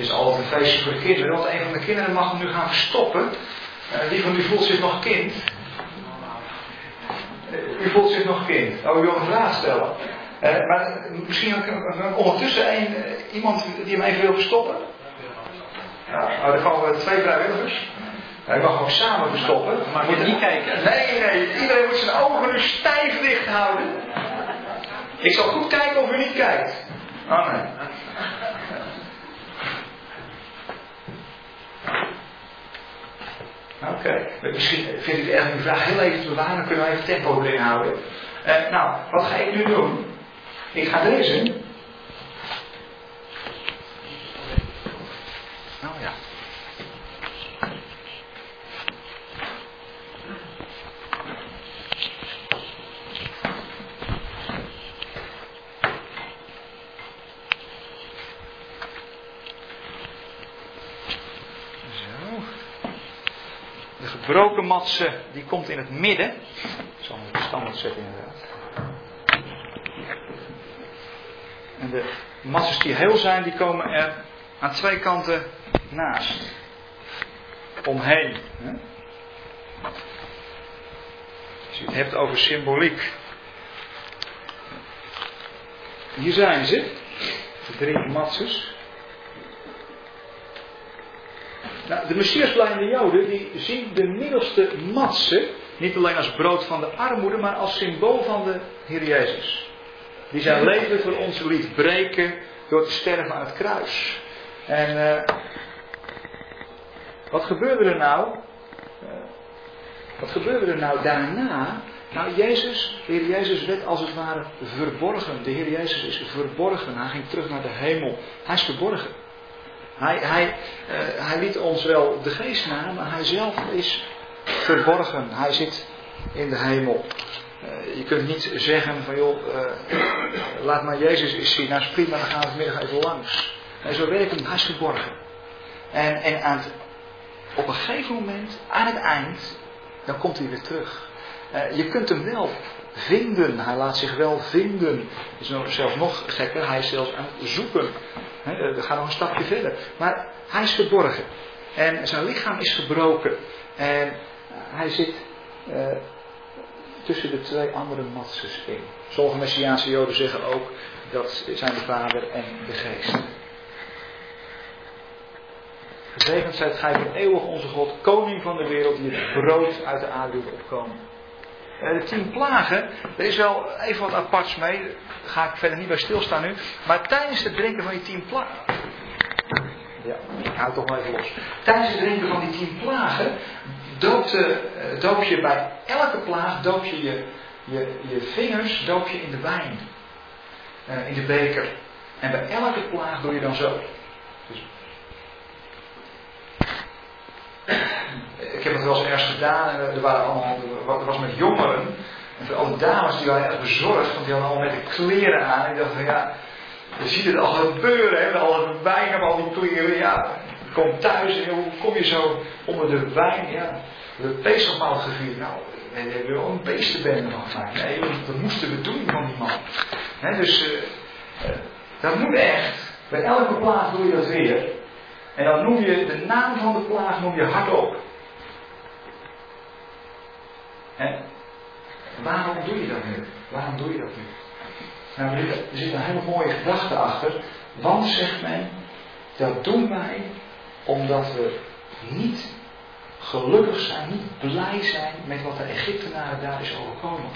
Is altijd een feestje voor de kinderen, want een van de kinderen mag hem nu gaan verstoppen. Uh, wie van u voelt zich nog kind? Uh, u voelt zich nog kind. Oh, u wil een vraag stellen. Uh, maar misschien ook ondertussen een, iemand die hem even wil verstoppen? Ja, nou, dan komen we twee vrijwilligers. Hij mag ook samen verstoppen. Maar moet je niet kijken. Nee, nee. Iedereen moet zijn ogen nu stijf dicht houden. Ik zal goed kijken of u niet kijkt. Oh nee. Oké. Misschien vind ik eigenlijk die vraag heel even te bewaren. Kunnen we even tempo erin houden. Uh, nou, wat ga ik nu doen? Ik ga deze. Oh ja. Gebroken matse, die komt in het midden. Ik zal hem standaard zetten inderdaad. En de masses die heel zijn, die komen er aan twee kanten naast. Omheen. Als je het hebt over symboliek. Hier zijn ze. De drie matses. Nou, de Messiasblijde Joden die zien de middelste matse niet alleen als brood van de armoede, maar als symbool van de Heer Jezus. Die zijn leven voor ons liet breken door te sterven aan het kruis. En eh, wat gebeurde er nou? Eh, wat gebeurde er nou daarna? Nou, Jezus, de Heer Jezus werd als het ware verborgen. De Heer Jezus is verborgen. Hij ging terug naar de hemel. Hij is verborgen. Hij, hij, eh, hij liet ons wel de geest na, maar hij zelf is verborgen. Hij zit in de hemel. Eh, je kunt niet zeggen van joh, eh, laat maar Jezus eens zien. Nou is prima, dan gaan we vanmiddag even langs. Zo werkt hem, hij is verborgen. En, en aan op een gegeven moment, aan het eind, dan komt hij weer terug. Je kunt hem wel vinden. Hij laat zich wel vinden. Is nog, zelfs nog gekker. Hij is zelfs aan het zoeken. He, we gaan nog een stapje verder. Maar hij is verborgen. En zijn lichaam is gebroken. En hij zit uh, tussen de twee andere matses in. Sommige Messiaanse Joden zeggen ook dat zijn de Vader en de Geest. Gezegend zijt gij van eeuwig onze God, koning van de wereld, die het brood uit de aarde doet opkomen. De tien plagen, er is wel even wat aparts mee, daar ga ik verder niet bij stilstaan nu. Maar tijdens het drinken van die tien plagen. Ja, ik hou het toch wel even los. Tijdens het drinken van die tien plagen doop, doop je bij elke plaag doop je, je je, je vingers doop je in de wijn. Uh, in de beker. En bij elke plaag doe je dan zo. Dus ik heb het wel eens ergens gedaan en er waren allemaal, er was met jongeren. En voor alle dames die waren erg bezorgd, want die hadden allemaal met de kleren aan. En ik dacht van ja, je ziet het al gebeuren, hè, al het wijn op al die kleren. Ja, je komt thuis en hoe kom je zo onder de wijn? Ja, we hebben gevierd. Nou, we hebben wel een beestenbende van gemaakt. Nee, dat moesten we doen van die man. He, dus uh, uh, dat moet echt. Bij elke plaag doe je dat weer. En dan noem je de naam van de plaag noem je hardop. He? Waarom doe je dat nu? Waarom doe je dat nu? Nou, er zit een hele mooie gedachte achter. Want, zegt men, dat doen wij omdat we niet gelukkig zijn, niet blij zijn met wat de Egyptenaren daar is overkomen.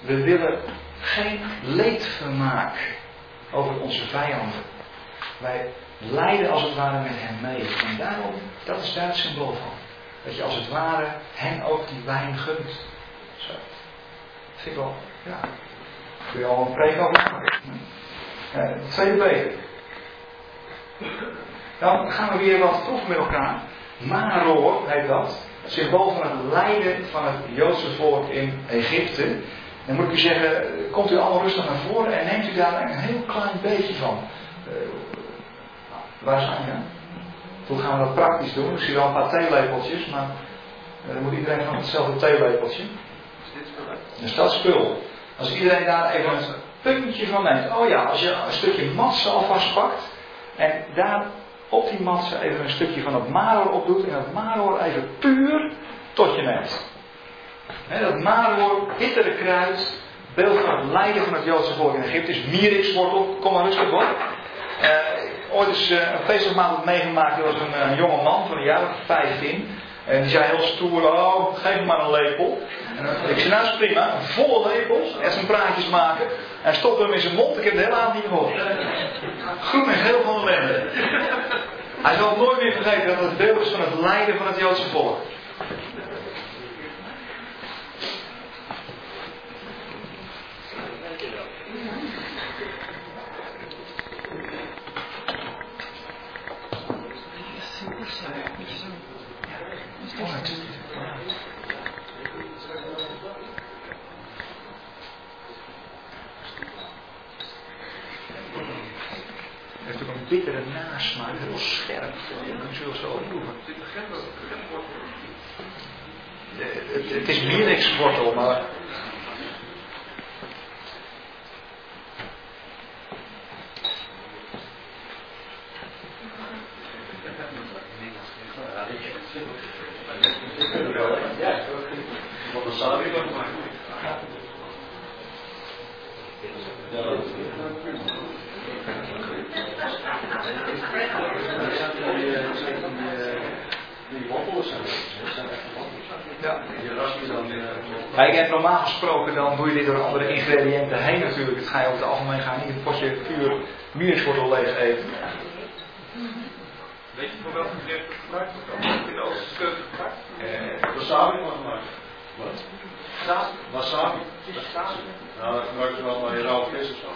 We willen geen leedvermaak over onze vijanden. Wij lijden als het ware met hen mee. En daarom, dat is daar het symbool van. Dat je als het ware hen ook die wijn gunt. Zo. Vind ik wel, ja. Kun je al een preek over. Uh, tweede. Dan gaan we weer wat proeven met elkaar. Maror heet dat. Symbool van het lijden van het Joodse volk in Egypte. Dan moet ik u zeggen, komt u allemaal rustig naar voren en neemt u daar een heel klein beetje van. Uh, waar zijn we? Hoe gaan we dat praktisch doen? Ik zie wel een paar theelepeltjes, maar uh, dan moet iedereen van hetzelfde theelepeltje. Dus dat spul. Als iedereen daar even een puntje van neemt. Oh ja, als je een stukje matse alvast pakt en daar op die matse even een stukje van het maror opdoet en dat maror even puur tot je neemt. He, dat maror, hittere kruid, beeld van het lijden van het Joodse volk in Egypte, is mirixwortel, kom maar rustig op. Uh, ooit is uh, een feestmaand meegemaakt, er was een, een jonge man van jaar of 15. En die zei heel stoer, oh, geef me maar een lepel. En ik zei, nou is prima, volle lepels, eerst een praatjes maken. En stopte hem in zijn mond, ik heb de hele avond niet gehoord. Groen en geel van ellende. Hij zal nooit meer vergeten dat het beeld is van het lijden van het Joodse volk. Het heeft ook een bittere nasmaak, heel scherp. Je zult zo proeven. Het, het is meer kunnen wel, hè? Ja. Want dan zou ik ook. Ja, dat is je ik heb normaal gesproken, dan doe je dit door andere ingrediënten heen natuurlijk. Het ga je over het algemeen gaan niet een potje puur mierswortel leeg eten. Weet je voor welke gerecht het gebruikt wordt? dan? In de Oosterse keuken gebruikt? Eh, wasabi mag gemaakt. Wat? Wasabi. Nou, dat gebruiken ze wel bij rauw vis of zo.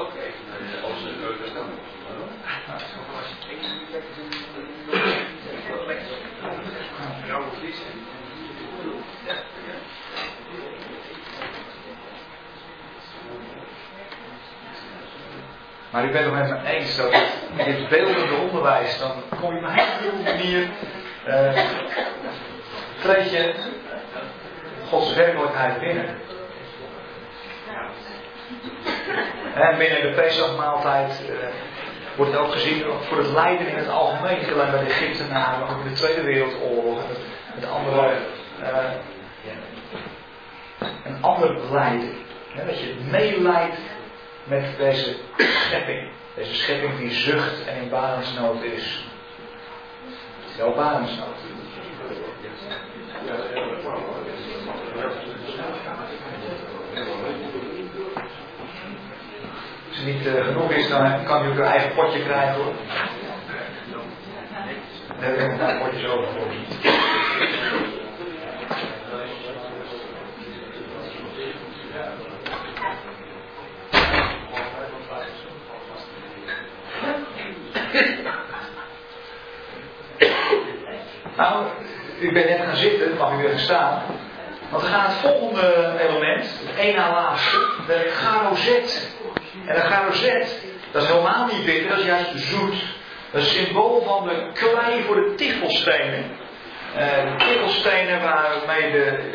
Oké. De Oosterse keuken is dat. Rauwe vis. Maar ik ben het met me eens dat dit beeldende onderwijs, dan kom je op een hele manier, treed je Gods werkelijkheid binnen. En binnen de Pesachmaaltijd eh, wordt het ook gezien voor het lijden in het algemeen, alleen bij de Egyptenaren, maar ook in de Tweede Wereldoorlog met andere, eh, een ander lijden. Hè, dat je meeleidt met deze schepping. Deze schepping die zucht en in barensnood is. Wel barensnood. Als het niet eh, genoeg is, dan kan je ook een eigen potje krijgen hoor. Daar heb ik een paar potjes over voor. Nou, u bent net gaan zitten, mag u weer gaan staan. Want we gaan het volgende element, het één na laatste, de garozet. En een garozet, dat is helemaal niet bitter, dat is juist zoet. Dat is het symbool van de klei voor de tichelstenen. Eh, de tichelstenen waarmee de,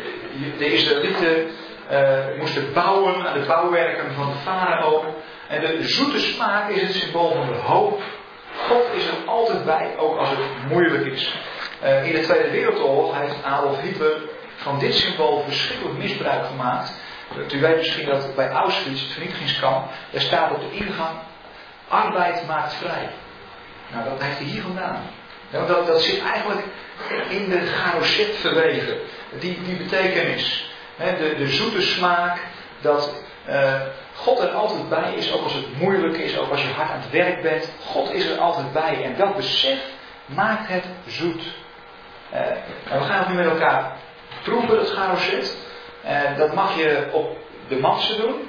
de Israëlieten eh, moesten bouwen aan de bouwwerken van de farao. En de zoete smaak is het symbool van de hoop. God is er altijd bij, ook als het moeilijk is. Eh, in de Tweede Wereldoorlog heeft Adolf Hitler van dit symbool verschrikkelijk misbruik gemaakt. U weet misschien dat bij Auschwitz, het vernietigingskamp, er staat op de ingang: arbeid maakt vrij. Nou, dat heeft hij hier vandaan. Nou, dat, dat zit eigenlijk in de garocet verweven. Die, die betekenis. De, de zoete smaak dat eh, God er altijd bij is, ook als het moeilijk is, ook als je hard aan het werk bent. God is er altijd bij. En dat besef maakt het zoet. Eh, en we gaan nu met elkaar proeven, dat garocet. En dat mag je op de matse doen.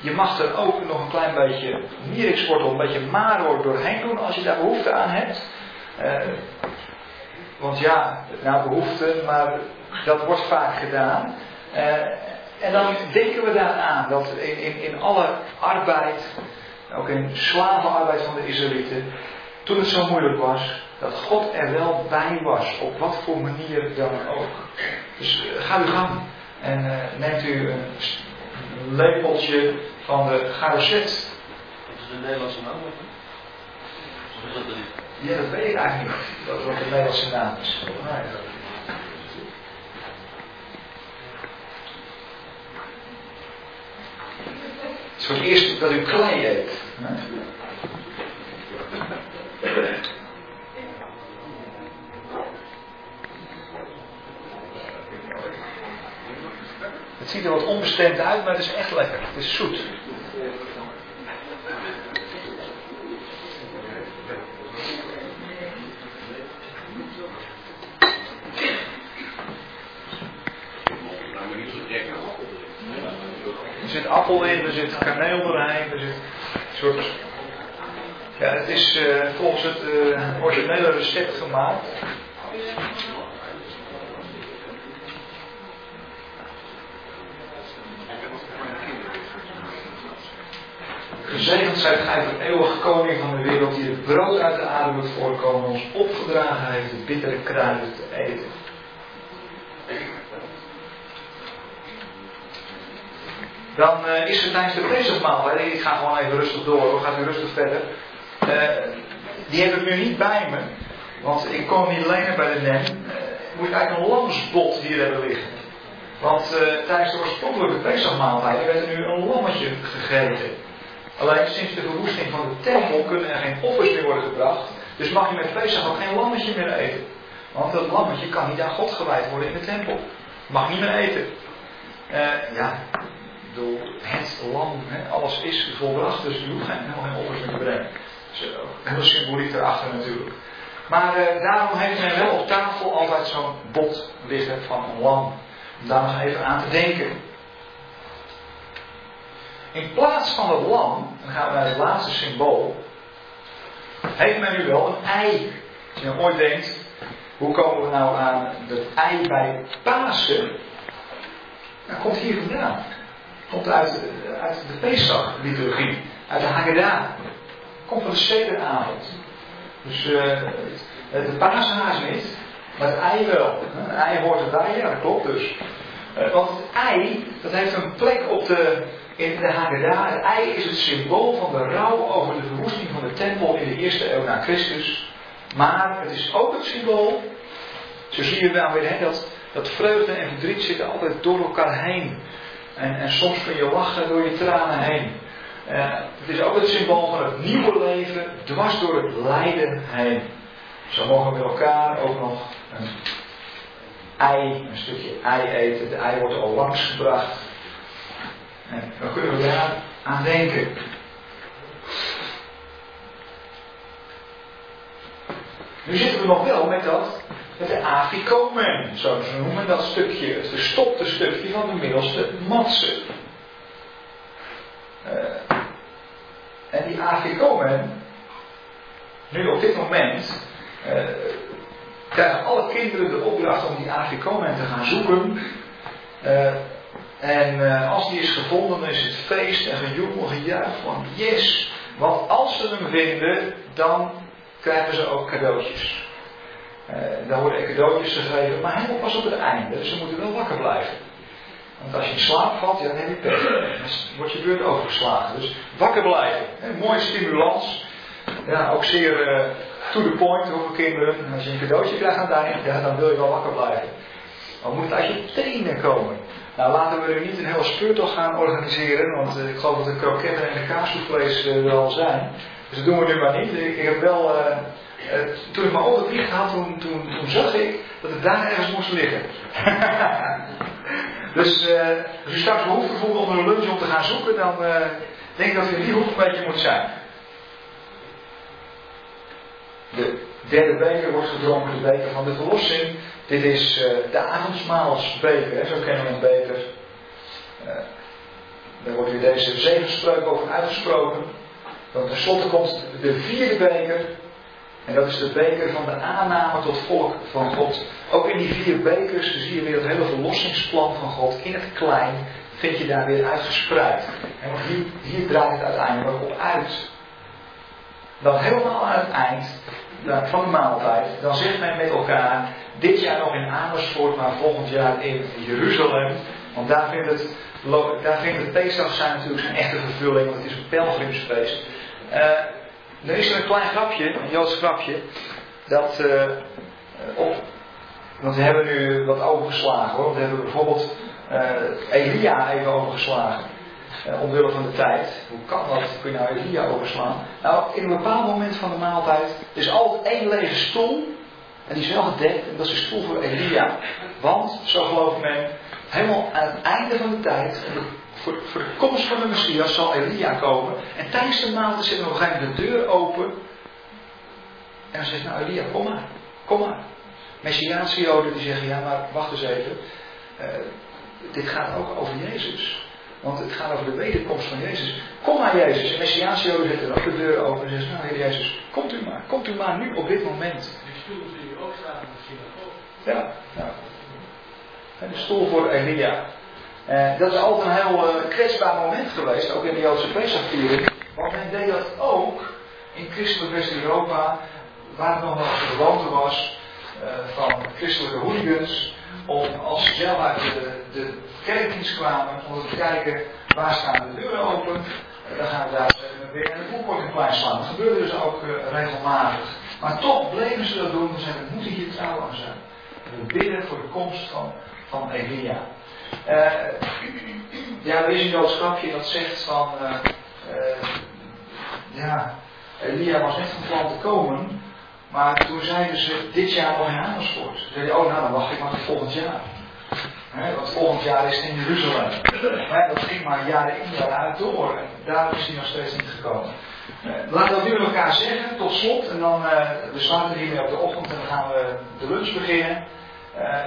Je mag er ook nog een klein beetje mierikswortel, een beetje maror doorheen doen als je daar behoefte aan hebt. Eh, want ja, nou behoefte, maar dat wordt vaak gedaan. Eh, en dan denken we daaraan dat in, in, in alle arbeid, ook in slavenarbeid van de Israëlieten, toen het zo moeilijk was, dat God er wel bij was, op wat voor manier dan ook. Dus uh, ga uw gang en uh, neemt u een lepeltje van de garocet. Wat is de Nederlandse naam? Of is dat niet? Ja, dat weet ik eigenlijk niet. Dat wat de Nederlandse naam is. Het is voor het eerst dat u klei eet. Hè? Het ziet er wat onbestemd uit, maar het is echt lekker. Het is zoet. Er zit appel in, er zit kaneel doorheen, er zit een soort. Ja, het is eh, volgens het eh, originele recept gemaakt. Gezegend zijt gij voor eeuwige koning van de wereld, die het brood uit de aarde doet voorkomen, ons opgedragen heeft de bittere kruiden te eten. Dan eh, is het tijdens de Pesachmaaltijd, ik ga gewoon even rustig door, we gaan nu rustig verder. Eh, die heb ik nu niet bij me, want ik kon niet lenen bij de NEM. Eh, moet ik eigenlijk een lamsbot hier hebben liggen. Want eh, tijdens de oorspronkelijke Pesachmaaltijd werd er nu een lammetje gegeten. Alleen sinds de verwoesting van de tempel kunnen er geen offers meer worden gebracht. Dus mag je met Pesach ook geen lammetje meer eten. Want dat lammetje kan niet aan God gewijd worden in de tempel. Mag niet meer eten. Eh, ja, ik bedoel, het lam, alles is volbracht, dus je hoeft geen, helemaal geen offers meer te brengen. Hele symboliek erachter natuurlijk. Maar eh, daarom heeft men wel op tafel altijd zo'n bot liggen van een lam. Om daar nog even aan te denken. In plaats van het lam, dan gaan we naar het laatste symbool, heeft men nu wel een ei. Als je nou ooit denkt, hoe komen we nou aan het ei bij Pasen? Dat komt hier vandaan. Komt uit, uit de Pesach-liturgie, uit de Haggadah. Sederavond. Dus uh, de paashaas niet, maar het ei wel. Een ei hoort erbij, ja dat klopt dus. Uh, want het ei, dat heeft een plek op de, in de Haggadah. Het ei is het symbool van de rouw over de verwoesting van de tempel in de eerste eeuw na Christus. Maar het is ook het symbool, zo zie je wel weer, hè, dat, dat vreugde en verdriet zitten altijd door elkaar heen. En, en soms kun je lachen door je tranen heen. Uh, het is ook het symbool van het nieuwe leven, dwars door het lijden heen. Zo mogen we met elkaar ook nog een ei, een stukje ei eten. De ei wordt al langs gebracht. En dan kunnen we daar aan denken. Nu zitten we nog wel met dat, met de afikomen, zo ze noemen dat stukje, het verstopte stukje van de middelste matse. Uh, en die afikomen, nu op dit moment, uh, krijgen alle kinderen de opdracht om die afikomen te gaan zoeken. Uh, en als die is gevonden, dan is het feest en gejoel gejuich van yes. Want als ze hem vinden, dan krijgen ze ook cadeautjes. Daar worden cadeautjes gegeven, maar helemaal pas op het einde. Dus ze moeten wel wakker blijven. Want als je in slaap valt, ja, dan heb je pech. Dan wordt je beurt overgeslagen. Dus wakker blijven. Een mooie stimulans. Ja, ook zeer uh, to the point voor kinderen. En als je een cadeautje krijgt aan het ja, dan wil je wel wakker blijven. Dan moet het uit je tenen komen. Nou, laten we nu niet een hele speurtocht gaan organiseren. Want uh, ik geloof dat de kroketten en de kaassoufflés er al zijn. Dus dat doen we nu maar niet. Ik, heb wel, uh, uh, toen ik mijn dicht had, toen, toen, toen, zag ik dat het daar ergens moest liggen. dus uh, als u straks behoefte voelt om een lunch om te gaan zoeken, dan denk ik dat u in die hoek een beetje moet zijn. De derde beker wordt gedronken, de beker van de verlossing. Dit is de avondmaalsbeker, hè, zo kennen we een beker. daar wordt weer deze zegenspreuk over uitgesproken. Dan tenslotte komt de vierde beker. En dat is de beker van de aanname tot volk van God. Ook in die vier bekers zie je weer het hele verlossingsplan van God in het klein. Vind je daar weer uitgespreid. En hier, hier draait het uiteindelijk op uit. Dan helemaal aan het eind van de maaltijd. Dan zegt men met elkaar. Dit jaar nog in Amersfoort, maar volgend jaar in Jeruzalem. Want daar vindt het, daar het zijn natuurlijk zijn echte vervulling. Want het is een pelgrimsfeest. Uh, er is een klein grapje, een Joods grapje, dat uh, op, want we hebben nu wat overgeslagen hoor. We hebben bijvoorbeeld uh, Elia even overgeslagen. Uh, omwille van de tijd. Hoe kan dat? Kun je nou Elia overslaan? Nou, in een bepaald moment van de maaltijd is altijd één lege stoel. En die is wel gedekt. En dat is de stoel voor Elia. Want, zo gelooft men, helemaal aan het einde van de tijd, voor, voor de komst van de Messias zal Elia komen. En tijdens de maaltijd zit nog een de deur open. En dan zegt nou Elia, kom maar, kom maar. Messiaanse joden die zeggen, ja maar wacht eens even. Uh, dit gaat ook over Jezus. Want het gaat over de wederkomst van Jezus. Kom maar Jezus. En Messiaanse joden zetten ook de deur open en zeggen, nou Heer Jezus, komt u maar. Komt u maar nu op dit moment. Die stoel zie je ook staan in de synagoge. Ja, ja. En de stoel voor Elia. Uh, dat is altijd een heel uh, kwetsbaar moment geweest, ook in de Joodse Pesachviering. Want men deed dat ook in christelijk West-Europa, waar het nog wel een gewoonte was uh, van christelijke hooligans, om als ze zelf uit de, de kerkdienst kwamen, om te kijken waar staan de deuren open. dan gaan we daar weer in de voetkortingplein slaan. Dat gebeurde dus ook regelmatig. Maar toch bleven ze dat doen, ze zeiden, we moeten hier trouw aan zijn. We bidden voor de komst van, van Elia. Uh, ja, er is een Joods dat zegt van, uh, uh, ja, Elia was net van plan te komen, Maar toen zeiden ze dit jaar nog in Amersfoort. Toen zei hij, oh nou dan wacht ik maar tot volgend jaar. Want volgend jaar is het in Jeruzalem. Hè, dat ging maar jaren in, jaren uit door. En daar is hij nog steeds niet gekomen. Eh, laten we dat nu met elkaar zeggen, tot slot. En dan, eh, we sluiten hiermee op de ochtend en dan gaan we de lunch beginnen. Eh,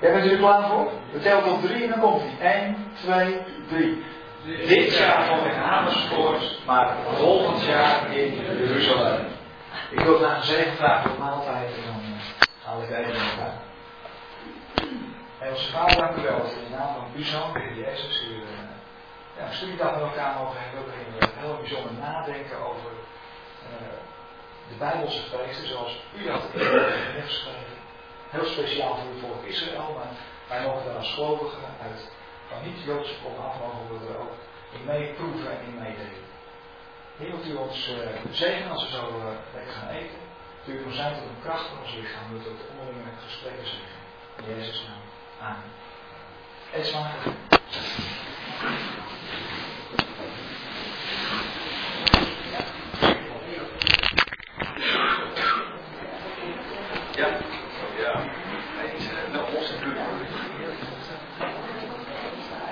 Jij bent er klaar voor? We tellen tot drie en dan komt hij. 1, 2, 3. Dit jaar nog in Amersfoort, maar volgend jaar in Jeruzalem. Ik wil graag een zegen vragen voor maaltijd en dan haal ik even elkaar. Hemelse Vader, dank u wel dat in de naam van uw zoon, de Heer Jezus, u uh, ja, een studiedag met elkaar mogen hebben. We heel bijzonder nadenken over uh, de Bijbelse feesten zoals u dat in heeft geschreven. Heel speciaal voor het volk Israël, maar wij mogen daar als gelovigen uit van niet-Joodse af, mogen we er ook in meeproeven en in meedelen. Heer, wilt u ons uh, zegenen als we zo uh, lekker gaan eten? Wilt u ons zijn tot een kracht van ons lichaam, wilt u het onderlinge gesprekken zegenen. In Jezus' naam. Amen. Eet smakelijk. Ja. Hij is uh, nog los en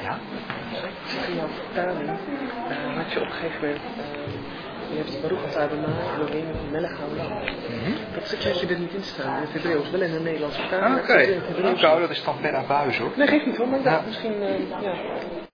Ja. Ik vertaling, uh, had je op een gegeven moment, uh, je hebt Baruch Adonai, Elohim, Melech Haolam. Dat had je er niet in staan, in het Hebreeuws, wel in een Nederlands vertaling. Oké, okay. okay. dat is dan per abuis hoor. Nee, geeft niet hoor, maar ja. misschien, uh, ja.